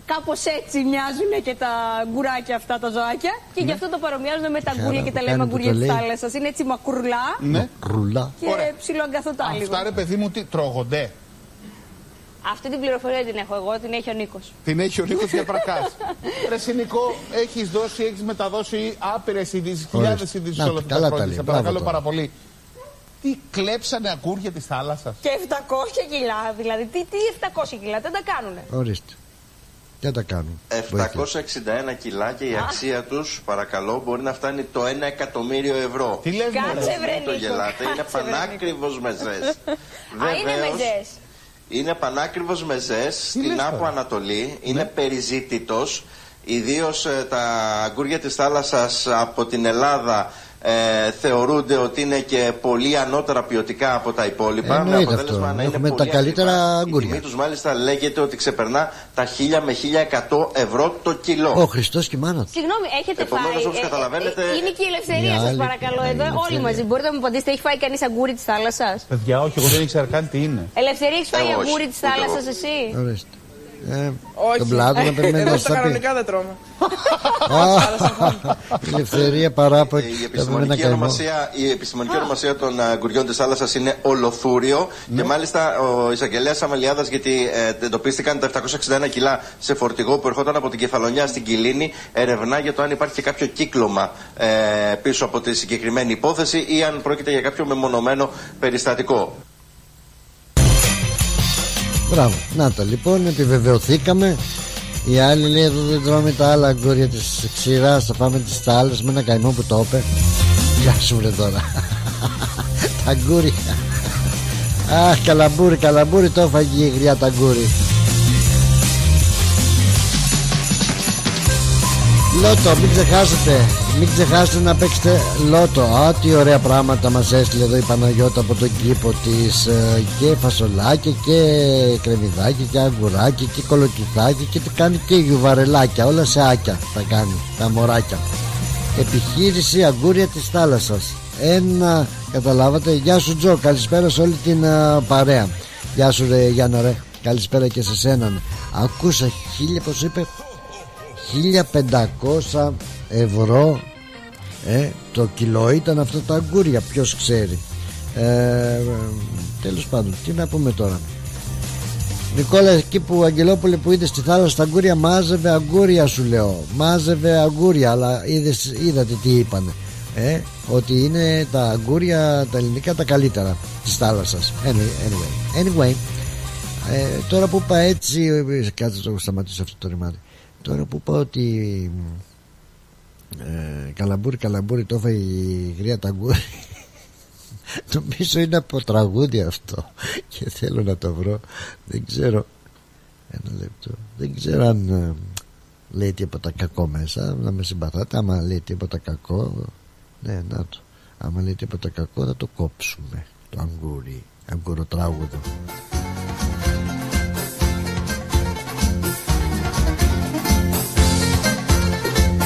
Κάπως έτσι μοιάζουν και τα γκουράκια αυτά τα ζωάκια. Και γι' αυτό το παρομοιάζουμε με τα Χαρά γκούρια και που τα λέμε κάνει που γκούρια το τη λέει. θάλασσας. Είναι έτσι μακρουλά Ναι. Ρουλά. και ψιλοαγκαθωτά λίγο. Αυτά ρε παιδί μου τι τρώγονται; Αυτή την πληροφορία δεν την έχω εγώ, την έχει ο Νίκος. Την έχει ο Νίκος για πρακάς. (laughs) Ρε Συνικό, έχεις δώσει, έχεις μεταδώσει άπειρες ειδήσεις, χιλιάδες Ορίστε. ειδήσεις Να, όλα αυτά καλά τα τα χρόνια. λέει. Σε Μπράβο παρακαλώ τώρα. πάρα πολύ. Τι κλέψανε αγκούρια της θάλασσας; Και 700 κιλά, δηλαδή. Τι, τι 700 κιλά, δεν τα κάνουνε. Ορίστε. Τι θα τα κάνουν. Βοήθεια. 761 κιλά και η αξία τους, παρακαλώ, μπορεί να φτάνει το 1 εκατομμύριο ευρώ. Τι λες Κάτσε βρε Το Νίκο, γελάτε, είναι κάτσε, βρε, πανάκριβος μεζές. Α, είναι μεζές. Είναι πανάκριβος μεζές στην λες Άπο τώρα; Ανατολή, είναι περιζήτητος. Ιδίως ε, τα αγκούρια της θάλασσας από την Ελλάδα ε, θεωρούνται ότι είναι και πολύ ανώτερα ποιοτικά από τα υπόλοιπα. Εννοείται αυτό. να είναι Έχουμε πολύ τα καλύτερα ακριβά. αγκούρια. Η τιμή τους μάλιστα λέγεται ότι ξεπερνά τα 1000 με 1100 ευρώ το κιλό. Ο Χριστός και η μάνα του. Συγγνώμη, έχετε Επομένως, φάει. όπως καταλαβαίνετε, είναι και η ελευθερία η σας, άλλη- παρακαλώ. η Εδώ ελευθερία. όλοι μαζί. Μπορείτε να μου απαντήσετε, έχει φάει κανείς αγκούρι της θάλασσας; Παιδιά, όχι, εγώ δεν ήξερα καν τι είναι. Ελευθερία, έχεις φάει Εγώ όχι, αγκούρι της ούτε εγώ. θάλασσας εσύ; Ορίστε. Ε, Όχι. Τον πλάτο να περιμένει Εγώ να στα στα πει. κανονικά δεν τρώμε. Η ελευθερία παράπο. Η επιστημονική, ονομασία, η επιστημονική ονομασία των αγκουριών της θάλασσας είναι ολοθούριο Ναι. και μάλιστα ο εισαγγελέας Αμαλιάδας, γιατί ε, εντοπίστηκαν τα 761 κιλά σε φορτηγό που ερχόταν από την Κεφαλονιά στην Κιλίνη, ερευνά για το αν υπάρχει και κάποιο κύκλωμα ε, πίσω από τη συγκεκριμένη υπόθεση ή αν πρόκειται για κάποιο μεμονωμένο περιστατικό. Μπράβο. Να το λοιπόν, επιβεβαιωθήκαμε. Η άλλη λέει εδώ δεν τρώμε τα άλλα αγκούρια της ξηράς. Θα πάμε τις άλλε με ένα καημό που το είπε. Γεια σου βρε τώρα. (laughs) τα αγκούρια. Αχ, καλαμπούρι, καλαμπούρι το έφαγε η γριά τα Λότο, μην ξεχάσετε Μην ξεχάσετε να παίξετε λότο. Α, τι ωραία πράγματα μας έστειλε εδώ η Παναγιώτα από τον κήπο της ε, Και φασολάκια και κρεμμυδάκια και αγκουράκια και κολοκυθάκια Και τι κάνει και γιουβαρελάκια Όλα σε άκια θα κάνει τα μωράκια. Επιχείρηση αγκούρια της θάλασσας. Ένα, καταλάβατε Γεια σου Τζο, καλησπέρα σε όλη την ε, παρέα. Γεια σου ρε Γιάννα ρε Καλησπέρα και σε σένα Ακούσα χίλια πως είπε 1500 ευρώ ε, το κιλό ήταν αυτά τα αγκούρια ποιος ξέρει. Ε, τέλος πάντων τι να πούμε τώρα. Νικόλα εκεί που ο Αγγελόπουλε που είδες στη θάλασσα τα αγκούρια μάζευε αγκούρια σου λέω. Μάζευε αγκούρια αλλά είδες, είδατε τι είπανε ε, ότι είναι τα αγκούρια τα ελληνικά τα καλύτερα της θάλασσας. Anyway, anyway, anyway. Ε, τώρα που είπα έτσι ε, κάτσε το σταματήσω αυτό το ρημάδι Τώρα που είπα ότι ε, καλαμπούρι καλαμπούρι το έφαγε η γρία ταγκούρι. (laughs) Νομίζω είναι από τραγούδι αυτό και θέλω να το βρω. Δεν ξέρω. Ένα λεπτό. Δεν ξέρω αν ε, λέει τίποτα κακό μέσα να με συμπαθάτε. Άμα λέει τίποτα κακό ναι να το. Άμα λέει τίποτα κακό θα το κόψουμε το αγκούρι αγκουροτράγουδο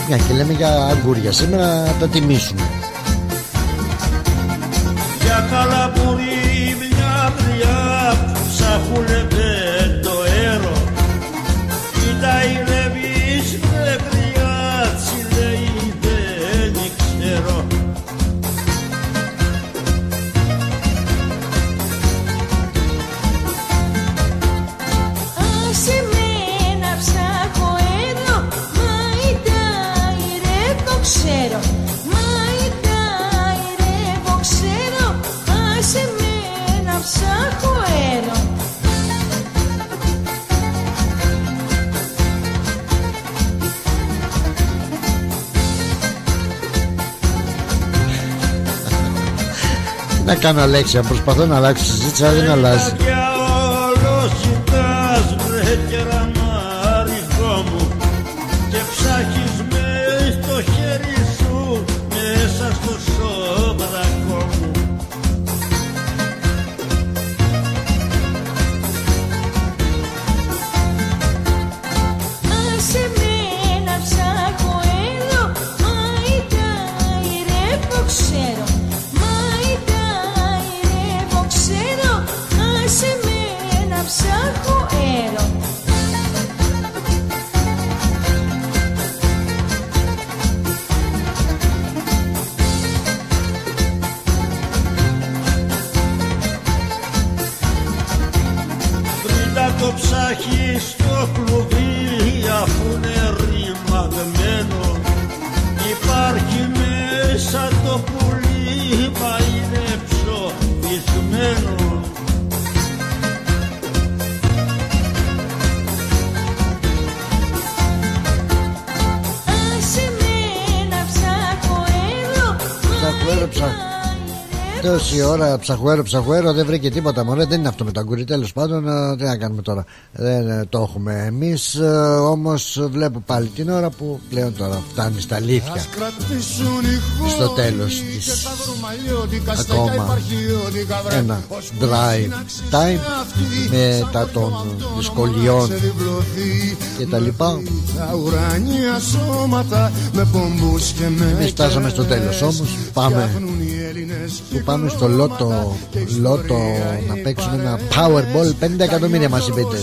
Μια και λέμε για αγκούρια. Σήμερα να τα τιμήσουμε. Για καλαμπούρι μια βριά που Να κάνω Αλέξια προσπαθώ να αλλάξω τη συζήτηση αλλά δεν αλλάζει Τόση ώρα ψαχουέρο ψαχουέρο δεν βρήκε τίποτα μωρέ. Δεν είναι αυτό με τα αγκούρι τέλος πάντων ε, τι να κάνουμε τώρα. Δεν ε, το έχουμε εμείς ε, όμως βλέπω πάλι την ώρα που πλέον τώρα φτάνει στα αλήθεια. Κρατήσουν οι χώροι στο τέλος και της τα δρομαλιώτικα στέκια. ακόμα υπαρχιώτικα βρε. ένα Ως drive time μετά των δυσκολιών σε διπλωθεί και τα λοιπά. Τα ουρανία σώματα με πομπούς και με εμείς φτάσαμε στο τέλος όμως πάμε που πάμε στο λότο, λότο να παίξουμε ένα Powerball. 50 εκατομμύρια μας είπετε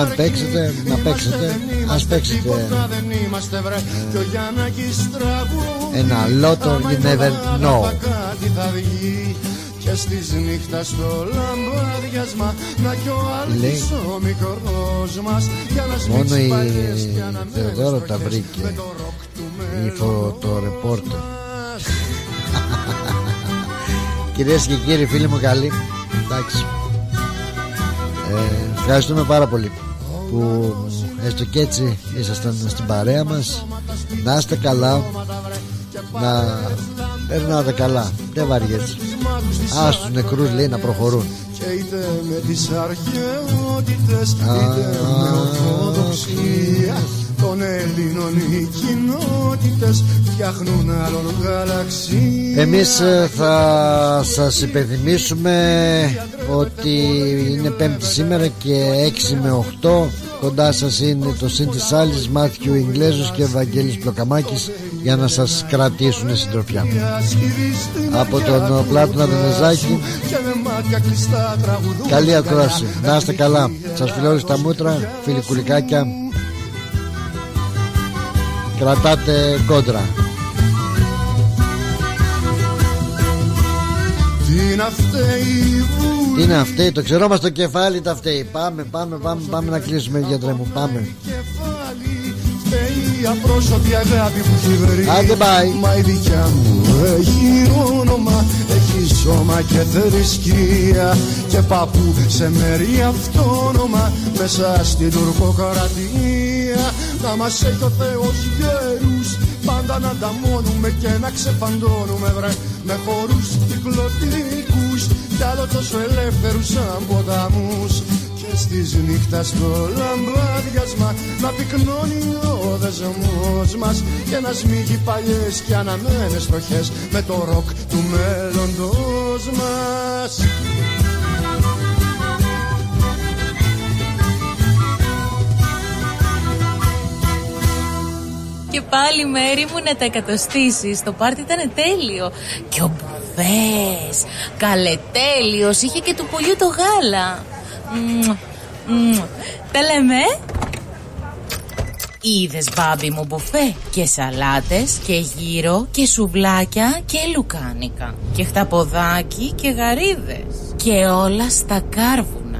αν παίξετε να παίξετε ας παίξετε. ένα λότο you never know. και στις νύχτας στο λαμπάδιασμα Να κι ο Λέει. άλλος ο μικρός μας. Για να Μόνο σμίξει η παλιές και να Θεοδόρο τα βρήκε. Η φωτορεπόρτερ Κυρίες και κύριοι φίλοι μου καλοί. Εντάξει. Ε, Ευχαριστούμε πάρα πολύ Που έστω και έτσι ήσασταν στην παρέα μας. Να είστε καλά. Να περνάτε καλά. Δεν βαριέται. Ας τους νεκρούς λέει να προχωρούν. Και είτε με τις αρχαιότητες Είτε με ορθοδοξία Των Ελλήνων οι κοινότητες Φτιάχνουν άλλον γαλαξία Εμείς ε, θα σας υπενθυμίσουμε ότι είναι πέμπτη σήμερα και 6 με 8 Κοντά σας είναι το Συν της Άλλης, Μάθιου Ιγκλέζος και Ευαγγέλης Πλοκαμάκης για να σας κρατήσουν συντροφιά. Από τον Πλάτωνα Δενεζάκη, Και με μάτια κλειστά τραγουδούν καλή ακρόαση. Να είστε καλά. Σας φιλώ στα μούτρα, φιλικουλικάκια. Κρατάτε κόντρα. Τι είναι αυτή η βούλη Τι είναι αυτή, το ξέρω μας το κεφάλι τα φταίει. Πάμε, πάμε, πάμε, πάμε να κλείσουμε γιατρέ μου, πάμε. κεφάλι Φταίει η απρόσωπη αγάπη που έχει βρει Άντε, bye. Μα η δικιά μου έχει όνομα Έχει σώμα και θρησκεία Και παππού σε μέρη αυτόνομα Μέσα στην τουρκοκρατία Να μας έχει ο Θεός γέρους. Πάντα να ανταμώνουμε και να ξεφαντώνουμε βρε Με χορούς κυκλωτικούς Κι άλλο τόσο ελεύθερους σαν ποταμούς. Και στις νύχτας στο λαμπάδιασμα να πυκνώνει ο δεσμός μας. Και να σμίγει παλιές και αναμένες στοχές με το ροκ του μέλλοντος μας. Και πάλι μέρη μου να τα εκατοστήσεις. Το πάρτι ήταν τέλειο. Και ο Μπουβές, καλετέλειος, είχε και του πολιού το γάλα. Μμμ, μμμ. Τα λέμε. ε; Είδες μπάμπι μου μπουφέ και σαλάτες και γύρο και σουβλάκια και λουκάνικα και χταποδάκι και γαρίδες και όλα στα κάρβουνα.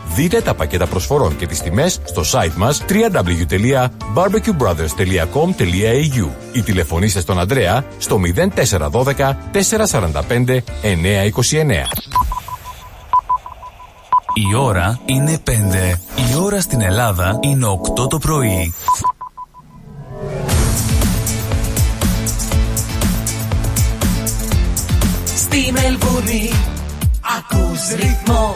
Δείτε τα πακέτα προσφορών και τις τιμές στο site μας www.barbecuebrothers.com.au ή τηλεφωνήστε στον Ανδρέα στο 0412 445 929. Η ώρα είναι 5. Η ώρα στην Ελλάδα είναι 8 το πρωί. Στη Μελβούνι ακούς ρυθμό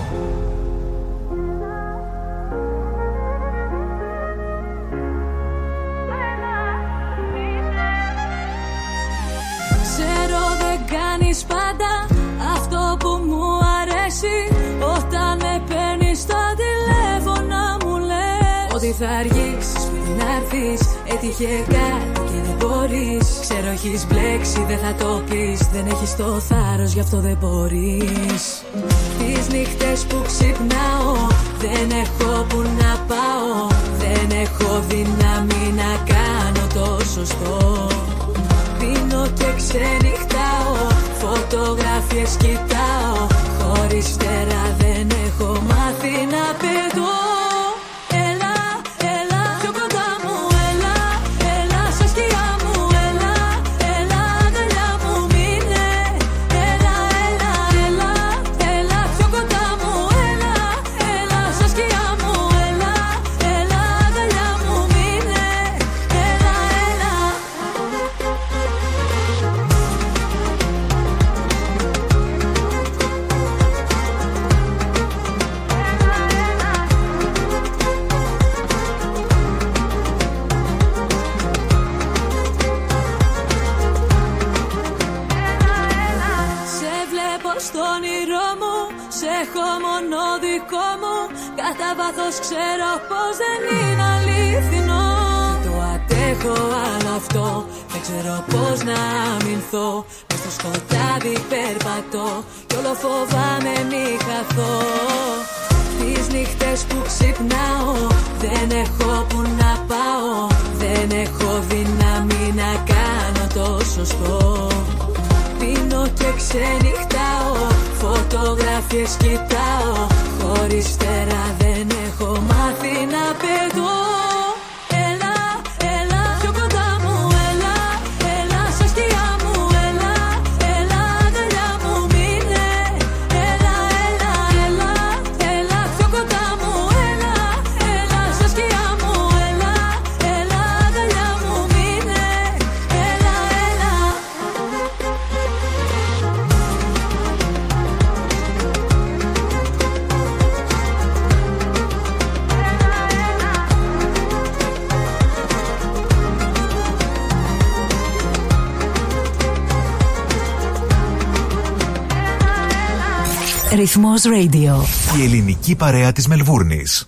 Έτυχε κάτι και δεν μπορείς. Ξέρω έχεις μπλέξει δεν θα το πεις. Δεν έχεις το θάρρος γι' αυτό δεν μπορείς. Τις νύχτες που ξυπνάω Δεν έχω που να πάω. Δεν έχω δύναμη να κάνω το σωστό. Πίνω και ξενυχτάω Φωτογραφίες κοιτάω. Χωρίς φτερά δεν έχω μάθει να πετώ πως δεν είναι αληθινό. Το αντέχω άλλο αυτό. Δεν ξέρω πως να αμυνθώ. Μες στο σκοτάδι περπατώ. Κι όλο φοβάμαι μη χαθώ. Τις νύχτες που ξυπνάω Δεν έχω που να πάω. Δεν έχω δύναμη να κάνω το σωστό. Πίνω και ξενυχτάω. Φωτογραφίες κοιτάω Χωριστέρα δεν έχω μάθει να πετώ Ρυθμός Radio. Η ελληνική παρέα της Μελβούρνης.